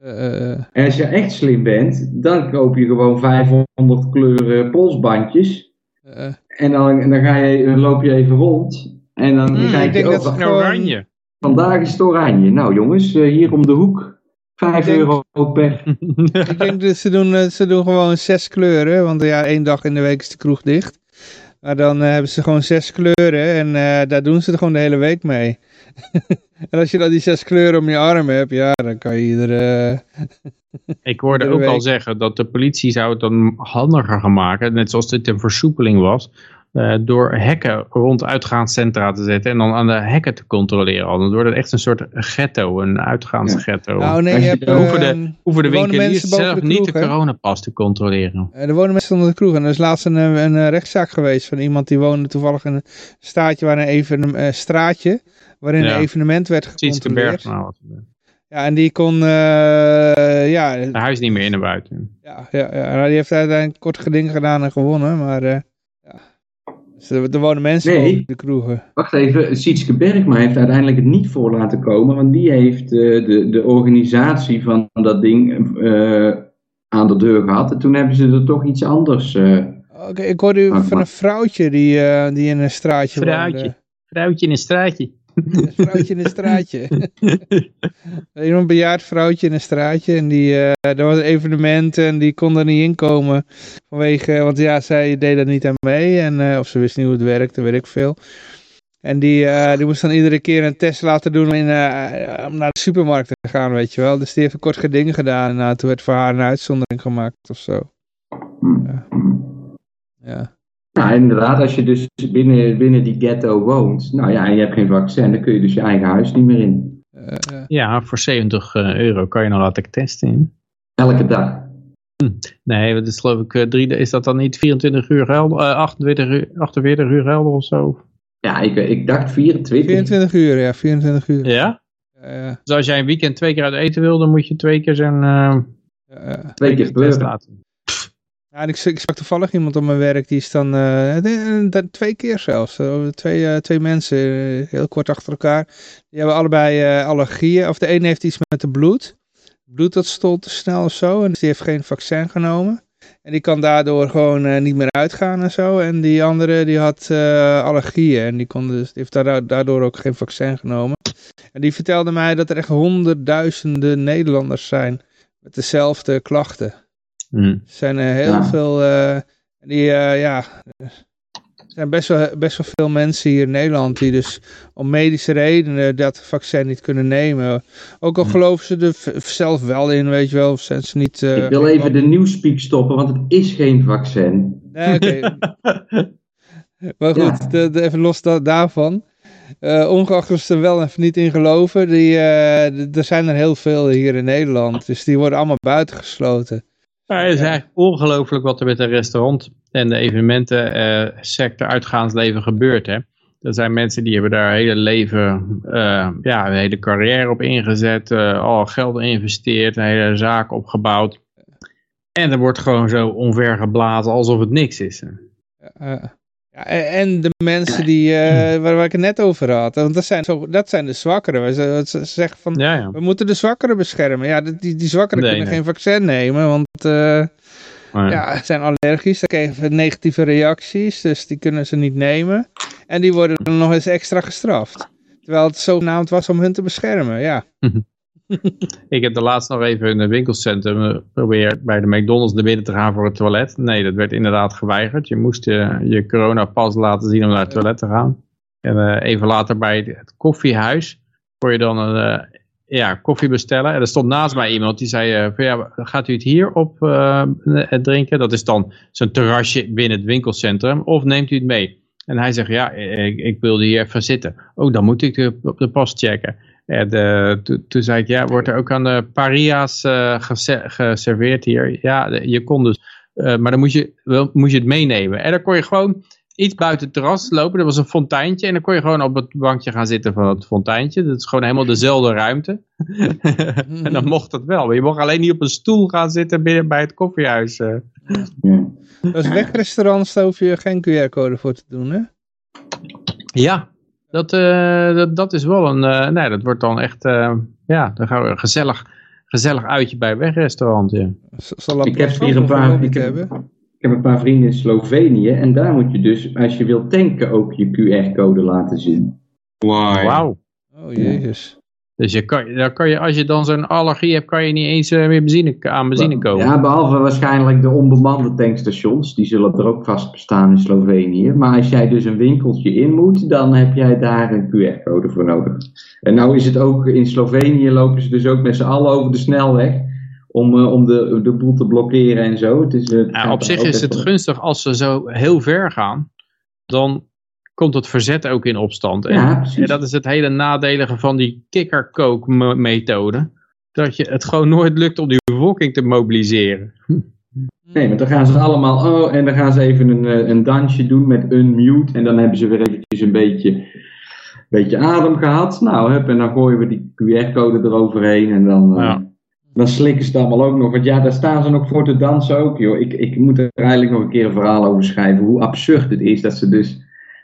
Eh, En als je echt slim bent, dan koop je gewoon 500 kleuren polsbandjes. eh. En dan, en dan, ga je, dan loop je even rond. En dan kijk ik denk je, dat wa- gewoon- Oranje. vandaag is het oranje. Nou jongens, eh, hier om de hoek. 5 Ik denk- euro per. Ik denk dat ze doen, ze doen gewoon zes kleuren, want ja, één dag in de week is de kroeg dicht. Maar dan eh, hebben ze gewoon zes kleuren en eh, daar doen ze er gewoon de hele week mee. en als je dan die zes kleuren om je arm hebt, ja, dan kan je iedere... Ik hoorde Iedere ook al zeggen dat de politie zou het dan handiger gaan maken, net zoals dit een versoepeling was, eh, door hekken rond uitgaanscentra te zetten en dan aan de hekken te controleren. Dan wordt het echt een soort ghetto, een uitgaansghetto. Nou nee, je hebt... hoeven de- ehm, Hoeven de er winkeliers zelf de niet de coronapas te controleren. Er wonen mensen onder de kroeg en er is laatst een, eh, een, eh, rechtszaak geweest van iemand die woonde toevallig in een staatje waar een even, eh, straatje waarin Ja. een evenement werd gecontroleerd. nou, Ja, en die kon, eh, ja, Naar huis niet meer in naar buiten. Ja, ja, ja. Nou, die heeft uiteindelijk kort geding gedaan en gewonnen, maar eh. Dus er, er wonen mensen Nee. boven de kroegen. Wacht even, Sietske Bergma heeft uiteindelijk het niet voor laten komen. Want die heeft eh, de, de organisatie van dat ding eh, aan de deur gehad. En toen hebben ze er toch iets anders. eh, Oké, ik hoorde u van een vrouwtje die, eh, die in een straatje Vrouwtje. woonde. Vrouwtje in een straatje. Een vrouwtje in een straatje. een bejaard vrouwtje in een straatje. En die, eh er was een evenement en die kon er niet in komen. Vanwege, want ja, zij deed er niet aan mee. En, eh, of ze wist niet hoe het werkte, weet ik veel. En die, eh, die moest dan iedere keer een test laten doen in, om naar de supermarkt te gaan, weet je wel. Dus die heeft een kort geding gedaan. En toen werd voor haar een uitzondering gemaakt of zo. hm, Ja. Ja. Nou, inderdaad, als je dus binnen, binnen die ghetto woont, nou ja, en je hebt geen vaccin, dan kun je dus je eigen huis niet meer in. Eh, eh, Ja, voor 70 euro kan je nou laten testen. Elke dag. Nee, dat is geloof ik eh, drie, is dat dan niet 24 uur gelden, eh 28 uur, 48 uur gelden of zo? Ja, ik, ik dacht 24. 24 uur, ja, 24 uur. Ja? Ja, ja, Dus als jij een weekend twee keer uit eten wil, dan moet je twee keer zo'n eh, ja, ja. Twee keer test pleuren. laten. Ja, en ik, ik sprak toevallig iemand op mijn werk, die is dan eh, de- de- twee keer zelfs. eh, Twee, eh, twee mensen, heel kort achter elkaar. Die hebben allebei allergieën. Of de ene heeft iets met het bloed. Bloed dat stolt te snel of zo. En die heeft geen vaccin genomen. En die kan daardoor gewoon niet meer uitgaan en zo. En die andere die had allergieën. En die, kon dus, die heeft daardoor ook geen vaccin genomen. En die vertelde mij dat er echt honderdduizenden Nederlanders zijn met dezelfde klachten. Hm. Er zijn er heel Ja. veel, eh, die, eh, ja, er zijn best wel, best wel veel mensen hier in Nederland die dus om medische redenen dat vaccin niet kunnen nemen. Ook al geloven ze er zelf wel in, weet je wel, of zijn ze niet... eh, Ik wil even de nieuwspeak stoppen, want het is geen vaccin. Nee, oké. maar goed, Ja. de- de- even los da- daarvan. Eh, ongeacht of ze er wel of niet in geloven, die, eh, er zijn er heel veel hier in Nederland. Dus die worden allemaal buitengesloten. Het is eigenlijk ongelooflijk wat er met de restaurant en de evenementensector uitgaansleven gebeurt. Hè? Er zijn mensen die hebben daar hele leven, eh, ja, een hele carrière op ingezet, eh, al geld geïnvesteerd, een hele zaak opgebouwd. En er wordt gewoon zo onvergeblazen alsof het niks is. Eh, ja, en- en de mensen die, eh, waar, waar ik het net over had. Want dat zijn, zo, dat zijn de zwakkeren. We ze, ze zeggen van, Ja, ja. we moeten de zwakkeren beschermen. Ja, die, die, zwakkeren Nee, kunnen nee. geen vaccin nemen, want... eh, Maar- Ja, ze zijn allergisch, dan krijgen negatieve reacties, dus die kunnen ze niet nemen. En die worden dan nog eens extra gestraft. Terwijl het zogenaamd was om hun te beschermen, ja. Ik heb de laatst nog even in een winkelcentrum eh, geprobeerd bij de McDonald's naar binnen te gaan voor het toilet. Nee, dat werd inderdaad geweigerd. Je moest je, je coronapas laten zien om naar het toilet te gaan. En eh, even later bij het, het koffiehuis kon je dan een eh, ja, koffie bestellen. En er stond naast mij iemand die zei, eh, ja, gaat u het hier op eh, eh, drinken? Dat is dan zo'n terrasje binnen het winkelcentrum. Of neemt u het mee? En hij zegt, ja, ik, ik wilde hier even zitten. Oh, dan moet ik de pas checken. En eh, to- toen zei ik, ja, wordt er ook aan de paria's eh, gese- geserveerd hier? Ja, de- je kon dus, eh, maar dan moet je, wel, moet je het meenemen. En dan kon je gewoon iets buiten het terras lopen. Er was een fonteintje en dan kon je gewoon op het bankje gaan zitten van het fonteintje. Dat is gewoon helemaal dezelfde ruimte. en dan mocht dat wel. Maar je mocht alleen niet op een stoel gaan zitten binnen bij het koffiehuis. eh. Ja. Dus wegrestaurants, daar hoef je geen QR-code voor te doen, hè? Ja, dat, eh, dat, dat is wel een, eh, nee, dat wordt dan echt, eh, ja, dan gaan we een gezellig, gezellig uitje bij een wegrestaurant, ja. Ik heb hier een paar, ik heb, ik heb een paar vrienden in Slovenië en daar moet je dus, als je wilt tanken, ook je QR-code laten zien. Wauw. Oh, jezus. Dus je kan, dan kan je, als je dan zo'n allergie hebt, kan je niet eens eh, meer benzine, aan benzine komen. Ja, behalve waarschijnlijk de onbemande tankstations, die zullen er ook vast bestaan in Slovenië. Maar als jij dus een winkeltje in moet, dan heb jij daar een QR-code voor nodig. En nou is het ook, in Slovenië lopen ze dus ook met z'n allen over de snelweg, om, eh, om de, de boel te blokkeren en zo. Het is, eh, het Ja, gaat op zich is het gunstig als ze zo heel ver gaan, dan komt het verzet ook in opstand. En, Ja, en dat is het hele nadelige van die kikkerkook-methode. Dat je het gewoon nooit lukt om die bevolking te mobiliseren. Nee, maar dan gaan ze allemaal, oh, en dan gaan ze even een, eh, een dansje doen met unmute. En dan hebben ze weer eventjes een beetje, beetje adem gehad. Nou, hup, en dan gooien we die QR-code eroverheen. En dan, eh, Ja. dan slikken ze het allemaal ook nog. Want ja, daar staan ze nog voor te dansen ook, joh. Ik, ik moet er eigenlijk nog een keer een verhaal over schrijven. Hoe absurd het is dat ze dus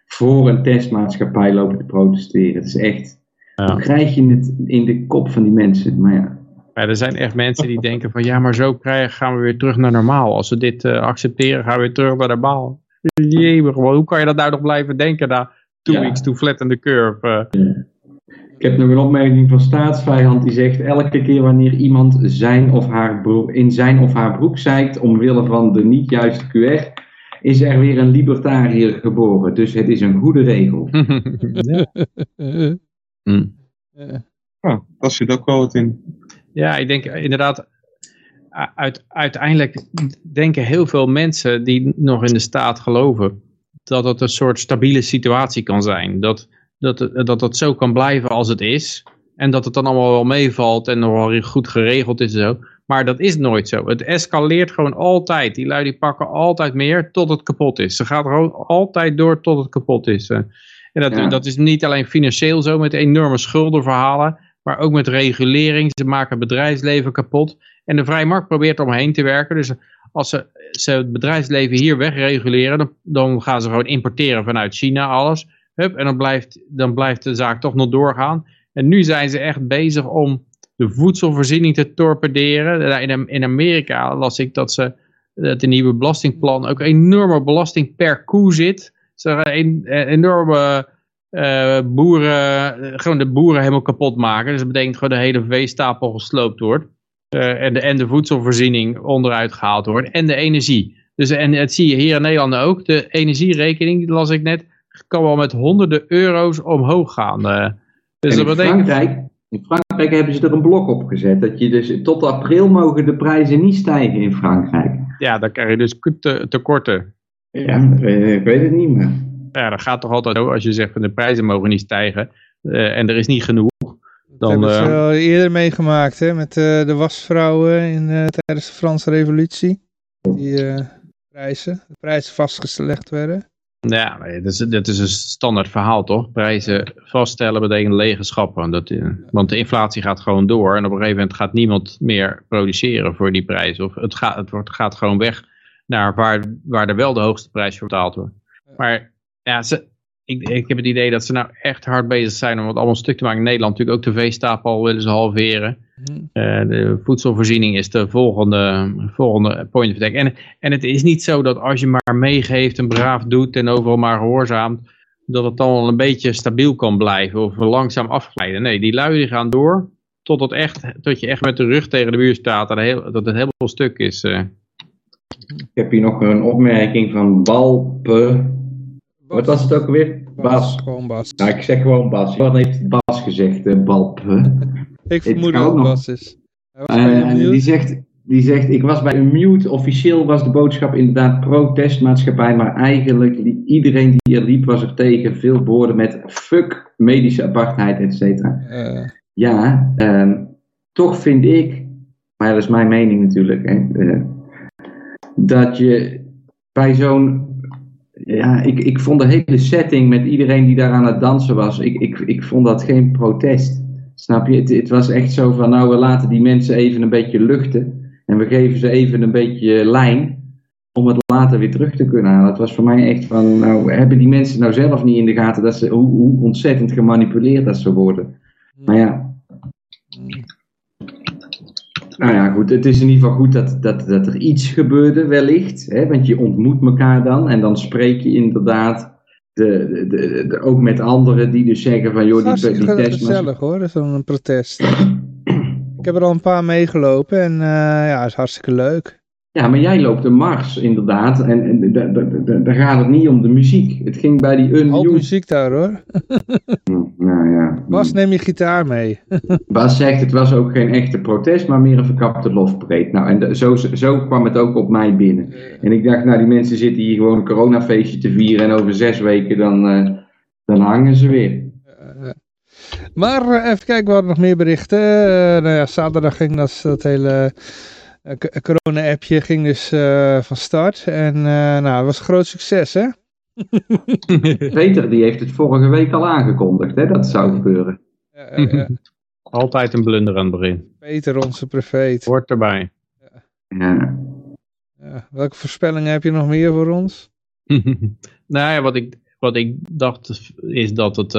voor een testmaatschappij lopen te protesteren. Het is echt, Ja. hoe krijg je het in de kop van die mensen? Maar ja. Maar er zijn echt mensen die denken van ja, maar zo krijgen, gaan we weer terug naar normaal. Als we dit eh, accepteren, gaan we weer terug naar normaal. Jemig, hoe kan je dat nou nog blijven denken na two Ja. weeks to flatten the curve? eh? Ik heb nog een opmerking van staatsvijand die zegt elke keer wanneer iemand zijn of haar broek, in zijn of haar broek zeikt omwille van de niet juiste QR, is er weer een libertariër geboren. Dus het is een goede regel. ja. Hm. eh. Nou, daar zit ook wel wat in. Ja, ik denk inderdaad, uit, uiteindelijk denken heel veel mensen die nog in de staat geloven, dat het een soort stabiele situatie kan zijn. Dat, dat, het- dat het zo kan blijven als het is. En dat het dan allemaal wel meevalt en nog wel goed geregeld is en zo. Maar dat is nooit zo. Het escaleert gewoon altijd. Die lui die pakken altijd meer tot het kapot is. Ze gaan gewoon altijd door tot het kapot is. eh. En dat, Ja. dat is niet alleen financieel zo met enorme schuldenverhalen. Maar ook met regulering. Ze maken het bedrijfsleven kapot. En de vrije markt probeert omheen te werken. Dus als ze, ze het bedrijfsleven hier wegreguleren. Dan, dan gaan ze gewoon importeren vanuit China alles. Hup, en dan blijft, dan blijft de zaak toch nog doorgaan. En nu zijn ze echt bezig om de voedselvoorziening te torpederen. In, in Amerika las ik dat ze dat de nieuwe belastingplan ook enorme belasting per koe zit. Ze gaan een, een enorme eh, boeren, eh, gewoon de boeren helemaal kapot maken. Dus dat betekent gewoon de hele veestapel gesloopt wordt. eh, en, de, en de voedselvoorziening onderuit gehaald wordt. En de energie. Dus, en het zie je hier in Nederland ook. De energierekening, las ik net, kan wel met honderden euro's omhoog gaan. Uh, dus in, Frankrijk, in Frankrijk hebben ze er een blok op gezet. Dat je dus tot april mogen de prijzen niet stijgen in Frankrijk. Ja, dan krijg je dus tekorten. Ja, ik weet het niet meer. Ja, dat gaat toch altijd zo. Als je zegt van de prijzen mogen niet stijgen. Uh, en er is niet genoeg. Dan, dat hebben ze al eerder meegemaakt hè, met de wasvrouwen in, tijdens de Franse revolutie. Die prijzen, de prijzen vastgelegd werden. Ja, dat is, is een standaard verhaal toch? Prijzen vaststellen betekent lege schappen. Dat, eh, want de inflatie gaat gewoon door en op een gegeven moment gaat niemand meer produceren voor die prijs. Of het gaat, het wordt, gaat gewoon weg naar waar, waar er wel de hoogste prijs voor betaald wordt. Maar ja, ik, ik heb het idee dat ze nou echt hard bezig zijn om het allemaal stuk te maken. In Nederland natuurlijk ook de veestapel willen ze halveren. Eh, de voedselvoorziening is de volgende, volgende point of attack. En, en het is niet zo dat als je maar meegeeft en braaf doet en overal maar gehoorzaamt, dat het dan wel een beetje stabiel kan blijven of langzaam afglijden. Nee, die lui die gaan door tot, het echt, tot je echt met de rug tegen de muur staat en heel, dat het helemaal stuk is. Uh. Ik heb hier nog een opmerking van Balpe wat was het ook weer? Bas. Gewoon Bas. Nou, ik zeg gewoon Bas. Wat heeft Bas gezegd, uh, Balp? Ik vermoed dat het Bas is. En die zegt, die zegt, ik was bij een mute. Officieel was de boodschap inderdaad protestmaatschappij. Maar eigenlijk, iedereen die er liep was er tegen. Veel woorden met fuck medische apartheid, et cetera. Uh. Ja, um, toch vind ik, maar dat is mijn mening natuurlijk. Hè, uh, dat je bij zo'n ja, ik, ik vond de hele setting met iedereen die daar aan het dansen was, ik, ik, ik vond dat geen protest. Snap je? Het, het was echt zo van, nou, we laten die mensen even een beetje luchten. En we geven ze even een beetje lijn om het later weer terug te kunnen halen. Het was voor mij echt van, nou, hebben die mensen nou zelf niet in de gaten dat ze, hoe, hoe ontzettend gemanipuleerd dat ze worden. Maar ja, nou ja, goed. Het is in ieder geval goed dat, dat, dat er iets gebeurde, wellicht. Hè? Want je ontmoet elkaar dan en dan spreek je inderdaad de, de, de, ook met anderen die dus zeggen van... joh, die, die test... gezellig hoor, zo'n protest. Ik heb er al een paar meegelopen en uh, ja, het is hartstikke leuk. Ja, maar jij loopt de mars, inderdaad. En, en daar gaat het niet om de muziek. Het ging bij die unmute... Al muziek daar, hoor. Nou ja. Bas, neem je gitaar mee. Bas zegt, het was ook geen echte protest, maar meer een verkapte lofpreet. Nou, en zo, zo kwam het ook op mij binnen. En ik dacht, nou, die mensen zitten hier gewoon een coronafeestje te vieren. En over zes weken dan, uh, dan hangen ze weer. Maar uh, even kijken, we hadden nog meer berichten. Uh, nou ja, zaterdag ging dat, dat hele corona-appje ging dus uh, van start. En uh, nou, het was een groot succes, hè? Peter, die heeft het vorige week al aangekondigd, hè, dat zou gebeuren. Ja, Altijd een blunder aan het begin. Peter, onze profeet. Hoort erbij. Ja. ja. Welke voorspellingen heb je nog meer voor ons? nou ja, wat ik, wat ik dacht is dat het...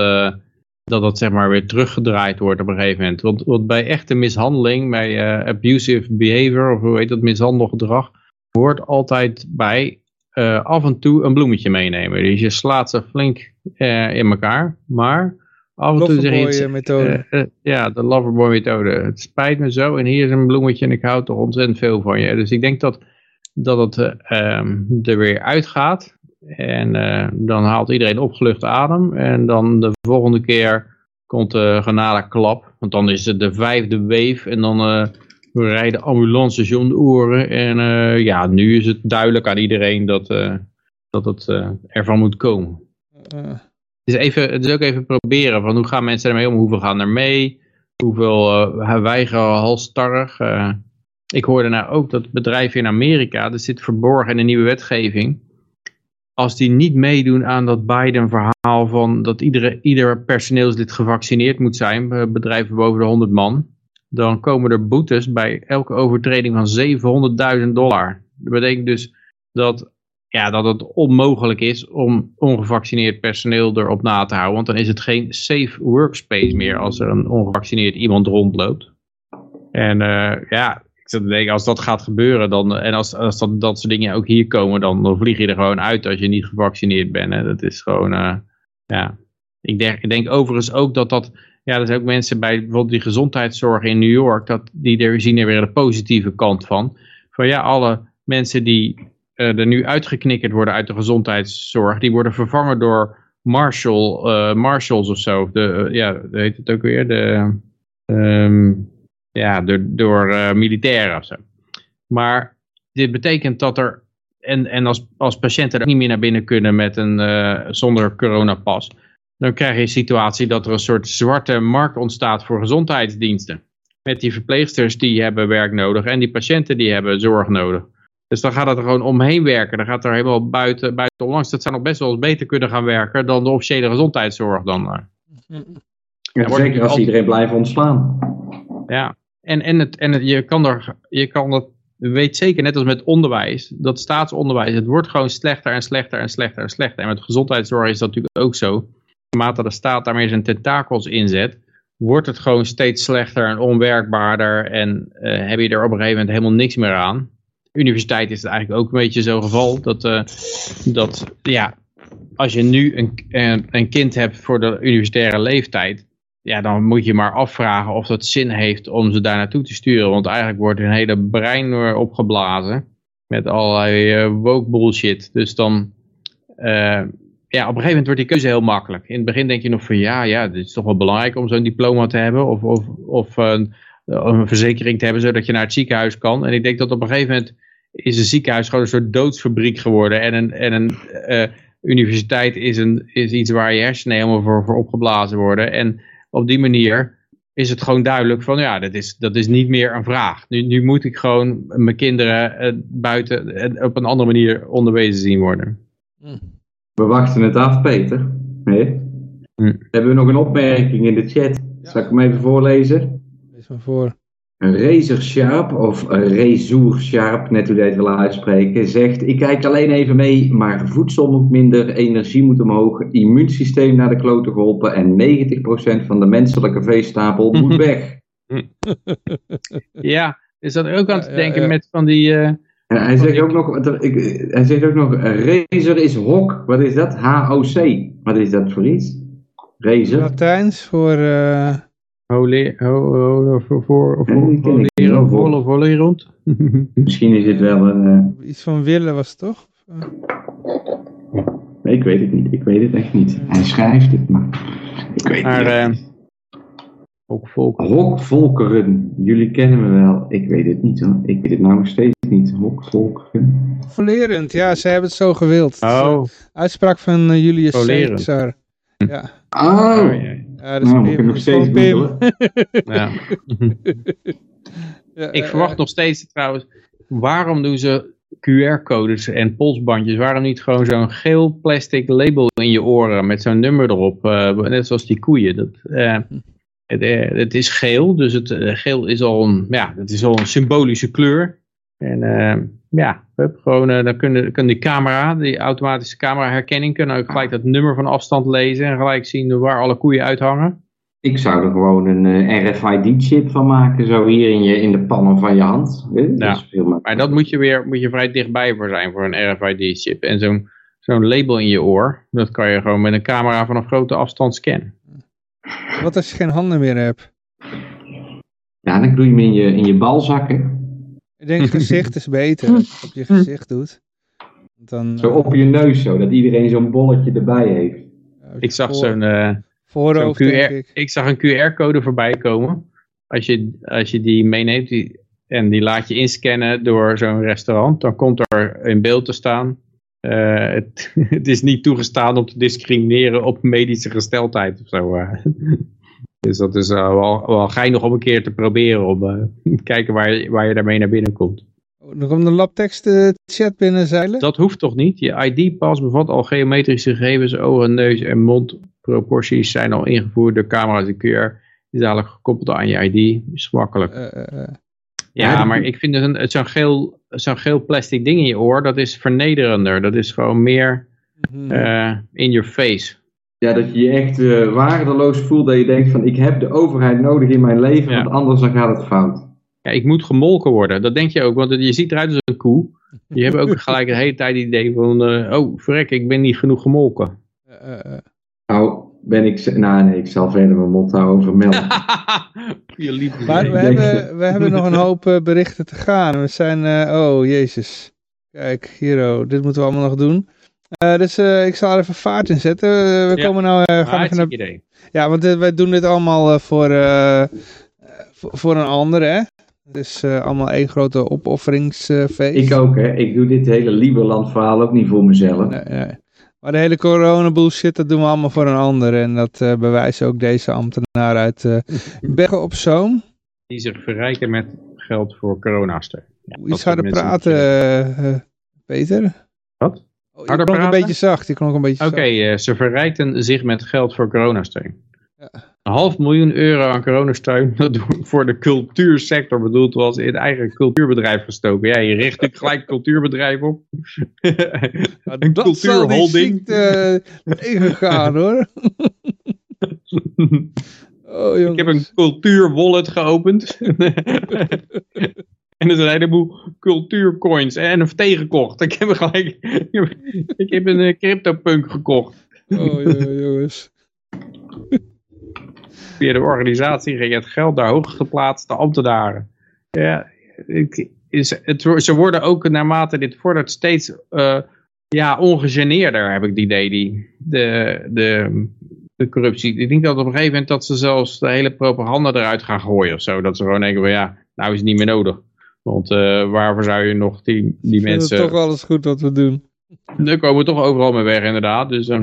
Dat dat zeg maar weer teruggedraaid wordt op een gegeven moment. Want, want bij echte mishandeling, bij uh, abusive behavior, of hoe heet dat, mishandelgedrag, hoort altijd bij uh, af en toe een bloemetje meenemen. Dus je slaat ze flink uh, in elkaar, maar af en toe zeg je... methode. ja, de loverboy methode. Het spijt me zo en hier is een bloemetje en ik hou toch ontzettend veel van je. Dus ik denk dat, dat het um, er weer uitgaat. En uh, dan haalt iedereen opgelucht adem. En dan de volgende keer komt de genade klap. Want dan is het de vijfde wave. En dan uh, rijden ambulances om de oren. En uh, ja, nu is het duidelijk aan iedereen dat, dat het ervan moet komen. Het, is even, het is ook even proberen. Van hoe gaan mensen ermee om? Hoeveel gaan er mee? Hoeveel weigeren halstarrig? ik hoorde nou ook dat bedrijven in Amerika, dat zit verborgen in een nieuwe wetgeving als die niet meedoen aan dat Biden-verhaal van dat iedere, ieder personeelslid gevaccineerd moet zijn, eh, bedrijven boven de 100 man, dan komen er boetes bij elke overtreding van 700.000 dollar. Dat betekent dus dat, ja, dat het onmogelijk is om ongevaccineerd personeel erop na te houden, want dan is het geen safe workspace meer als er een ongevaccineerd iemand rondloopt. En uh, ja, zat te als dat gaat gebeuren, dan, en als, als dat, dat soort dingen ook hier komen, dan, dan vlieg je er gewoon uit als je niet gevaccineerd bent. Hè. Dat is gewoon, uh, ja. Ik denk, ik denk overigens ook dat dat ja, er zijn ook mensen bij bijvoorbeeld die gezondheidszorg in New York, dat, die er zien er weer de positieve kant van. Van ja, alle mensen die uh, er nu uitgeknikkerd worden uit de gezondheidszorg, die worden vervangen door Marshall, uh, Marshalls of zo. De, ja, heet het ook weer? De, um, ja, door, door militairen of zo. Maar dit betekent dat er, en, en als, als patiënten er niet meer naar binnen kunnen met een, zonder coronapas, dan krijg je een situatie dat er een soort zwarte markt ontstaat voor gezondheidsdiensten. Met die verpleegsters die hebben werk nodig en die patiënten die hebben zorg nodig. Dus dan gaat het er gewoon omheen werken. Dan gaat er helemaal buiten, buiten onlangs. Dat zou nog best wel eens beter kunnen gaan werken dan de officiële gezondheidszorg dan. Ja, zeker als iedereen blijft ontslaan. Ja, en, en, het, en het, je kan er, je kan dat, weet zeker, net als met onderwijs, dat staatsonderwijs, het wordt gewoon slechter en slechter en slechter en slechter. En met gezondheidszorg is dat natuurlijk ook zo. Naarmate de staat daarmee zijn tentakels inzet, wordt het gewoon steeds slechter en onwerkbaarder en uh, heb je er op een gegeven moment helemaal niks meer aan universiteit is het eigenlijk ook een beetje zo'n geval. Dat, uh, dat ja, als je nu een, een kind hebt voor de universitaire leeftijd. Ja, dan moet je maar afvragen of dat zin heeft om ze daar naartoe te sturen. Want eigenlijk wordt een hele brein opgeblazen. Met allerlei uh, woke bullshit. Dus dan, uh, ja, op een gegeven moment wordt die keuze heel makkelijk. In het begin denk je nog van ja, ja, het is toch wel belangrijk om zo'n diploma te hebben. Of, of, of een verzekering te hebben zodat je naar het ziekenhuis kan. En ik denk dat op een gegeven moment is een ziekenhuis gewoon een soort doodsfabriek geworden. En een, en een uh, universiteit is, een, is iets waar je hersenen helemaal voor, voor opgeblazen worden. En op die manier is het gewoon duidelijk van ja, dat is, dat is niet meer een vraag. Nu, nu moet ik gewoon mijn kinderen uh, buiten uh, op een andere manier onderwezen zien worden. We wachten het af, Peter. Nee? Hm. Hebben we nog een opmerking in de chat? Ja. Zal ik hem even voorlezen? Lees maar voor. Razor Sharp, of Razor Sharp, net hoe je het wil uitspreken, zegt: Ik kijk alleen even mee, maar voedsel moet minder, energie moet omhoog, immuunsysteem naar de kloten geholpen en 90% van de menselijke veestapel moet weg. ja, is dat ook aan te denken ja, met van die. Uh, ja, hij, zegt die... ook nog, ik, hij zegt ook nog: Razor is hok. Wat is dat? H-O-C. Wat is dat voor iets? Razor. Latijns voor. Uh... Hole, ho, ho, voor, voor, voor, voor, rond. Misschien is het wel een... Uh... Iets van willen was het toch? Nee, ik weet het niet. Ik weet het echt niet. Hij schrijft het, maar ik weet maar, het niet. Hokvolkeren. Hokvolkeren. Jullie kennen me wel. Ik weet het niet hoor. Ik weet het nou nog steeds niet. Hokvolkeren. Volerend, ja. Ze hebben het zo gewild. Oh. Uitspraak van Julius Caesar. Ja. Oh. oh ja. Ja, dat is nou, Pim. nog steeds Pim. ja. ja, ik verwacht uh, nog steeds trouwens, waarom doen ze QR-codes en polsbandjes, waarom niet gewoon zo'n geel plastic label in je oren met zo'n nummer erop, uh, net zoals die koeien. Dat, uh, het, het, is geel, dus het geel is al een, ja, het is al een symbolische kleur. En ja, hup, gewoon, uh, dan kunnen, kan die camera, die automatische camera herkenning, kunnen ook gelijk dat nummer van afstand lezen en gelijk zien waar alle koeien uithangen. Ik zou er gewoon een uh, RFID-chip van maken, zo hier in, je, in de pannen van je hand. Dat ja, maar dat moet je weer moet je vrij dichtbij voor zijn, voor een RFID-chip. En zo'n zo'n label in je oor, dat kan je gewoon met een camera van een grote afstand scannen. Wat als je geen handen meer hebt? Ja, dan doe je hem in je, in je balzakken. Ik denk gezicht is beter, als op je gezicht doet. Dan, zo op je neus zo, dat iedereen zo'n bolletje erbij heeft. ik zag zo'n uh, zo QR, ik. ik. zag een QR-code voorbij komen. Als je, als je die meeneemt die, en die laat je inscannen door zo'n restaurant, dan komt er in beeld te staan. Uh, het, het, is niet toegestaan om te discrimineren op medische gesteldheid of zo. Dus dat is uh, wel, wel geinig om een keer te proberen om uh, te kijken waar, je, waar je daarmee naar binnen komt. Oh, er komt een labtekst uh, chat binnen zeilen? Dat hoeft toch niet? Je ID-pas bevat al geometrische gegevens, ogen, neus en mondproporties zijn al ingevoerd door camera's en QR. is dadelijk gekoppeld aan je ID. Is makkelijk. ja, maar ik vind het zo'n geel, zo'n geel plastic ding in je oor, dat is vernederender. Dat is gewoon meer mhm. in your face. Ja, dat je je echt uh, waardeloos voelt. Dat je denkt van ik heb de overheid nodig in mijn leven. Want anders dan gaat het fout. Ja, ik moet gemolken worden. Dat denk je ook. Want je ziet eruit als een koe. Je hebt ook gelijk de hele tijd het idee van... Uh, oh, verrek, ik ben niet genoeg gemolken. Nou, ben ik... Nou nee, ik zal verder mijn mond houden over melk. Maar we hebben, we hebben nog een hoop eh, berichten te gaan. We zijn, eh, oh jezus. Kijk, hier, oh, dit moeten we allemaal nog doen. Eh, dus eh, ik zal er even vaart in zetten. Eh, we Ja. komen nou, eh, gaan even Hartstikke naar... idee. Ja, want wij doen dit allemaal voor, eh, voor, voor een ander, hè. Het is eh, allemaal één grote opofferingsfeest. ik ook, hè. Ik doe dit hele Lieberland verhaal ook niet voor mezelf. Nee, nee. Maar de hele corona bullshit, dat doen we allemaal voor een ander. En dat bewijst ook deze ambtenaar uit eh Bergen op Zoom. Die zich verrijken met geld voor coronasteun. Ja, dat Iets harder praten, Peter. Wat? Oh, Harder klonk een beetje zacht, je klonk een beetje Oké, eh, ze verrijkten zich met geld voor coronasteun. Ja. Een half miljoen euro aan coronasteun dat voor de cultuursector bedoeld was in het eigen cultuurbedrijf gestoken. Ja, je richt natuurlijk gelijk cultuurbedrijf op. Nou, een dat cultuurholding. ziekte eh, tegengaan hoor. Oh. Ik heb een cultuurwallet geopend. En er zijn een heleboel cultuurcoins en NFT gekocht. Ik heb gelijk, ik heb een eh, CryptoPunk gekocht. Oh jo- jongens. Via de organisatie ging het geld naar hooggeplaatste ambtenaren. Ja, ik, is, het, ze worden ook naarmate dit vordert steeds eh, ja, ongegeneerder, heb ik het idee, die, de, de, de corruptie. Ik denk dat op een gegeven moment dat ze zelfs de hele propaganda eruit gaan gooien of zo. Dat ze gewoon denken van ja, nou is het niet meer nodig. Want eh, waarvoor zou je nog die, die mensen... het toch alles goed wat we doen. Er komen toch overal mee weg inderdaad. Dus eh,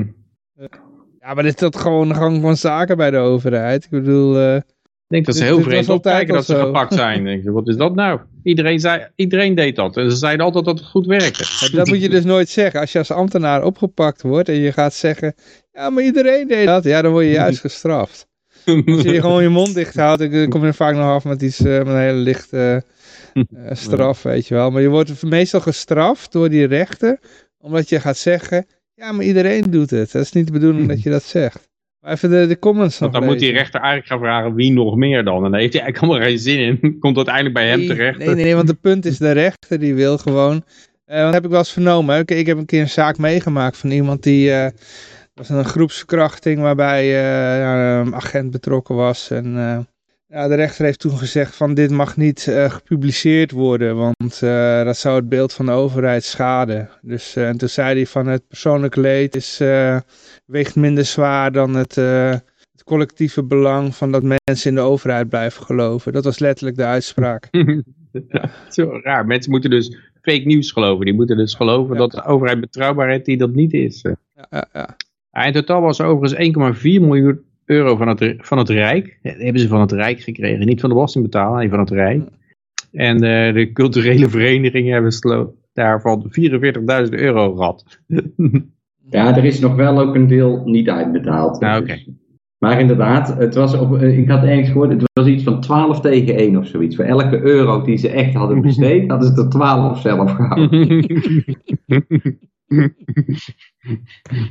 Ja, maar dit is dat gewoon de gang van zaken bij de overheid. Ik bedoel, eh, ik denk dat ze heel vreemd opkijken dat ze gepakt zijn. Denk je, wat is dat nou? Iedereen, zei, iedereen deed dat. En ze zeiden altijd dat het goed werkte. dat moet je dus nooit zeggen. Als je als ambtenaar opgepakt wordt en je gaat zeggen... Ja, maar iedereen deed dat. Ja, dan word je juist gestraft. Als je gewoon je mond dicht houdt, dan kom je er vaak nog af met, iets, eh, met een hele lichte eh, straf, weet je wel. Maar je wordt meestal gestraft door die rechter, omdat je gaat zeggen, ja, maar iedereen doet het. Dat is niet de bedoeling dat je dat zegt. Maar even de, de comments Want dan moet die rechter eigenlijk gaan vragen wie nog meer dan. En dan heeft hij eigenlijk allemaal geen zin in. Komt uiteindelijk bij hem Nee, terecht. Nee, nee, nee, want het punt is de rechter die wil gewoon... eh want heb ik wel eens vernomen. Ik, ik heb een keer een zaak meegemaakt van iemand die... eh was een groepsverkrachting waarbij een agent betrokken was. En ja, de rechter heeft toen gezegd van dit mag niet eh, gepubliceerd worden. Want eh, dat zou het beeld van de overheid schaden. Dus, eh, en toen zei hij van het persoonlijk leed is, weegt minder zwaar dan het... het collectieve belang van dat mensen in de overheid blijven geloven. Dat was letterlijk de uitspraak. Ja, zo raar. Mensen moeten dus fake nieuws geloven. Die moeten dus geloven Ja. dat de overheid betrouwbaar is die dat niet is. Ja, ja, ja. In totaal was er overigens 1,4 miljoen euro van het, van het Rijk. Dat hebben ze van het Rijk gekregen. Niet van de belastingbetaler, nee, van het Rijk. En eh, de culturele verenigingen hebben daarvan 44.000 euro gehad. Ja, er is nog wel ook een deel niet uitbetaald. Ah, oké. Maar inderdaad, het was op, eh, ik had ergens gehoord, het was iets van 12 tegen 1 of zoiets. Voor elke euro die ze echt hadden besteed, hadden ze er 12 zelf gehouden.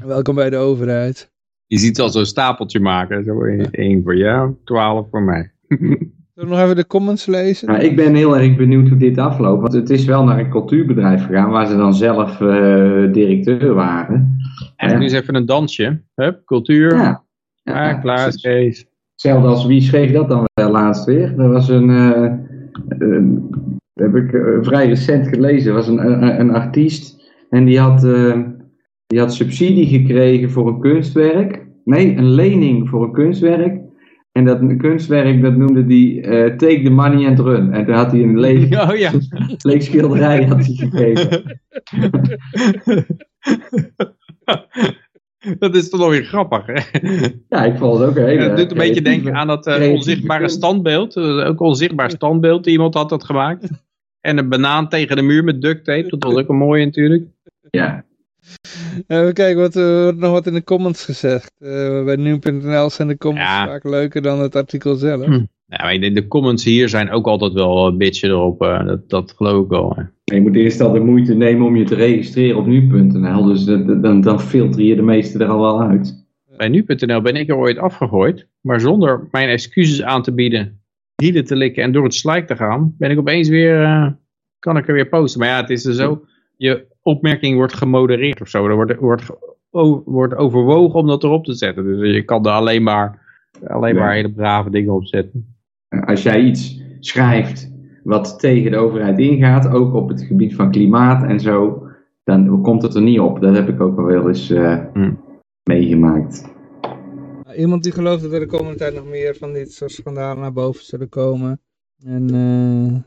Welkom bij de overheid. Je ziet al zo'n stapeltje maken. Zo, één voor jou, 12 voor mij. Zullen we nog even de comments lezen? Maar ik ben heel erg benieuwd hoe dit afloopt. Want het is wel naar een cultuurbedrijf gegaan waar ze dan zelf eh, directeur waren. En Ja. nu is even een dansje. Hup, cultuur. Ja. Ah, klaar, is Kees. Hetzelfde als wie schreef dat dan wel laatst weer? Er was een. eh, eh, dat heb ik eh, vrij recent gelezen. Er was een, een, een artiest. En die had, eh, die had subsidie gekregen voor een kunstwerk. Nee, een lening voor een kunstwerk. En dat kunstwerk, dat noemde die eh, Take the Money and Run. En toen had hij een leeg, Oh ja. leeg schilderij had hij gekregen. Dat is toch wel weer grappig, hè? Ja, ik vond het ook. Ja, het doet een beetje denken aan dat eh, onzichtbare standbeeld. eh, ook onzichtbaar standbeeld. Iemand had dat gemaakt. En een banaan tegen de muur met duct tape. Dat was ook een mooie natuurlijk. Ja. Even kijken, wat, er wordt nog wat in de comments gezegd. Eh, bij nu.nl zijn de comments Ja. vaak leuker dan het artikel zelf. Hm. Ja, maar de, de comments hier zijn ook altijd wel een beetje erop. eh, dat, dat geloof ik wel. hè. Je moet eerst al de moeite nemen om je te registreren op nu.nl. Dus dan, dan filter je de meeste er al wel uit. Bij nu.nl ben ik er ooit afgegooid. Maar zonder mijn excuses aan te bieden. Hielen te likken en door het slijk te gaan. Ben ik opeens weer... eh, kan ik er weer posten. Maar ja, het is er zo... Je opmerking wordt gemodereerd of zo. Er wordt, wordt wordt overwogen om dat erop te zetten. Dus je kan er alleen maar, alleen maar hele brave dingen op zetten. Als jij iets schrijft wat tegen de overheid ingaat, ook op het gebied van klimaat en zo, dan komt het er niet op. Dat heb ik ook al wel eens eh, Hmm. meegemaakt. Iemand die gelooft dat er de komende tijd nog meer van dit soort schandalen naar boven zullen komen. En eh,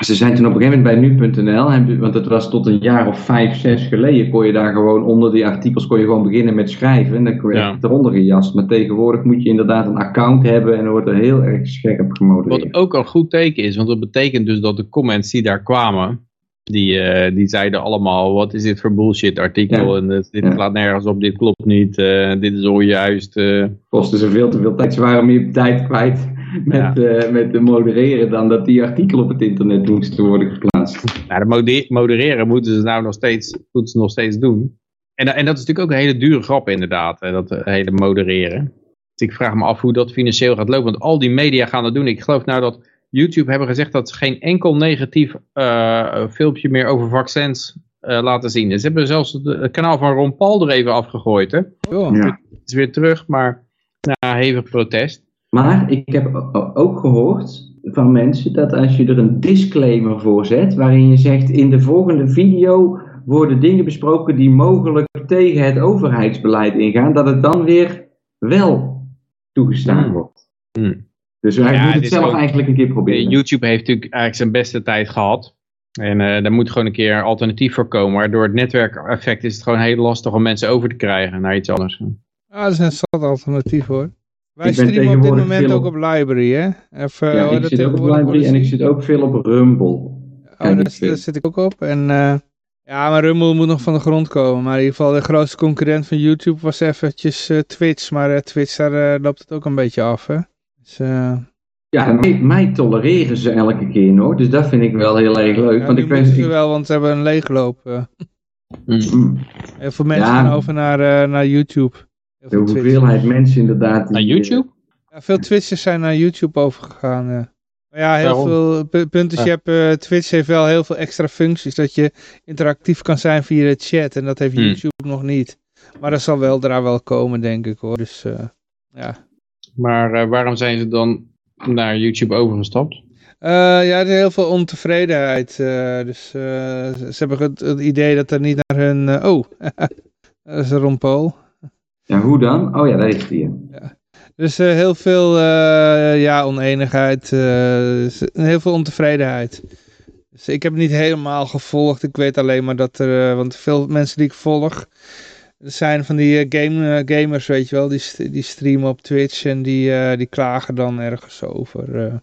Ze zijn toen op een gegeven moment bij nu.nl, want het was tot een jaar of vijf, zes geleden, kon je daar gewoon onder die artikels kon je gewoon beginnen met schrijven. En dan kon je Ja. echt eronder gejast. Maar tegenwoordig moet je inderdaad een account hebben en dan wordt er heel erg scherp gemodereerd. Wat ook een goed teken is, want dat betekent dus dat de comments die daar kwamen, die, eh, die zeiden allemaal, wat is dit voor bullshit artikel, Ja. en dit, dit Ja. slaat nergens op, dit klopt niet, eh, dit is onjuist. eh. kostte ze veel te veel tijd. Ze waren meer tijd kwijt met, eh, met de modereren dan dat die artikelen op het internet moesten worden geplaatst. Nou, de mode- modereren moeten ze nou nog steeds, moeten ze nog steeds doen. En, en dat is natuurlijk ook een hele dure grap inderdaad, hè, dat hele modereren. Dus ik vraag me af hoe dat financieel gaat lopen, want al die media gaan dat doen. Ik geloof nou dat YouTube hebben gezegd dat ze geen enkel negatief eh, filmpje meer over vaccins eh, laten zien. Dus ze hebben zelfs het, het kanaal van Ron Paul er even afgegooid. Hè? joh. Ja. Het is weer terug, maar na hevig protest. Maar ik heb ook gehoord van mensen dat als je er een disclaimer voor zet, waarin je zegt in de volgende video worden dingen besproken die mogelijk tegen het overheidsbeleid ingaan, dat het dan weer wel toegestaan Hmm. wordt. Hmm. Dus hij Ja, moet het zelf ook- eigenlijk een keer proberen. YouTube heeft natuurlijk eigenlijk zijn beste tijd gehad. En eh daar moet gewoon een keer een alternatief voor komen. Maar door het netwerkeffect is het gewoon heel lastig om mensen over te krijgen naar iets anders. Ah, dat is een zat alternatief hoor. Wij Ik ben streamen op dit tegenwoordig moment veel ook op Library, hè? Even, ja, hoe ik zit ook op Library en ik zit ook veel op Rumble. Oh, daar, zit ik ook op. En eh, ja, maar Rumble moet nog van de grond komen. Maar in ieder geval de grootste concurrent van YouTube was eventjes eh, Twitch. Maar eh, Twitch, daar eh, loopt het ook een beetje af, hè? Dus, eh, Ja, mij, mij tolereren ze elke keer nog, dus dat vind ik wel heel erg leuk. ja, want ik ze wel, want ze hebben een leegloop. eh. Mm, heel veel mensen Ja. gaan over naar, eh, naar YouTube. Heel de hoeveelheid mensen inderdaad. die, Naar eh, YouTube? Ja, veel Twitchers zijn naar YouTube overgegaan. eh. Maar ja, heel Waarom? veel pu- punt is, Ja. je hebt, eh, Twitch heeft wel heel veel extra functies. Dat je interactief kan zijn via de chat. En dat heeft Hmm. YouTube nog niet. Maar dat zal wel daar wel komen, denk ik hoor. Dus eh, ja. Maar eh, waarom zijn ze dan naar YouTube overgestapt? Eh, ja, er is heel veel ontevredenheid. eh, dus eh, ze hebben het, het idee dat er niet naar hun... oh, dat is Ron Paul. Ja, hoe dan? Oh ja, daar is die. Dus eh, heel veel eh, ja, oneenigheid, eh, s- heel veel ontevredenheid. Dus ik heb het niet helemaal gevolgd. Ik weet alleen maar dat er, want veel mensen die ik volg, zijn van die game, gamers, weet je wel, die, die streamen op Twitch en die, die klagen dan ergens over.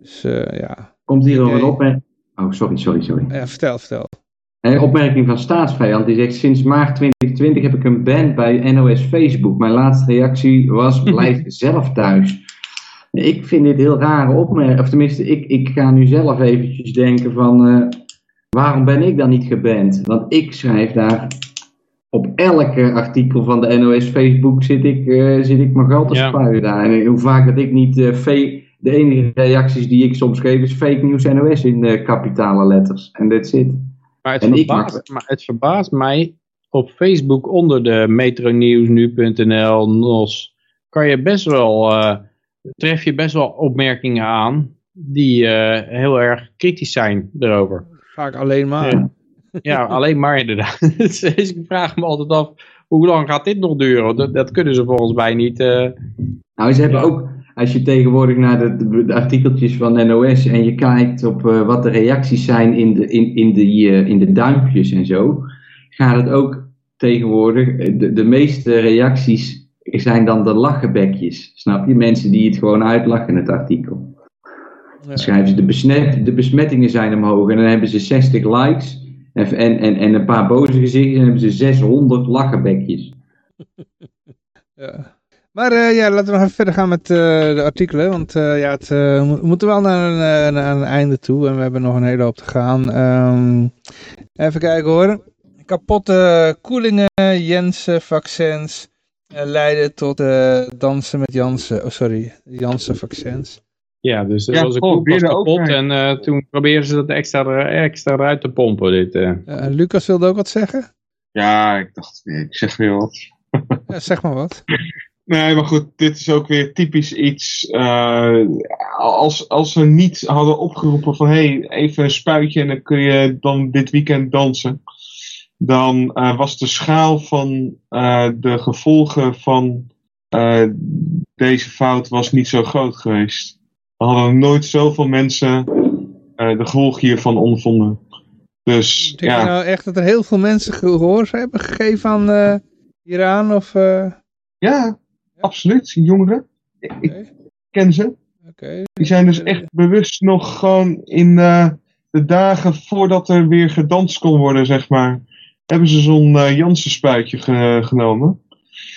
dus ja. Komt hier Oké. een opmerking. Oh, sorry, sorry, sorry. ja, vertel, vertel. Een opmerking van staatsvijand. Die zegt: Sinds maart 2020 heb ik een ban bij NOS Facebook. Mijn laatste reactie was: blijf zelf thuis. Ik vind dit heel rare opmerking. Of tenminste, ik, ik ga nu zelf eventjes denken: van eh, waarom ben ik dan niet geband? Want ik schrijf daar. Op elke artikel van de NOS Facebook zit ik, eh, zit ik mijn geld te Ja. spuien daar. En hoe vaak dat ik niet eh, fake. De enige reacties die ik soms geef is fake news NOS in kapitale letters. En that's it. Maar het, En ik verbaast, maar het verbaast mij op Facebook onder de Metronews, nu.nl, NOS, kan je best wel, eh, tref je best wel opmerkingen aan die eh, heel erg kritisch zijn erover. Vaak alleen maar. Ja. Ja, alleen maar inderdaad. dus ik vraag me altijd af, hoe lang gaat dit nog duren? Dat, dat kunnen ze volgens mij niet. eh, Nou, ze hebben Ja. ook, als je tegenwoordig naar de, de, de artikeltjes van NOS en je kijkt op eh, wat de reacties zijn in de, in, in, de, eh, in de duimpjes en zo, gaat het ook tegenwoordig, eh, de, de meeste reacties zijn dan de lachenbekjes. Snap je? Mensen die het gewoon uitlachen, het artikel. Ja. Dan schrijven ze de, besmet, de besmettingen zijn omhoog en dan hebben ze 60 likes en, en, en, en een paar boze gezichten en dan hebben ze 600 lachenbekjes. Ja. Maar eh, ja, laten we nog even verder gaan met eh, de artikelen. Want ja, het, we mo- we moeten wel naar een, naar een einde toe. En we hebben nog een hele hoop te gaan. Ehm, even kijken hoor. Kapotte koelingen, Jensen, vaccins. eh, leiden tot eh, dansen met Jansen. Oh, sorry. Jansen vaccins. ja, dus er Ja, was een de kapot en eh, toen probeerden ze dat extra, extra eruit te pompen. Dit, eh. Eh, Lucas wilde ook wat zeggen? Ja, ik dacht, ik zeg weer wat. Ja, zeg maar wat. Nee, maar goed, dit is ook weer typisch iets. Uh, als, als ze niet hadden opgeroepen van hé, hey, even een spuitje en dan kun je dan dit weekend dansen. Dan uh, was de schaal van uh, de gevolgen van deze fout was niet zo groot geweest. Er hadden nooit zoveel mensen de gevolgen hiervan ondervonden. Dus, Denk ja. je nou echt dat er heel veel mensen gehoor hebben gegeven aan Iran? Of, Ja, absoluut. Jongeren. Ik, ik ken ze. Okay. Die zijn dus echt bewust nog gewoon in de dagen voordat er weer gedanst kon worden, zeg maar. Hebben ze zo'n uh, Janssen spuitje ge genomen.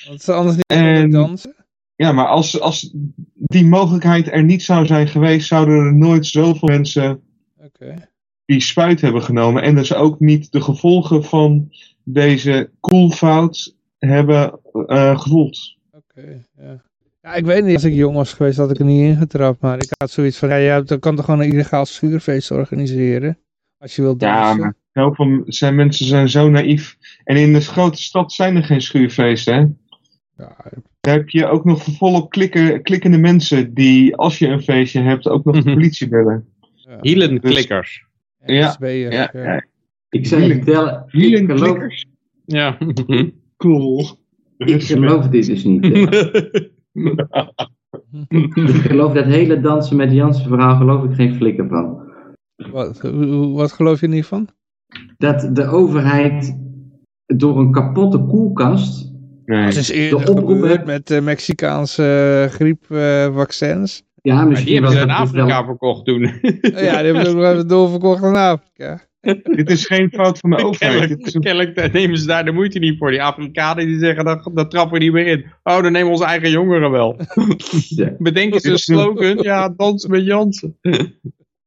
Want ze anders niet en, dansen? Ja, maar als, als die mogelijkheid er niet zou zijn geweest, zouden er nooit zoveel mensen okay. die spuit hebben genomen. En dus ook niet de gevolgen van deze koelfout hebben uh, gevoeld. Oké, okay, ja. Ja, ik weet niet, als ik jong was geweest had ik er niet ingetrapt, maar ik had zoiets van, ja, ja dan kan toch gewoon een illegaal schuurfeest organiseren, als je wilt dansen. Ja, maar heel veel zijn, mensen zijn zo naïef. En in de grote stad zijn er geen schuurfeesten, hè? Ja. Daar heb je ook nog volop klikken, klikkende mensen die, als je een feestje hebt, ook nog de politie bellen. Ja. Hielen klikkers. Dus, ja, ja, ja, Ik zei vertellen, Hielen klikkers? Ja. cool. Ik geloof dit dus niet. ik geloof dat hele dansen met Jansen verhaal geloof ik geen flikker van. Wat, wat geloof je niet van? Dat de overheid door een kapotte koelkast... Nee. Dat is eerder gebeurd met de Mexicaanse griepvaccins. Uh, ja, misschien die hebben ze in Afrika wel... verkocht toen. ja, die hebben ze ook nog even doorverkocht in Afrika. Dit is geen fout van de overheid. Kennelijk, een... kennelijk nemen ze daar de moeite niet voor. Die Afrikanen die zeggen, dat, dat trappen we niet meer in. Oh, dan nemen we onze eigen jongeren wel. ja. Bedenken ze een slogan? Ja, dansen met Jansen.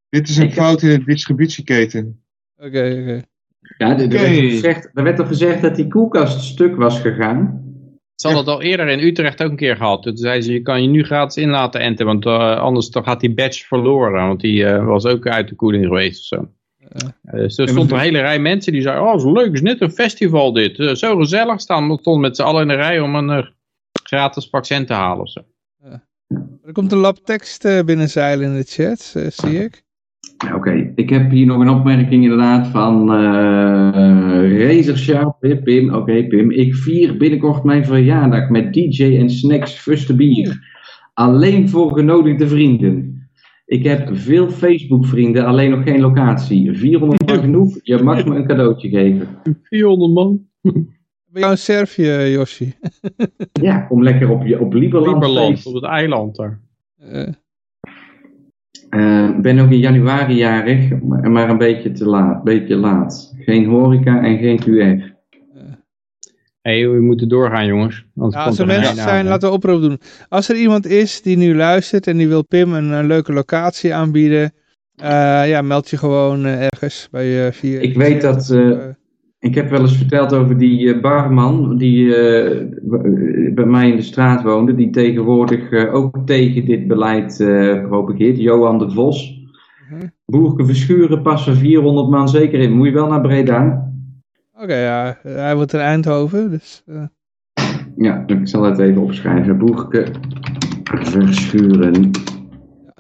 Dit is een fout in de distributieketen. Oké, okay, oké. Okay. Ja, er, okay. werd gezegd, er werd toch gezegd dat die koelkast stuk was gegaan? Ze hadden het al eerder in Utrecht ook een keer gehad. Toen zei ze, je kan je nu gratis in laten enten, want uh, anders toch gaat die badge verloren. Want die uh, was ook uit de koeling geweest of zo. Uh, dus er stond een hele rij mensen die zeiden, oh, is leuk, is net een festival dit. Uh, zo gezellig, staan stond met z'n allen in de rij om een uh, gratis vaccin te halen of zo. Er komt een lab tekst binnenzeilen in de chat, zie ik. Oké, okay. ik heb hier nog een opmerking inderdaad van uh, Razer Sharp. Pim, oké okay, Pim. Ik vier binnenkort mijn verjaardag met DJ en snacks fuste bier. Alleen voor genodigde vrienden. Ik heb veel Facebook vrienden, alleen nog geen locatie. 400 man genoeg, je mag me een cadeautje geven. 400 man? Ben je een Servië, Yoshi? ja, kom lekker op, je, op Lieberland. Lieberland, op het eiland daar. Uh. Uh, ben ook in januari jarig, maar een beetje te laat. Beetje laat. Geen horeca en geen QR. Hé, hey, we moeten doorgaan jongens. Ja, als er mensen zijn, laten we oproep doen. Als er iemand is die nu luistert en die wil Pim een, een leuke locatie aanbieden, uh, ja, meld je gewoon uh, ergens bij je via. Ik weet dat. Ik heb wel eens verteld over die barman die bij mij in de straat woonde, die tegenwoordig ook tegen dit beleid propageert. Johan de Vos. -huh. Boerke Verschuren passen 400 man zeker in. Moet je wel naar Breda. Oké, okay, ja, hij wordt in Eindhoven, dus... Uh... Ja, ik zal het even opschrijven. Boerke Verschuren.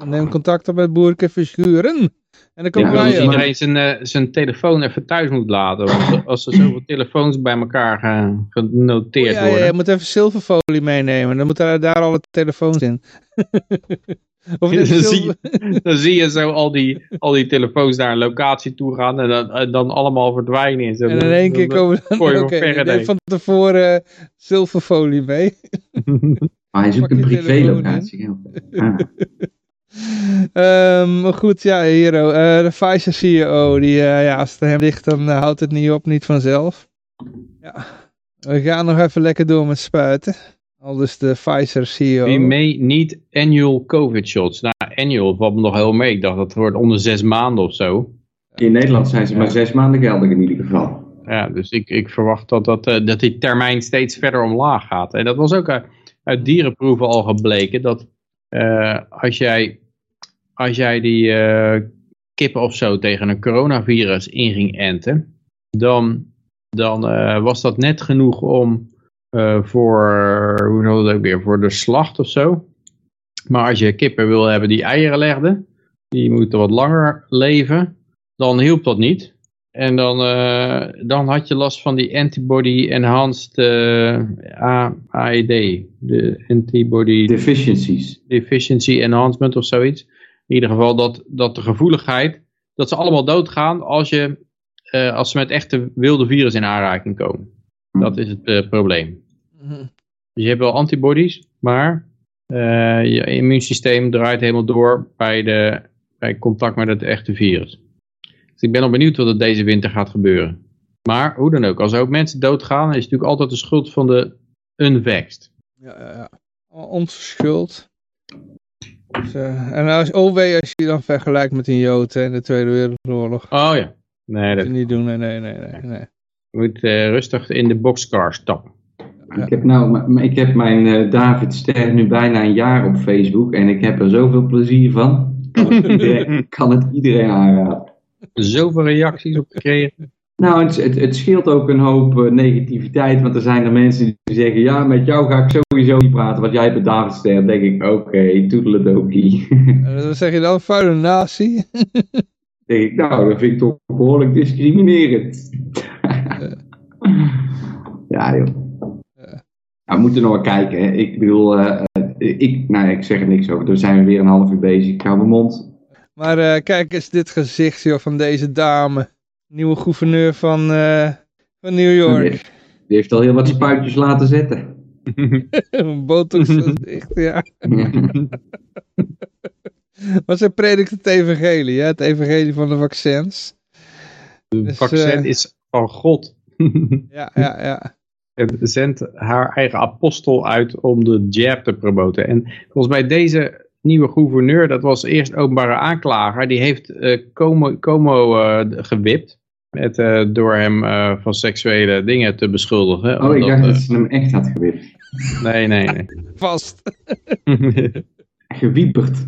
Neem contact op met Boerke Verschuren. En dan komt ja, wij iedereen zijn, uh, zijn telefoon even thuis moet laten. Want als er zoveel telefoons bij elkaar gaan genoteerd oh, ja, worden. Ja, je moet even zilverfolie meenemen. Dan moeten daar alle telefoons in. Of dan, zie je, dan zie je zo al die, al die telefoons naar een locatie toe gaan en dan, en dan allemaal verdwijnen. En, zo. en in één keer komen dan, oké, okay, van tevoren uh, zilverfolie mee. Maar hij zoekt een privélocatie. Ah. Um, goed, ja, Hero. Uh, de Pfizer CEO, die, uh, ja, als het hem ligt, dan uh, houdt het niet op, niet vanzelf. Ja, we gaan nog even lekker door met spuiten. Al dus de Pfizer CEO. Die mee niet annual COVID shots. Nou, annual valt me nog heel mee. Ik dacht dat het wordt onder zes maanden of zo. In Nederland zijn ze maar zes maanden geldig in ieder geval. Ja, dus ik, ik verwacht dat, dat, uh, dat die termijn steeds verder omlaag gaat. En dat was ook uit, uit dierenproeven al gebleken. Dat uh, als, jij, als jij die uh, kippen of zo tegen een coronavirus in ging enten. Dan dan eh, was dat net genoeg om eh, voor, hoe noem dat ook weer, voor de slacht of zo. Maar als je kippen wil hebben die eieren legden, die moeten wat langer leven, dan hielp dat niet. En dan, dan had je last van die antibody enhanced AED, de antibody Deficiencies. deficiency enhancement of zoiets. In ieder geval dat, dat de gevoeligheid, dat ze allemaal doodgaan als, je, eh, als ze met echte wilde virus in aanraking komen. Dat is het eh, probleem. Mhm. Dus je hebt wel antibodies, maar eh, je immuunsysteem draait helemaal door bij, de, bij contact met het echte virus. Dus ik ben al benieuwd wat er deze winter gaat gebeuren. Maar hoe dan ook, als er ook mensen doodgaan, is het natuurlijk altijd de schuld van de unvaxxed. Ja, ja, ja. Onze schuld. Dus, eh, en als, wee, als je dan vergelijkt met een Jood hè, in de Tweede Wereldoorlog. Oh ja, nee, Dat je niet doen, nee, nee, nee, nee. nee. je moet eh, rustig in de boxcar stappen. Ik heb, nou, ik heb mijn eh, David Ster nu bijna een jaar op Facebook en ik heb er zoveel plezier van. Kan het iedereen, kan het iedereen aanraden. Zoveel reacties op gekregen. Nou, het, het, het scheelt ook een hoop eh, negativiteit, want er zijn er mensen die zeggen, ja, met jou ga ik sowieso niet praten, want jij David Ster. Dan denk ik, oké, okay, toedeledokie. En dan zeg je dan, vuile nazi. denk ik, nou, dat vind ik toch behoorlijk discriminerend. ja, joh. Nou, we moeten nog wel kijken. Hè. Ik bedoel, eh, eh, ik, nou, ik zeg er niks over. We zijn weer een half uur bezig. Ik hou mijn mond. Maar eh, kijk eens dit gezicht joh, van deze dame. Nieuwe gouverneur van, eh, van New York. Die heeft al heel wat spuitjes laten zetten. Botox gezicht, ja. Maar ze predikt het evangelie, hè? het evangelie van de vaccins. Het Dus, vaccin eh, is van God. Ja, ja, ja. En zendt haar eigen apostel uit om de jab te promoten. En volgens mij deze nieuwe gouverneur, dat was eerst openbare aanklager, die heeft eh, Como, Como eh, gewipt. Met, eh, door hem eh, van seksuele dingen te beschuldigen. Oh, ik dacht eh, dat ze hem echt had gewipt. nee, nee, nee. Vast. Gewieperd.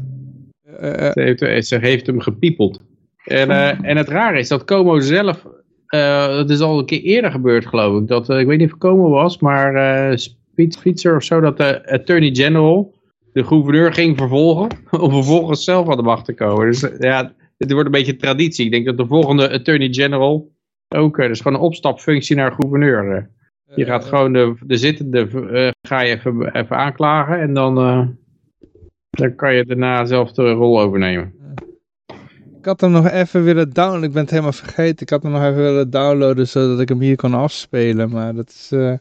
Eh, eh, Ze heeft, ze heeft hem gepiepeld. En, eh, en het rare is dat Como zelf, eh dat is al een keer eerder gebeurd geloof ik, dat, eh, ik weet niet of het Como was, maar eh Piet Fietser of zo, dat de Attorney General de gouverneur ging vervolgen, om vervolgens zelf aan de macht te komen. Dus eh, ja, het wordt een beetje traditie. Ik denk dat de volgende Attorney General ook, eh, dus gewoon een opstapfunctie naar gouverneur. eh. Je gaat gewoon de, de zittende eh, ga je even, even aanklagen en dan, eh, dan kan je daarna zelf de rol overnemen. Ik had hem nog even willen downloaden. Ik ben het helemaal vergeten. Ik had hem nog even willen downloaden zodat ik hem hier kon afspelen. Maar dat is eh,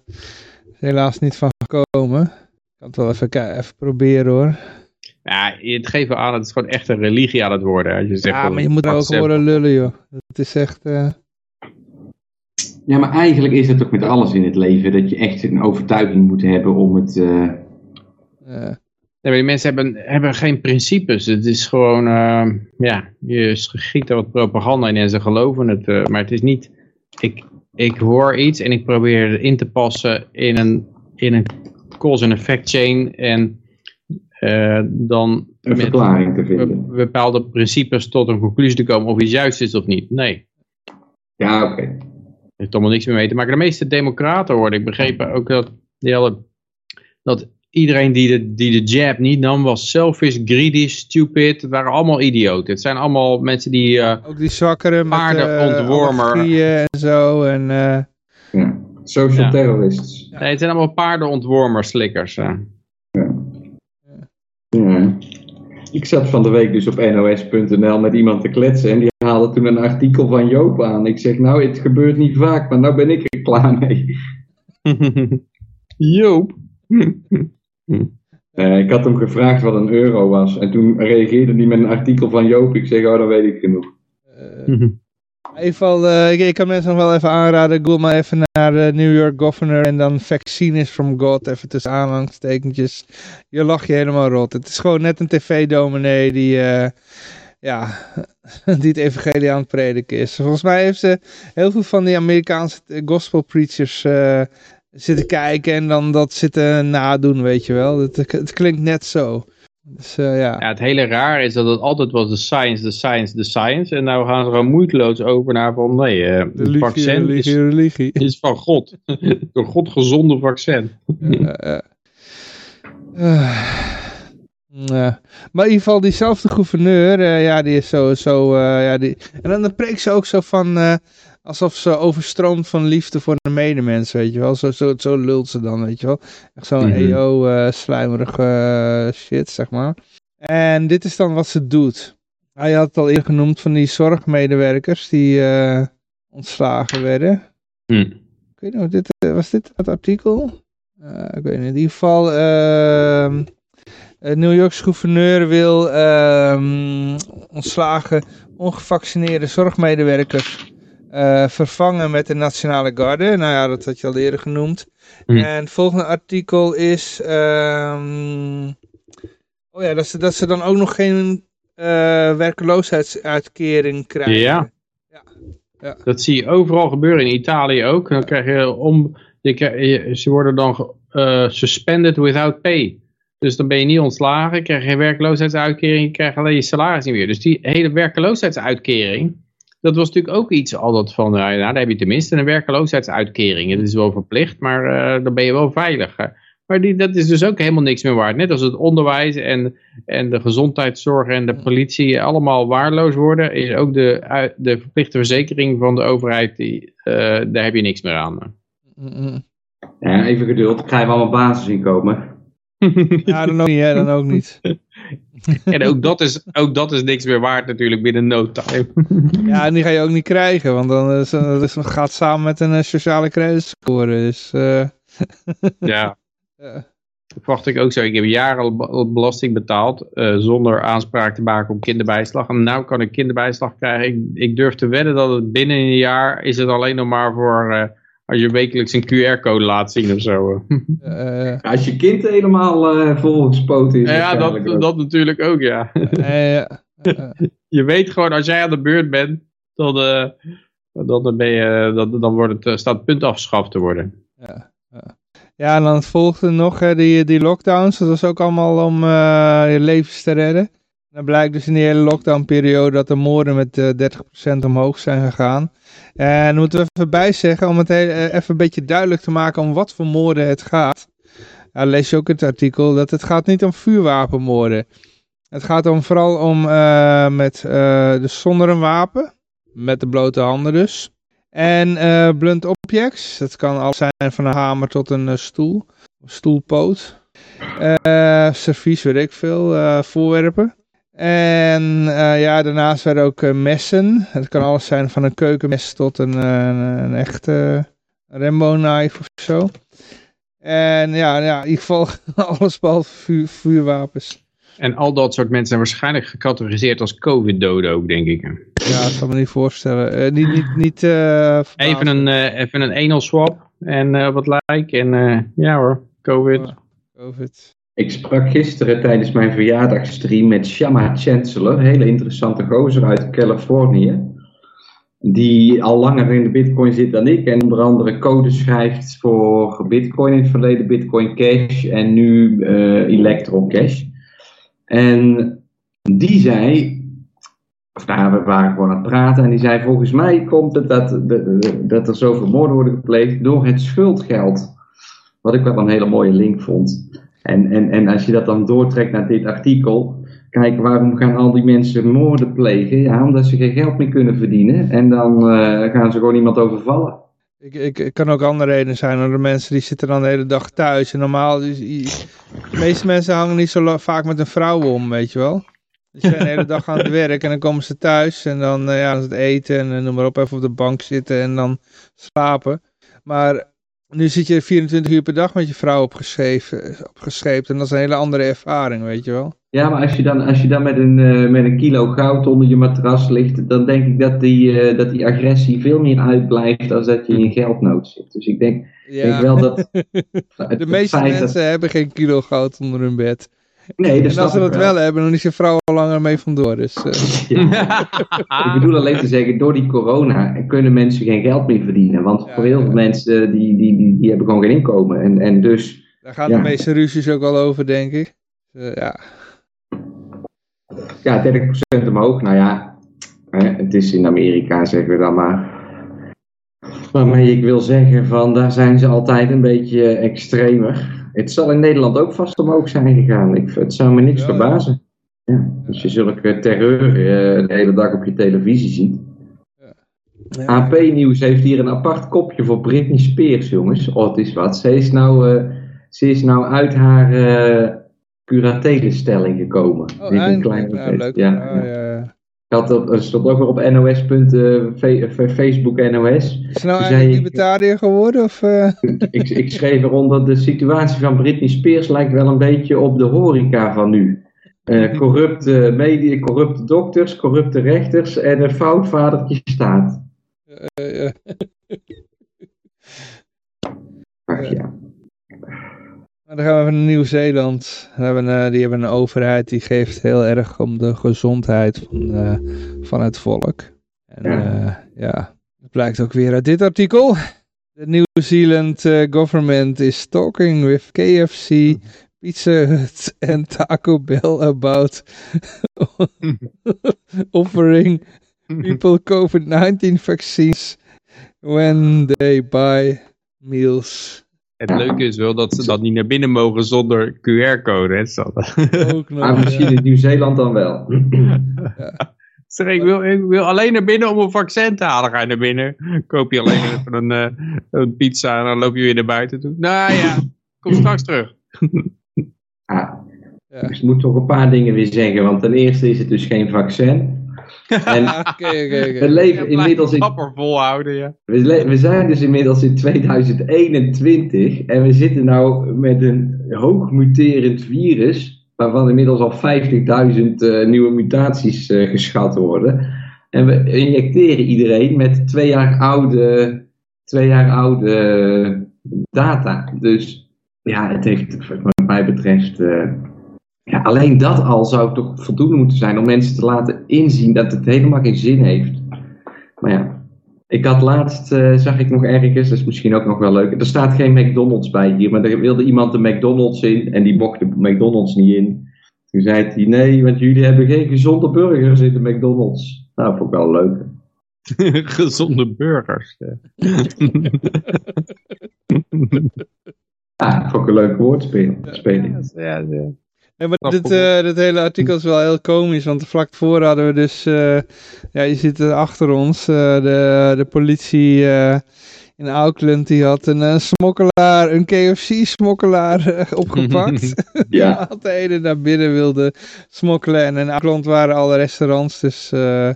helaas niet van gekomen. Ik kan het wel even, even proberen hoor. Ja, het geeft wel aan, het is gewoon echt een religie aan het worden. Als je zegt Ja, maar je moet er ook horen lullen joh. Het is echt... eh, Ja, maar eigenlijk is het toch met alles in het leven dat je echt een overtuiging moet hebben om het. eh, eh, Nee, maar die mensen hebben, hebben geen principes. Het is gewoon, eh, ja, je schiet er wat propaganda in en ze geloven het. eh, maar het is niet, ik, ik hoor iets en ik probeer het in te passen in een, in een cause and effect chain. En eh, dan een met verklaring te vinden. bepaalde principes tot een conclusie te komen of iets juist is of niet. Nee. Ja, oké. Er heeft allemaal niks meer mee te maken. De meeste democraten worden, ik begreep ook dat, die hadden, dat iedereen die de, die de jab niet nam was selfish, greedy, stupid. Het waren allemaal idioten. Het zijn allemaal mensen die, eh, ook die zwakkeren met Paardenontwormer. uh, allergieën en zo. En, eh, Ja. Social Ja. terrorists. nee, het zijn allemaal paardenontwormers, slikkers. eh. Ja. Ik zat van de week dus op nos.nl met iemand te kletsen en die haalde toen een artikel van Joop aan. Ik zeg, nou, het gebeurt niet vaak, maar nou ben ik er klaar mee. Joop. Eh, ik had hem gevraagd wat een euro was en toen reageerde hij met een artikel van Joop. Ik zeg, oh, dan weet ik genoeg. in geval, eh, ik, kan mensen nog wel even aanraden. Google maar even naar de New York governor en dan vaccine is from God. Even tussen aanhalingstekentjes. Je lacht je helemaal rot. Het is gewoon net een tv-dominee die, eh, ja, die het evangelie aan het prediken is. Volgens mij heeft ze heel veel van die Amerikaanse gospel preachers eh, zitten kijken en dan dat zitten nadoen, weet je wel. Het, het klinkt net zo. Dus uh, ja. ja. Het hele raar is dat het altijd was de science, de science, de science. En nou gaan ze er moeiteloos over naar van nee, uh, de religie, vaccin religie, is, religie. is van God. Door God gezonde vaccin. Ja. Maar in ieder geval diezelfde gouverneur, ja, die is zo, zo ja, die... En dan, preekt ze ook zo van, alsof ze overstroomt van liefde voor de medemens, weet je wel. Zo, zo, zo lult ze dan, weet je wel. Echt zo'n mm -hmm. EO sluimerige shit, zeg maar. En dit is dan wat ze doet. Hij had het al eerder genoemd van die zorgmedewerkers die ontslagen werden. Mm. Ik weet niet, dit, was dit het artikel? ik weet niet, in ieder geval... ehm New Yorkse gouverneur wil um, ontslagen ongevaccineerde zorgmedewerkers uh, vervangen met de Nationale Garde. Nou ja, dat had je al eerder genoemd. Mm. En het volgende artikel is... Um, oh ja, dat ze, dat ze dan ook nog geen uh, werkloosheidsuitkering krijgen. Ja. ja. ja. Dat zie je overal gebeuren. In Italië ook. Dan krijg je om... Je, ze worden dan uh, suspended without pay. Dus dan ben je niet ontslagen, krijg je geen werkloosheidsuitkering, je krijgt alleen je salaris niet meer. Dus die hele werkloosheidsuitkering, dat was natuurlijk ook iets altijd van, nou, dan heb je tenminste een werkloosheidsuitkering. Het is wel verplicht, maar uh, dan ben je wel veilig. Maar die, dat is dus ook helemaal niks meer waard. Net als het onderwijs en, en de gezondheidszorg en de politie allemaal waardeloos worden, is ook de, de verplichte verzekering van de overheid, die, uh, daar heb je niks meer aan. Ja, even geduld, krijgen we allemaal basisinkomen. ja, dan ook niet, hè, dan ook niet. en ook dat, is, ook dat is niks meer waard natuurlijk binnen no time. ja, en die ga je ook niet krijgen, want dan is, dat gaat samen met een sociale creditscore. Dus, uh... ja. Dat verwacht ik ook zo. Ik heb jaren al belasting betaald uh, zonder aanspraak te maken op kinderbijslag. En nu kan ik kinderbijslag krijgen. Ik, ik, durf te wedden dat het binnen een jaar is het alleen nog maar voor... Uh, als je wekelijks een QR-code laat zien of zo. Uh, als je kind helemaal uh, volgespoten is. Ja, dat, dat natuurlijk ook, ja. je weet gewoon, als jij aan de beurt bent, dan, uh, dan, ben je, dan, dan wordt het, staat het punt afgeschaft te worden. Ja, ja. en dan volgde nog die, die lockdowns. Dat was ook allemaal om je levens te redden. Dan blijkt dus in die hele lockdownperiode dat de moorden met 30% omhoog zijn gegaan. En moeten we even bijzeggen, om het eh, even een beetje duidelijk te maken om wat voor moorden het gaat. Ja, lees je ook het artikel, dat het gaat niet om vuurwapenmoorden. Het gaat om, vooral om uh, met, dus zonder een wapen, met de blote handen dus. En blunt objects, dat kan alles zijn van een hamer tot een stoel, stoelpoot. servies, weet ik veel, voorwerpen. En uh, ja, daarnaast werden ook uh, messen. Het kan alles zijn van een keukenmes tot een, een, een echte Rambo knife of zo. En ja, ja, in ieder geval alles behalve vuur, vuurwapens. En al dat soort mensen zijn waarschijnlijk gecategoriseerd als covid-doden ook, denk ik. Ja, dat kan me niet voorstellen. Uh, niet, niet, niet, even, een, even een anal swap en wat like. En ja hoor, covid. COVID. Ik sprak gisteren tijdens mijn verjaardagstream met Shama Chancellor, een hele interessante gozer uit Californië. Die al langer in de bitcoin zit dan ik en onder andere code schrijft voor bitcoin in het verleden, bitcoin cash en nu uh, electron cash. En die zei, of daar nou, we waren gewoon aan het praten en die zei volgens mij komt het dat, dat er zoveel moorden worden gepleegd door het schuldgeld. Wat ik wel een hele mooie link vond. En, en, en als je dat dan doortrekt naar dit artikel, kijk waarom gaan al die mensen moorden plegen? Ja, omdat ze geen geld meer kunnen verdienen en dan uh, gaan ze gewoon iemand overvallen. Ik, ik, kan ook andere redenen zijn, de mensen die zitten dan de hele dag thuis. En normaal, de meeste mensen hangen niet zo vaak met een vrouw om, weet je wel. Die zijn de hele dag aan het werk en dan komen ze thuis en dan uh, ja, het eten en uh, noem maar op, even op de bank zitten en dan slapen. Maar nu zit je 24 uur per dag met je vrouw opgeschreven, opgescheept en dat is een hele andere ervaring, weet je wel. Ja, maar als je dan, als je dan met, een, uh, met een kilo goud onder je matras ligt, dan denk ik dat die, uh, dat die agressie veel meer uitblijft dan dat je in geldnood zit. Dus ik denk, ja. denk wel dat... De meeste mensen dat... hebben geen kilo goud onder hun bed. Nee, en als ze dat wel. hebben, dan is je vrouw al langer mee vandoor. Dus, uh. ik bedoel alleen te zeggen, door die corona kunnen mensen geen geld meer verdienen. Want ja, voor heel veel mensen, die, die, die, die hebben gewoon geen inkomen. En, en dus... Daar gaan de meeste ruzies ook al over, denk ik. Uh, ja. Ja, 30% omhoog. Nou ja, hè, het is in Amerika, zeggen we dan maar. Waarmee ik wil zeggen van, daar zijn ze altijd een beetje extremer. Het zal in Nederland ook vast omhoog zijn gegaan. Ik, het zou me niks Ja. verbazen. Ja, als je zulke terreur eh, de hele dag op je televisie ziet. Ja. AP Nieuws heeft hier een apart kopje voor Britney Spears, jongens. Oh, het is wat. Ze is nou, eh, ze is nou uit haar eh curatelenstelling gekomen. Oh, een update. leuk. Ja, Ja, ja. Had er stond ook weer op NOS. eh, Facebook NOS. Is nou eigenlijk libertariër geworden? Of, eh? ik, ik schreef eronder, de situatie van Britney Spears lijkt wel een beetje op de horeca van nu. Eh, corrupte media, corrupte dokters, corrupte rechters en een fout vadertje staat. Ach ja. Dan gaan we naar Nieuw-Zeeland. Eh, die hebben een overheid die geeft heel erg om de gezondheid van, eh, van het volk. En Ja. ja. ja, dat blijkt ook weer uit dit artikel. The New Zealand eh, government is talking with KFC, Pizza Hut en Taco Bell about offering people COVID-19 vaccines when they buy meals. Het leuke is wel dat ze dat niet naar binnen mogen zonder QR-code. Ook nog, misschien in Nieuw-Zeeland dan wel. Zeg, ik wil, ik wil alleen naar binnen om een vaccin te halen. Ga je naar binnen, koop je alleen even een, eh, een pizza en dan loop je weer naar buiten toe. Nou ja, kom straks terug. Ah, Ja. Ik moet toch een paar dingen weer zeggen, want ten eerste is het dus geen vaccin. En Oké, oké, we oké. leven inmiddels in, volhouden, ja. we, le- we zijn dus inmiddels in 2021 en we zitten nou met een hoog muterend virus, waarvan inmiddels al 50.000 eh, nieuwe mutaties eh, geschat worden. En we injecteren iedereen met twee jaar oude, twee jaar oude data. Dus ja, het heeft wat mij betreft... eh, ja, alleen dat al zou toch voldoende moeten zijn om mensen te laten inzien dat het helemaal geen zin heeft. Maar ja, ik had laatst, eh, zag ik nog ergens, dat is misschien ook nog wel leuk. Er staat geen McDonald's bij hier, maar er wilde iemand de McDonald's in en die mocht de McDonald's niet in. Toen zei hij, nee, want jullie hebben geen gezonde burgers in de McDonald's. Nou, vond ik wel leuk. Gezonde burgers. ja. Ja, vond ik een leuke woordspeling. speling. Ja, ja. Nee, maar dit, eh, dit hele artikel is wel heel komisch, want vlak voor hadden we dus, eh, ja, je ziet het achter ons, eh, de, de politie eh, in Auckland, die had een, smokkelaar, een KFC-smokkelaar eh, opgepakt. Ja. had de ene naar binnen wilde smokkelen en in Auckland waren alle restaurants dus eh,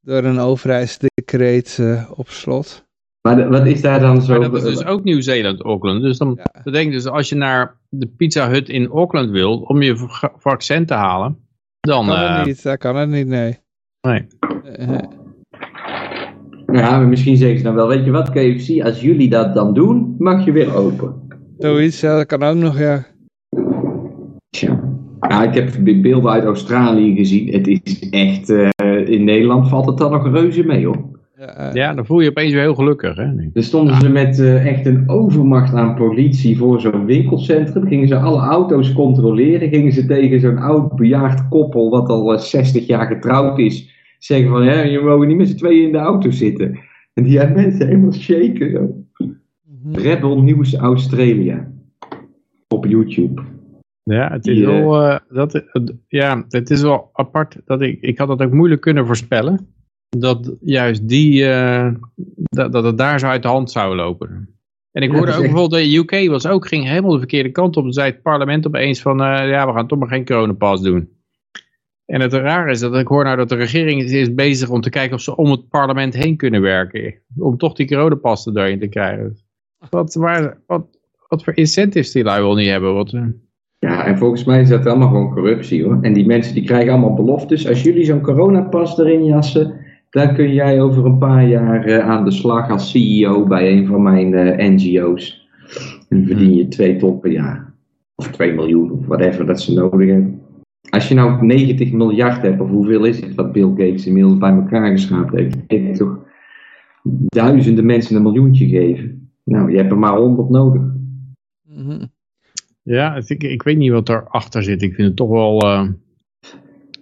door een overheidsdecreet eh, op slot. Maar de- wat is daar dan zo... Maar dat is dus ook Nieuw-Zeeland, Auckland. Dus dan Ja. betekent dus als je naar de Pizza Hut in Auckland wil om je va- vaccin te halen, dan... Kan eh, het niet, dat kan het niet, nee. nee. Eh, eh. Ja, maar misschien zeggen ze dan wel, weet je wat, KFC, als jullie dat dan doen, mag je weer open. Zoiets, ja, dat kan ook nog, ja. Tja. Ja, ik heb be- beelden uit Australië gezien. Het is echt, eh, in Nederland valt het dan nog reuze mee hoor. Ja, eh, Ja, dan voel je je opeens weer heel gelukkig. Hè? Nee. Er stonden ze met eh, echt een overmacht aan politie voor zo'n winkelcentrum. Gingen ze alle auto's controleren. Gingen ze tegen zo'n oud bejaard koppel, wat al eh, 60 jaar getrouwd is, zeggen van, hè, je mogen niet met z'n tweeën in de auto zitten. En die hebben mensen helemaal shaken zo. mhm. Rebel News Australia. Op YouTube. Ja, het is Die, eh, wel, eh, dat, ja, het is wel apart. Dat ik, ik had dat ook moeilijk kunnen voorspellen. Dat juist die, eh, dat, dat het daar zo uit de hand zou lopen. En ik hoorde ook echt- bijvoorbeeld, de UK was ook, ging helemaal de verkeerde kant op. Dan zei het parlement opeens van, eh, ja, we gaan toch maar geen coronapas doen. En het raar is dat ik hoor nou dat de regering is, is bezig om te kijken of ze om het parlement heen kunnen werken. Om toch die coronapas erin te krijgen. Wat, waar, wat, wat voor incentives die lui wel niet hebben. Wat, eh, Ja, en volgens mij is dat allemaal gewoon corruptie hoor. En die mensen die krijgen allemaal beloftes. Als jullie zo'n coronapas erin jassen, dan kun jij over een paar jaar eh, aan de slag als CEO bij een van mijn eh, NGO's. En verdien je 2 ton per jaar. Of 2 miljoen, of whatever dat ze nodig hebben. Als je nou 90 miljard hebt, of hoeveel is het wat Bill Gates inmiddels bij elkaar geschraapt heeft, toch duizenden mensen een miljoentje geven. Nou, je hebt er maar 100 nodig. Mhm. Ja, ik, ik weet niet wat erachter zit. Ik vind het toch wel... eh,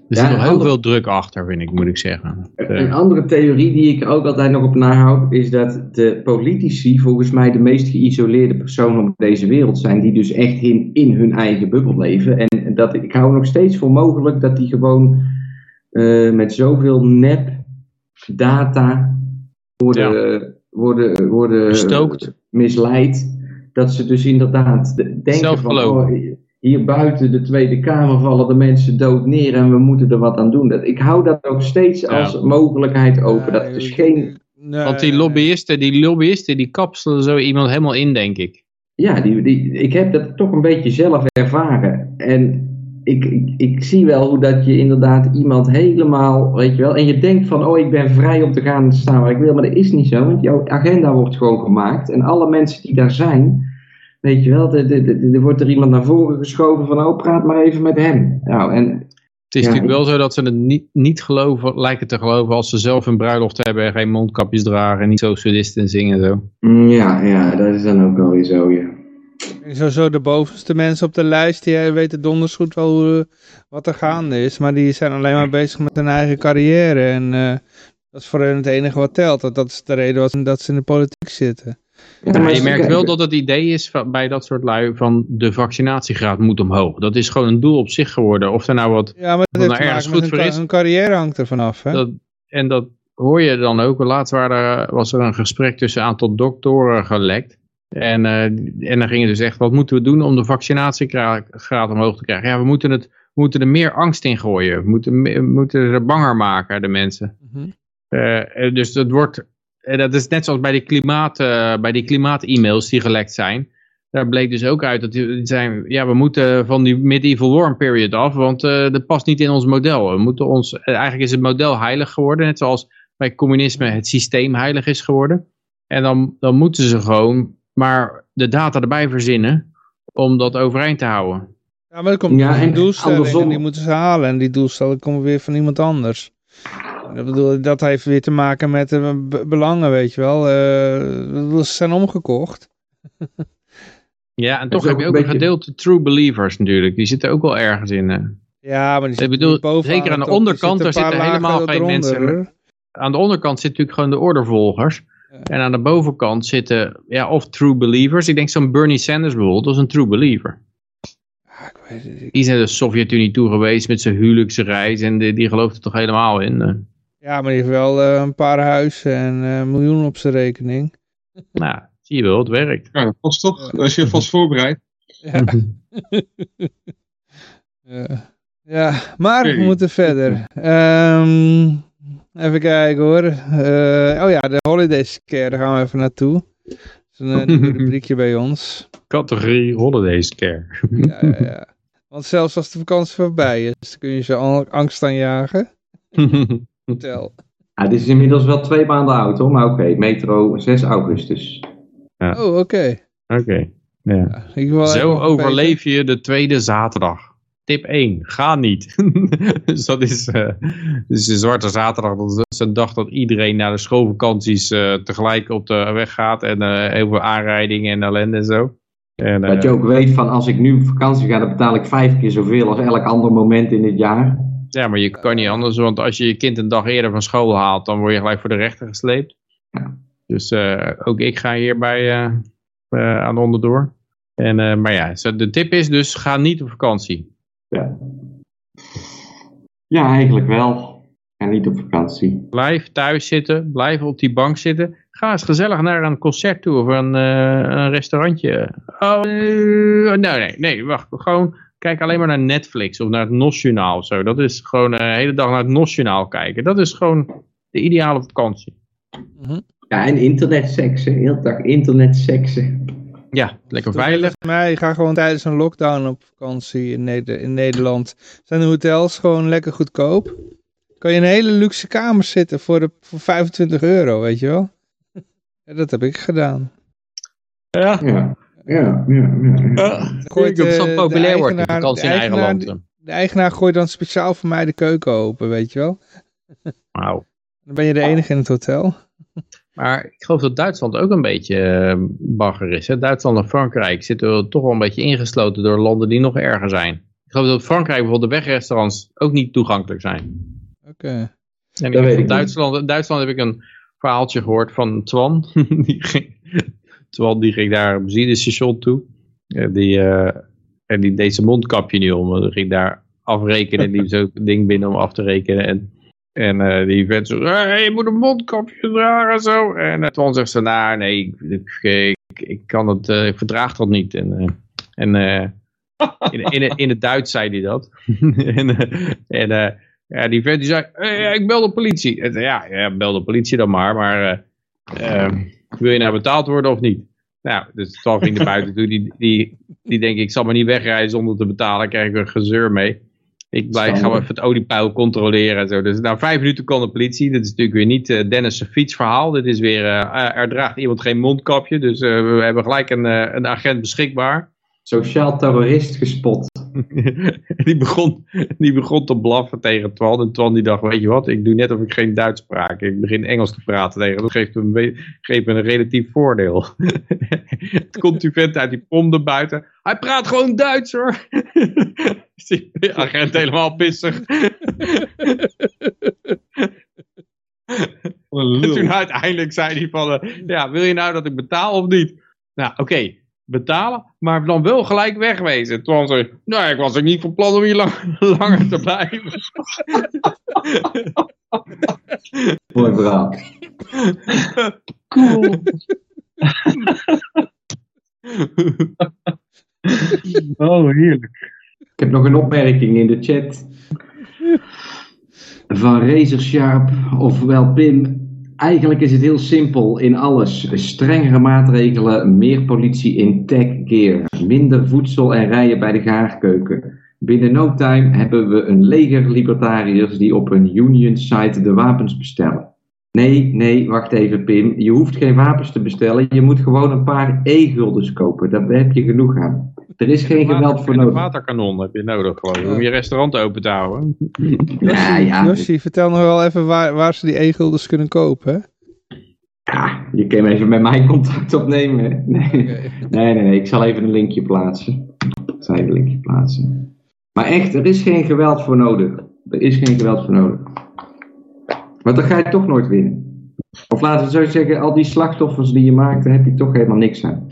Er zit nog heel veel druk achter, vind ik, moet ik zeggen. Een andere theorie die ik ook altijd nog op nahoud, is dat de politici volgens mij de meest geïsoleerde personen op deze wereld zijn, die dus echt in, in hun eigen bubbel leven. En dat, ik hou nog steeds voor mogelijk dat die gewoon uh, met zoveel nep data worden, worden, worden misleid, dat ze dus inderdaad denken van, oh, hier buiten de Tweede Kamer vallen de mensen dood neer en we moeten er wat aan doen. Dat, ik hou dat ook steeds als mogelijkheid open. Dat dus geen... Nee, Want die lobbyisten, die lobbyisten, die kapselen zo iemand helemaal in, denk ik. Ja, die, die, ik heb dat toch een beetje zelf ervaren. En ik, ik, ik, zie wel hoe dat je inderdaad iemand helemaal, weet je wel, en je denkt van, oh, ik ben vrij om te gaan staan waar ik wil, maar dat is niet zo, want jouw agenda wordt gewoon gemaakt en alle mensen die daar zijn, weet je wel, er wordt er iemand naar voren geschoven van, oh, praat maar even met hem. Nou, en, het is natuurlijk wel zo dat ze het niet, niet geloven, lijken te geloven als ze zelf een bruiloft hebben en geen mondkapjes dragen en niet socialisten zingen en zo. Mm, ja, ja, dat is dan ook wel weer zo, ja. Sowieso de bovenste mensen op de lijst, die weten donders goed wel hoe, wat er gaande is. Maar die zijn alleen maar bezig met hun eigen carrière. En uh, dat is voor hen het enige wat telt. Dat, dat is de reden dat ze in de politiek zitten. Ja, maar je merkt wel dat het idee is van, bij dat soort lui van de vaccinatiegraad moet omhoog. Dat is gewoon een doel op zich geworden. Of er nou wat ja, maar dat nou ergens goed voor is. Een carrière hangt er vanaf. Hè? Dat, en dat hoor je dan ook. Laatst waren, was er een gesprek tussen een aantal doktoren gelekt. En, uh, en dan ging het dus echt, wat moeten we doen om de vaccinatiegraad omhoog te krijgen? Ja, we moeten, het, we moeten er meer angst in gooien. We moeten, we moeten ze banger maken, de mensen. Mm uh, dus dat wordt, dat is net zoals bij die klimaat, uh, bij die klimaat-e-mails die gelekt zijn. Daar bleek dus ook uit dat die zijn, ja, we moeten van die medieval warm period af, want dat past niet in ons model. We moeten ons, eigenlijk is het model heilig geworden, net zoals bij communisme het systeem heilig is geworden. En dan, dan moeten ze gewoon maar de data erbij verzinnen om dat overeind te houden. Ja, maar er komt ja, een doelstelling en die moeten ze halen. En die doelstelling komt weer van iemand anders. Dat, bedoel, dat heeft weer te maken met de belangen, weet je wel. Uh, ze zijn omgekocht. ja, en toch heb je ook een, gedeelte true believers natuurlijk. Die zitten ook wel ergens in. Uh. Ja, maar die ik bedoel, zeker aan de onderkant, daar zitten helemaal geen mensen. Aan de onderkant zitten natuurlijk gewoon de ordervolgers. En aan de bovenkant zitten ja, of true believers. Ik denk zo'n Bernie Sanders bijvoorbeeld, dat is een true believer. Ja, ik weet het, Die is naar de Sovjet-Unie toe geweest met zijn huwelijksreis en die, die gelooft er toch helemaal in. Eh. Ja, maar die heeft wel uh, een paar huizen en uh, miljoenen op zijn rekening. Nou, zie je wel, het werkt. Ja, dat was toch, als je vast voorbereid. Ja. ja, maar we moeten verder. Um, Even kijken hoor. Uh, oh ja, de Holiday Scare, daar gaan we even naartoe. Dat is een uh, rubriekje bij ons. Categorie Holiday Scare. ja, ja, ja. Want zelfs als de vakantie voorbij is, dan kun je ze angst aanjagen. Vertel. Ja, dit is inmiddels wel twee maanden oud hoor, maar oké. Metro 6 augustus. Ja. Oh, oké. Oké. Ja. ja Zo overleef je de tweede zaterdag. Tip 1, ga niet. dus dat is, uh, dus de Zwarte Zaterdag, dat is een dag dat iedereen naar de schoolvakanties uh, tegelijk op de weg gaat. En uh, heel veel aanrijdingen en ellende en zo. En, dat je ook weet van als ik nu op vakantie ga, dan betaal ik vijf keer zoveel als elk ander moment in het jaar. Ja, maar je kan niet anders, want als je je kind een dag eerder van school haalt, dan word je gelijk voor de rechter gesleept. Ja. Dus ook ik ga hierbij aan onderdoor. En, maar ja, de tip is dus, ga niet op vakantie. Ja. ja, eigenlijk wel. En niet op vakantie. Blijf thuis zitten, blijf op die bank zitten. Ga eens gezellig naar een concert toe of een, uh, een restaurantje. Oh, uh, nee, nee, nee, wacht. Gewoon kijk alleen maar naar Netflix of naar het Nationaal of zo. Dat is gewoon uh, de hele dag naar het Nationaal kijken. Dat is gewoon de ideale vakantie. Mhm. Ja, en internetseksen. Heel dag internetseksen. Ja, lekker veilig. Maar ga gewoon tijdens een lockdown op vakantie in, in Nederland. Zijn de hotels gewoon lekker goedkoop? Kan je in een hele luxe kamer zitten voor, de, voor 25 euro, weet je wel? Ja, dat heb ik gedaan. Ja. Ja, ja, ja. ja, Gooit, uh, zo populair wordt, vakantie in eigen land. De eigenaar gooit dan speciaal voor mij de keuken open, weet je wel? Wauw. Dan ben je de enige in het hotel. Maar ik geloof dat Duitsland ook een beetje bagger is. Hè? Duitsland en Frankrijk zitten toch wel een beetje ingesloten door landen die nog erger zijn. Ik geloof dat Frankrijk bijvoorbeeld de wegrestaurants ook niet toegankelijk zijn. Oké. En Dat ik weet in ik Duitsland, in Duitsland heb ik een verhaaltje gehoord van Twan. die ging, Twan die ging daar op benzinestation toe. Eh, die, eh, en die deed zijn mondkapje niet om. Die ging daar afrekenen. Die zo'n ding binnen om af te rekenen. En, en eh, die vent zo, hey, je moet een mondkapje dragen en zo. En uh, Twan zegt zo, nou nee, ik, ik, ik, kan het, eh, ik verdraag dat niet. En, eh, en eh, in, in, het- in het Duits zei hij dat. en eh, en eh, ja, die vent die zei, "Hey, ik bel de politie. En, ja, ja, bel de politie dan maar, maar eh, eh, wil je nou betaald worden of niet? Nou, dus Twan ging naar buiten toe. Die, die, die denk ik, zal maar niet wegrijden zonder te betalen. krijg ik er gezeur mee. Ik blijf, ga even het oliepeil controleren en zo. Dus na vijf minuten kwam de politie. Dit is natuurlijk weer niet eh, Dennis' fietsverhaal. Dit is weer, eh, er draagt iemand geen mondkapje. Dus eh, we hebben gelijk een, een agent beschikbaar. Sociaal terrorist gespot. die, begon, die begon te blaffen tegen Twan. En Twan die dacht, weet je wat, ik doe net of ik geen Duits spraak. Ik begin Engels te praten tegen. Dat geeft hem, we- geeft me een relatief voordeel. Het komt die vent uit die pom erbuiten. Hij praat gewoon Duits hoor. Is die agent helemaal pissig. Toen uiteindelijk zei hij van, eh, ja, wil je nou dat ik betaal of niet? Nou, oké, betalen, maar dan wel gelijk wegwezen. Toen zei nou, ik was ook niet van plan om hier lang- langer te blijven. Mooi verhaal. Cool. Oh, heerlijk. Ik heb nog een opmerking in de chat. Van Razer Sharp, ofwel Pim. Eigenlijk is het heel simpel in alles. Strengere maatregelen, meer politie in tech gear. Minder voedsel en rijen bij de gaarkeuken. Binnen no time hebben we een leger libertariërs die op een union site de wapens bestellen. Nee, nee, wacht even Pim. Je hoeft geen wapens te bestellen. Je moet gewoon een paar e-guldens kopen. Daar heb je genoeg aan. Er is geen geweld voor En een nodig. waterkanon heb je nodig gewoon, om je restaurant open te houden. Ja, ja. Vertel nog wel even waar, waar ze die e-guldens kunnen kopen. hè? Ja, je kan even met mij contact opnemen. Nee. Nee, nee, nee. Ik zal even een linkje plaatsen. Ik zal even een linkje plaatsen. Maar echt, er is geen geweld voor nodig. Er is geen geweld voor nodig. Want dan ga je toch nooit winnen. Of laten we zo zeggen, al die slachtoffers die je maakt, daar heb je toch helemaal niks aan.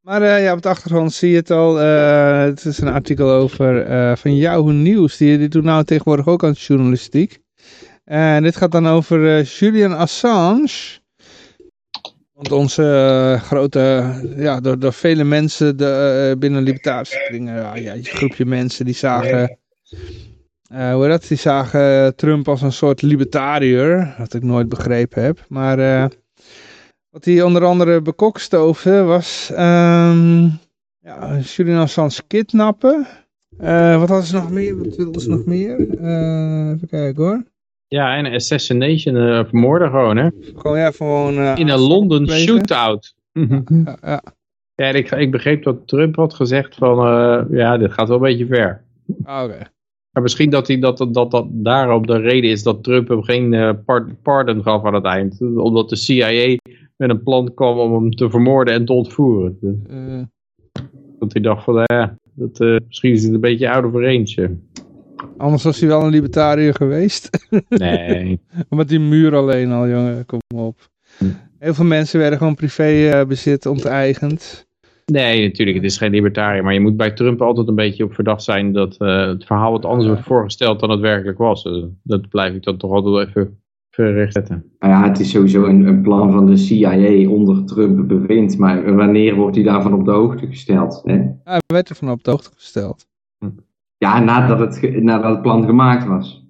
Maar eh, ja, op de achtergrond zie je het al. eh, het is een artikel over eh, van Yahoo Nieuws. Die, die doet nou tegenwoordig ook aan journalistiek. En dit gaat dan over Julian Assange. Want onze grote, ja, door, door vele mensen de, binnen libertarische kringen, een groepje mensen die zagen, eh, hoe dat, die zagen Trump als een soort libertariër, wat ik nooit begrepen heb. Maar eh, wat hij onder andere bekokstoofde was ehm ja, Julian Assange kidnappen. Eh, wat hadden ze nog meer? Wat wilden ze nog meer? Eh, even kijken hoor. Ja, en assassination, eh, vermoorden gewoon, hè. Gewoon, ja, gewoon... eh, In een London shootout. Ja, ja. Ja, ik, ik begreep dat Trump had gezegd van, eh, ja, dit gaat wel een beetje ver. Ah, Oké. Maar misschien dat, hij, dat, dat, dat, dat daarom de reden is dat Trump hem geen eh, par- pardon gaf aan het eind. Omdat de CIA met een plan kwam om hem te vermoorden en te ontvoeren. Eh, Dat hij dacht van, nou ja, dat, eh, misschien is het een beetje out of range. anders was hij wel een libertariër geweest. Nee. Met die muur alleen al, jongen. Kom op. Heel veel mensen werden gewoon privébezit onteigend. Nee, natuurlijk, het is geen libertariër. Maar je moet bij Trump altijd een beetje op verdacht zijn dat eh, het verhaal wat anders wordt voorgesteld dan het werkelijk was. Eh, dat blijf ik dan toch altijd wel even, even rechtzetten. Nou ja, het is sowieso een, een plan van de CIA onder Trump bevindt. Maar wanneer wordt hij daarvan op de hoogte gesteld? Hè? Hij werd ervan op de hoogte gesteld. Ja, nadat het, nadat het plan gemaakt was.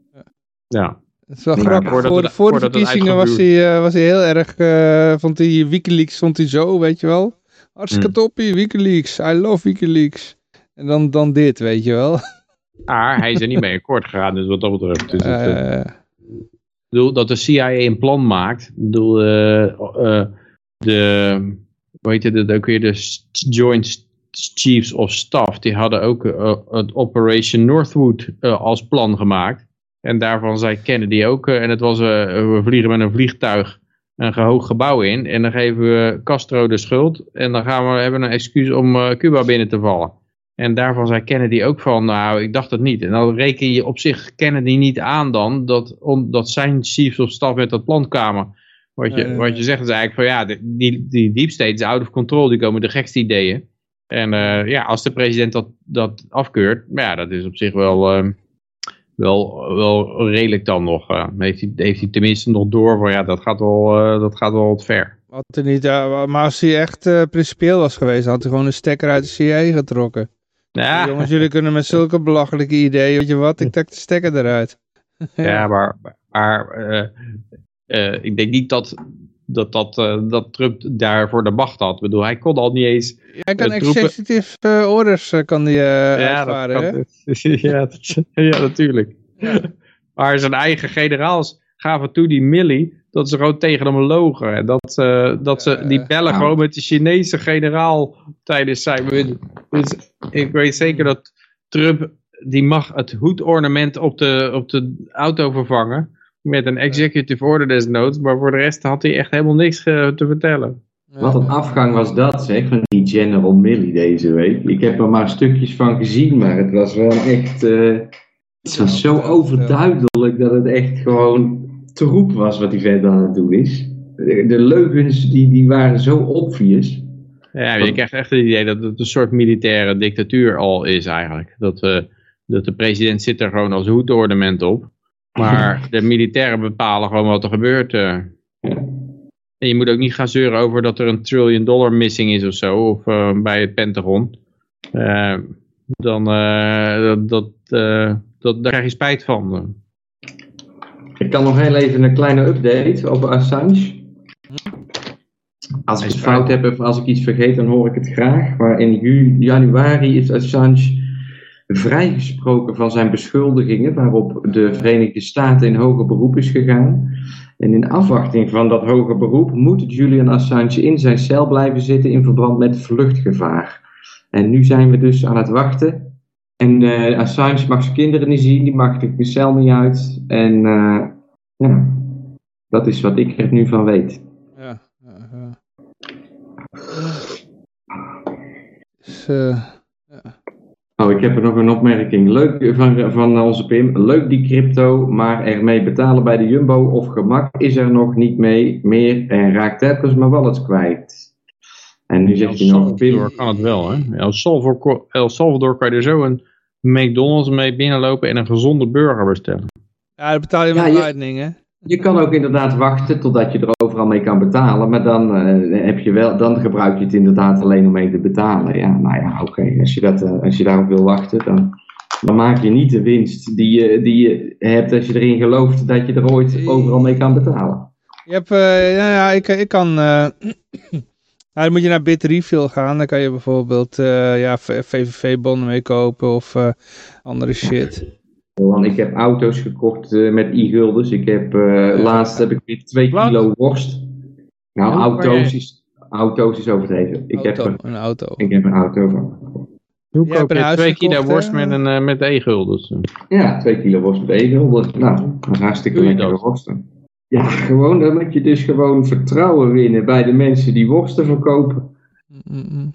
Ja. Het is wel Ja, grappig. voordat voor de, voor de verkiezingen was hij, eh, was hij heel erg... eh, vond hij Wikileaks vond hij zo, weet je wel. Hartstikke Hmm. toppie, Wikileaks. I love Wikileaks. En dan, dan dit, weet je wel. Maar hij is er niet mee akkoord gegaan, dus wat dat betreft. Dus het, eh, bedoel, dat de CIA een plan maakt. Ik bedoel, eh, eh, de, hoe heet het ook weer, de Joint Chiefs of Staff, die hadden ook het Operation Northwood als plan gemaakt. En daarvan zei Kennedy ook, en het was, we vliegen met een vliegtuig een hoog gebouw in. En dan geven we Castro de schuld. En dan gaan we hebben een excuus om eh, Cuba binnen te vallen. En daarvan zei Kennedy ook van, nou, ik dacht het niet. En dan reken je op zich Kennedy niet aan dan, dat, omdat zijn chiefs of staf met dat plan kwamen. Wat je, wat je zegt is eigenlijk van, ja, die, die deep state is out of control, die komen de gekste ideeën. En uh, ja, als de president dat, dat afkeurt, ja, dat is op zich wel, uh, wel, wel redelijk dan nog. Uh, heeft, hij, heeft hij tenminste nog door van, ja, dat gaat wel, dat gaat wel wat ver. Had er niet, maar als hij echt principieel was geweest, had hij gewoon een stekker uit de CIA getrokken. Ja. Jongens, jullie kunnen met zulke belachelijke ideeën, weet je wat, ik trek de stekker eruit. ja, maar, maar ik denk niet dat, dat, dat, uh, dat Trump daarvoor de macht had. Ik bedoel, hij kon al niet eens... Hij kan uh, executive uh, orders kan die, ja, uitvaren, dat ja, dat, ja, natuurlijk. Ja. Maar zijn eigen generaals gaven toe die Millie dat ze gewoon tegen hem logen. En dat, dat ze die bellen gewoon met de Chinese generaal tijdens zijn... Dus ik weet zeker dat Trump die mag het hoedornament op de, op de auto vervangen met een executive order desnoods, maar voor de rest had hij echt helemaal niks te vertellen. Wat een afgang was dat zeg, van die General Milley deze week. Ik heb er maar stukjes van gezien, maar het was wel echt... Uh, het was zo overduidelijk dat het echt gewoon troep was wat hij verder aan het doen is. De, leugens die, die waren zo obvious. Ja, je krijgt echt het idee dat het een soort militaire dictatuur al is eigenlijk. Dat, uh, dat de president zit er gewoon als hoedornament op. Maar de militairen bepalen gewoon wat er gebeurt. Uh. En je moet ook niet gaan zeuren over dat er een trillion dollar missing is of zo. Of uh, bij het Pentagon. Uh, dan dat, dat, dat, daar krijg je spijt van. Ik kan nog heel even een kleine update over Assange. Als ik het fout heb of als ik iets vergeet, dan hoor ik het graag. Maar in januari is Assange vrijgesproken van zijn beschuldigingen, waarop de Verenigde Staten in hoger beroep is gegaan. En in afwachting van dat hoger beroep moet Julian Assange in zijn cel blijven zitten in verband met vluchtgevaar. En nu zijn we dus aan het wachten. En uh, Assange mag zijn kinderen niet zien, die mag de cel niet uit. En uh, ja, dat is wat ik er nu van weet. Ja, uh, dus, uh, Oh, ik heb er nog een opmerking. Leuk van, van onze Pim. Leuk die crypto, maar ermee betalen bij de Jumbo of gemak is er nog niet mee meer en raakt telkens maar wel eens kwijt. En nu zegt hij nog... Pim... kan het wel, hè? El Salvador, El Salvador kan je er zo een McDonald's mee binnenlopen en een gezonde burger bestellen. Ja, dan betaal je met ja, Lightning, hè? Je kan ook inderdaad wachten totdat je er overal mee kan betalen, maar dan, uh, heb je wel, dan gebruik je het inderdaad alleen om mee te betalen. Ja, nou ja, oké. Als, je dat, uh, als je daarop wil wachten, dan, dan maak je niet de winst die je, die je hebt als je erin gelooft dat je er ooit overal mee kan betalen. Je hebt, uh, ja, ja, ik, ik kan, nou, dan moet je naar Bitrefill gaan, dan kan je bijvoorbeeld ja, VVV-bonnen mee kopen of andere shit. Want ik heb auto's gekocht uh, met e-guldens. Ik heb, uh, laatst heb ik weer 2 kilo worst. Nou, auto's is, auto's is overdreven. Ik auto, heb een auto. Ik heb een auto van. Hoe koop je 2 kilo worst met, een, uh, met e-guldens? Ja, 2 kilo worst met e-guldens. Nou, dat is hartstikke lekkere worsten. Ja, gewoon dan moet je dus gewoon vertrouwen winnen bij de mensen die worsten verkopen. Mm -mm.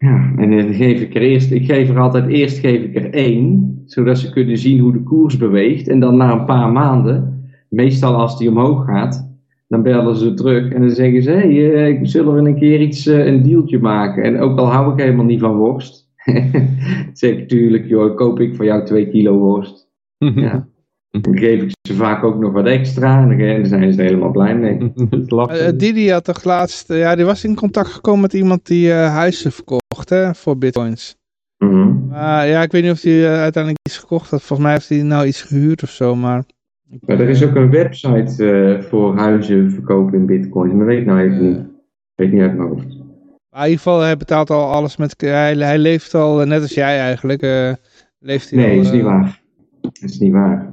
Ja, en dan geef ik er eerst, ik geef er altijd eerst geef ik er één, zodat ze kunnen zien hoe de koers beweegt. En dan na een paar maanden, meestal als die omhoog gaat, dan bellen ze terug en dan zeggen ze, hé, hey, uh, zullen we een keer iets, uh, een dealtje maken? En ook al hou ik helemaal niet van worst, zeg ik natuurlijk, joh, koop ik voor jou twee kilo worst. ja. Dan geef ik ze vaak ook nog wat extra en dan zijn ze helemaal blij mee. uh, Didi had toch laatst, ja, die was in contact gekomen met iemand die huizen verkocht hè, voor bitcoins. Mm ja, ik weet niet of hij uiteindelijk iets gekocht had. Volgens mij heeft hij nou iets gehuurd of zo, maar... maar er is ook een website voor huizen verkopen in bitcoins, maar weet nou even niet. Weet niet uit mijn hoofd. Maar in ieder geval, hij betaalt al alles met... Hij, hij leeft al, net als jij eigenlijk, leeft hij Nee, al, is niet waar. Dat is niet waar.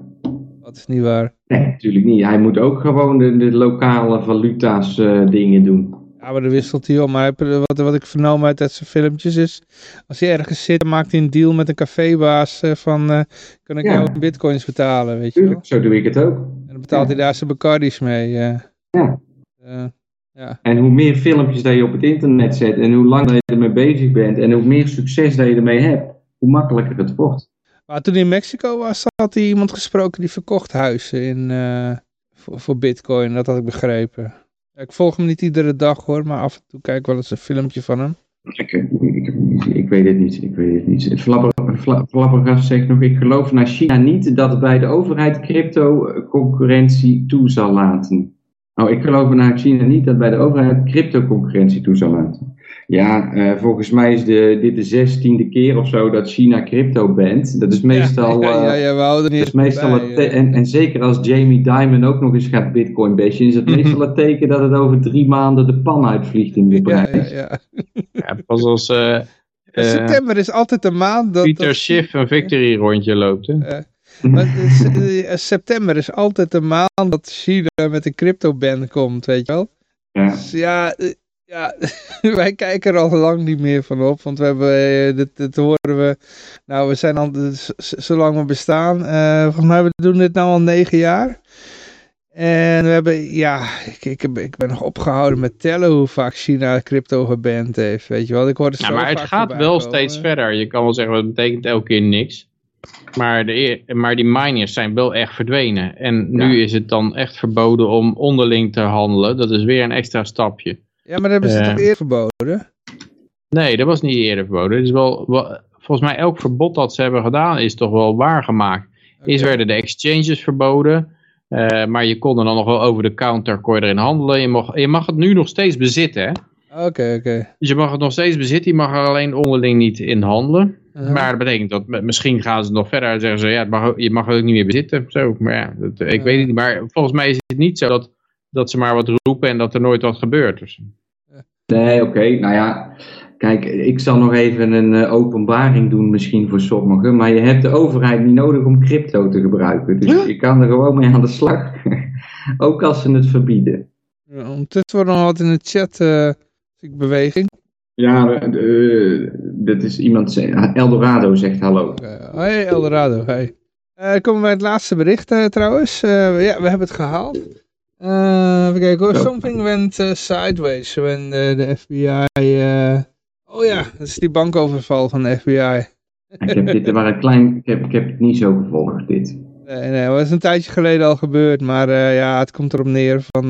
Dat is niet waar. Nee, natuurlijk niet. Hij moet ook gewoon de, de lokale valuta's uh, dingen doen. Ja, maar dat wisselt hij om. Maar wat, wat ik vernomen uit zijn filmpjes is... Als hij ergens zit, maakt hij een deal met een cafébaas uh, van... Uh, kan ik ja. jou bitcoins betalen, weet je wel? zo doe ik het ook. En dan betaalt ja. hij daar zijn Bacardis mee. ja. ja. En hoe meer filmpjes dat je op het internet zet... en hoe langer je ermee bezig bent... en hoe meer succes dat je ermee hebt... hoe makkelijker het wordt. Maar toen hij in Mexico was, had hij iemand gesproken die verkocht huizen in, voor, voor bitcoin. Dat had ik begrepen. Ik volg hem niet iedere dag hoor, maar af en toe kijk ik wel eens een filmpje van hem. Ik, ik, weet het niet, ik weet het niet. Flappergast zegt nog, ik geloof naar China niet dat bij de overheid crypto concurrentie toe zal laten. Oh, ik geloof naar China niet dat bij de overheid crypto concurrentie toe zal laten. Ja, uh, volgens mij is de, dit de zestiende keer of zo dat China crypto bent. Dat is meestal. Ja, ja, ja, we houden niet is meestal bij, en, en zeker als Jamie Dimon ook nog eens gaat bitcoin bashen, is het meestal het teken dat het over drie maanden de pan uitvliegt in de prijs. Ja, ja, ja. pas als. Uh, september is altijd de maand dat. Pieter Schiff een victory rondje loopt. Hè? September is altijd de maand dat China met een crypto ban komt, weet je wel. Ja. Dus ja, ja, wij kijken er al lang niet meer van op, want we hebben, eh, dit, dit horen we, nou we zijn al, zolang we bestaan, uh, volgens mij we doen dit nou al negen jaar. En we hebben, ja, ik, ik, ik ben nog opgehouden met tellen hoe vaak China crypto geband heeft, weet je wel. Ik hoorde ja, maar het gaat wel steeds verder. Je kan wel zeggen, dat betekent elke keer niks. Maar, de, maar die miners zijn wel echt verdwenen. En nu is het dan echt verboden om onderling te handelen. Dat is weer een extra stapje. Ja, maar dat hebben ze uh, toch eerder verboden? Nee, dat was niet eerder verboden. Het is wel, wel, volgens mij elk verbod dat ze hebben gedaan is toch wel waargemaakt. Okay. Eerst werden de exchanges verboden. Uh, maar je kon er dan nog wel over de counter kon je erin handelen. Je mag, je mag het nu nog steeds bezitten, hè? Oké, okay, oké. Okay. Dus je mag het nog steeds bezitten, je mag er alleen onderling niet in handelen. Uh -huh. Maar dat betekent dat misschien gaan ze nog verder en zeggen ze, ja, mag, je mag het ook niet meer bezitten. Zo, maar ja, dat, ik uh weet het niet. Maar volgens mij is het niet zo dat, dat ze maar wat roepen en dat er nooit wat gebeurt. Dus. Nee, oké. Okay. Nou ja, kijk, ik zal nog even een uh, openbaring doen misschien voor sommigen. Maar je hebt de overheid niet nodig om crypto te gebruiken. Dus huh? je kan er gewoon mee aan de slag. Ook als ze het verbieden. Ja, ondertussen wordt nog wat in de chat uh, ik beweging. Ja, uh, dit is iemand, Eldorado zegt hallo. Okay. Hoi Eldorado, hey. Uh, komen we bij het laatste bericht uh, trouwens. Ja, we hebben het gehaald. Even kijken hoor. Something went sideways when the FBI... oh ja, dat is die bankoverval van de FBI. ik heb dit maar een klein... Ik heb, ik heb het niet zo gevolgd, dit. Nee, nee, dat is een tijdje geleden al gebeurd. Maar ja, het komt erop neer van...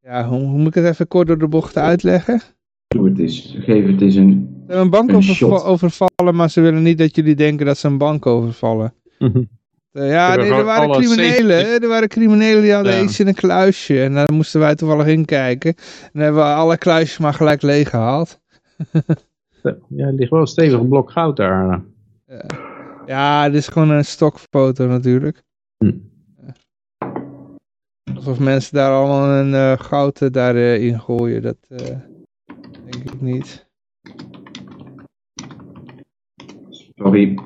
ja, hoe, hoe moet ik het even kort door de bocht uitleggen? Doe het eens. Geef het eens een Ze hebben een bank een overva overvallen, maar ze willen niet dat jullie denken dat ze een bank overvallen. Uh, ja, nee, er waren criminelen. Hè? Er waren criminelen die hadden ja. iets in een kluisje. En daar moesten wij toevallig in kijken. En dan hebben we alle kluisjes maar gelijk leeg gehaald. ja, er ligt wel een stevig blok goud daar. Ja, ja dit is gewoon een stokfoto natuurlijk. Hm. Alsof mensen daar allemaal een uh, goud uh, daarin gooien. Dat niet. Sorry.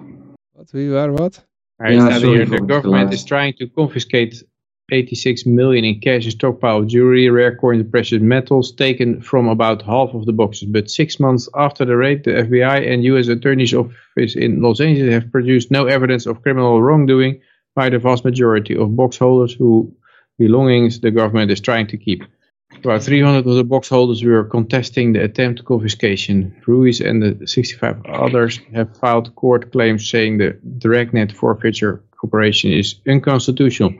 Wat, wie, waar, wat? Hij ja, staat hier, the government is trying to confiscate 86 million in cash and stockpile jewelry, rare coins and precious metals taken from about half of the boxes. But six months after the raid, the FBI and U.S. Attorney's Office in Los Angeles have produced no evidence of criminal wrongdoing by the vast majority of box holders who belongings the government is trying to keep. About 300 of the box holders were contesting the attempt confiscation. Ruiz and the 65 others have filed court claims saying the DirectNet forfeiture operation is unconstitutional.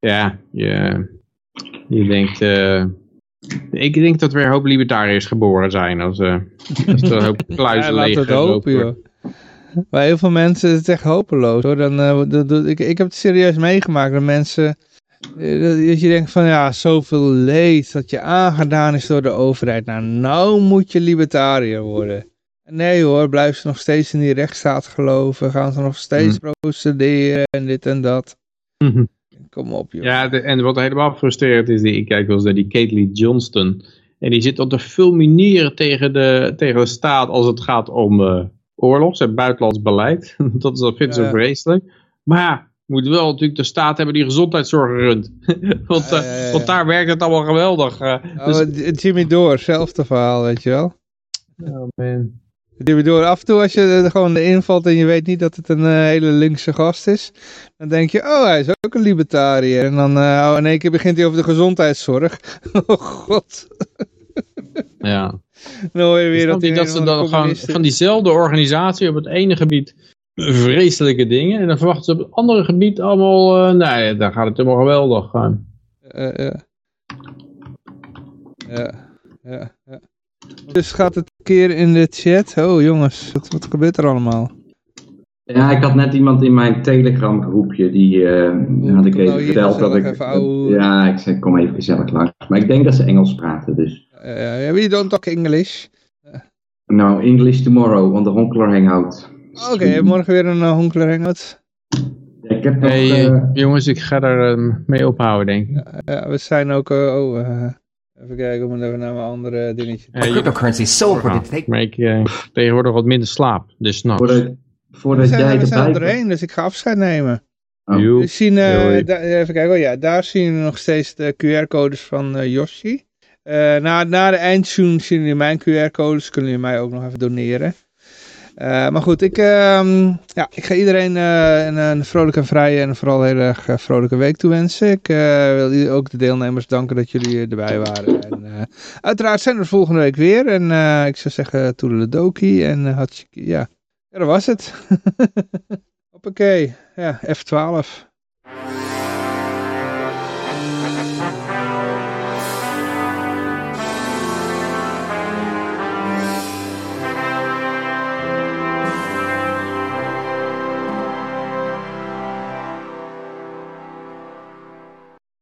Ja, je, je denkt... Uh, ik denk dat er weer een hoop libertariërs geboren zijn als, uh, als er een hoop kluizen ja, leeg het hopen, joh. Bij heel veel mensen is het echt hopeloos hoor. Dan, uh, ik, ik heb het serieus meegemaakt dat mensen dat je denkt van ja, zoveel leed dat je aangedaan is door de overheid. Nou, nou moet je libertariër worden. Nee hoor, blijven ze nog steeds in die rechtsstaat geloven. Gaan ze nog steeds mm. procederen en dit en dat. Mm -hmm. Kom op joh. Ja, de, en wat helemaal frustreert is, die, ik kijk wel eens naar die Caitlyn Johnston. En die zit al te fulmineren tegen de, tegen de staat als het gaat om uh, oorlogs en buitenlands beleid. dat, is, dat vindt ze ja. vreselijk. Maar ja, moet wel natuurlijk de staat hebben die gezondheidszorg runt. want, uh, uh, want daar werkt het allemaal geweldig. Uh, oh, dus... Jimmy Door, zelfde verhaal, weet je wel. Oh man. Jimmy Door, af en toe als je er gewoon invalt en je weet niet dat het een hele linkse gast is, dan denk je, oh hij is ook een libertariër. En dan oh, in één keer begint hij over de gezondheidszorg. oh god. ja. Dan hoor je weer dat, dat ze dan gewoon van diezelfde organisatie op het ene gebied vreselijke dingen. En dan verwachten ze op het andere gebied allemaal, uh, nee, daar gaat het helemaal geweldig. gaan. Uh, ja. Ja, ja, ja. Dus gaat het een keer in de chat. Oh jongens, wat, wat gebeurt er allemaal? Ja, ik had net iemand in mijn Telegram groepje, die uh, had ik even nou verteld dat ik... Even, ja, ik zei, kom even gezellig langs. Maar ik denk dat ze Engels praten, dus... Uh, yeah, we don't talk English. No, English tomorrow, on the Honkler Hangout. Oké, okay, morgen weer een uh, Honkler Hangout. Ja, ik heb hey, nog, uh, jongens, ik ga er um, mee ophouden, denk ik. Ja, ja we zijn ook... oh, even kijken, ik moet even naar mijn andere dingetje. Hey, cryptocurrency is so important. Maar ik tegenwoordig wat minder slaap, dus s'nachts. Voordat we zijn, jij we zijn er doorheen, dus ik ga afscheid nemen. Oh. We zien, uh, even kijken, oh ja, daar zien we nog steeds de QR-codes van uh, Yoshi. Uh, na, na de eindtune zien jullie mijn QR-codes, kunnen jullie mij ook nog even doneren. Maar goed, ik, ehm, ja, ik ga iedereen een, een, vrolijke en vrije en vooral heel erg vrolijke week toewensen. Ik wil ook de deelnemers danken dat jullie erbij waren. En, uiteraard zijn we volgende week weer. En ik zou zeggen, toedeledokie en had ja... Ja, dat was het. Hoppakee. Ja, F12.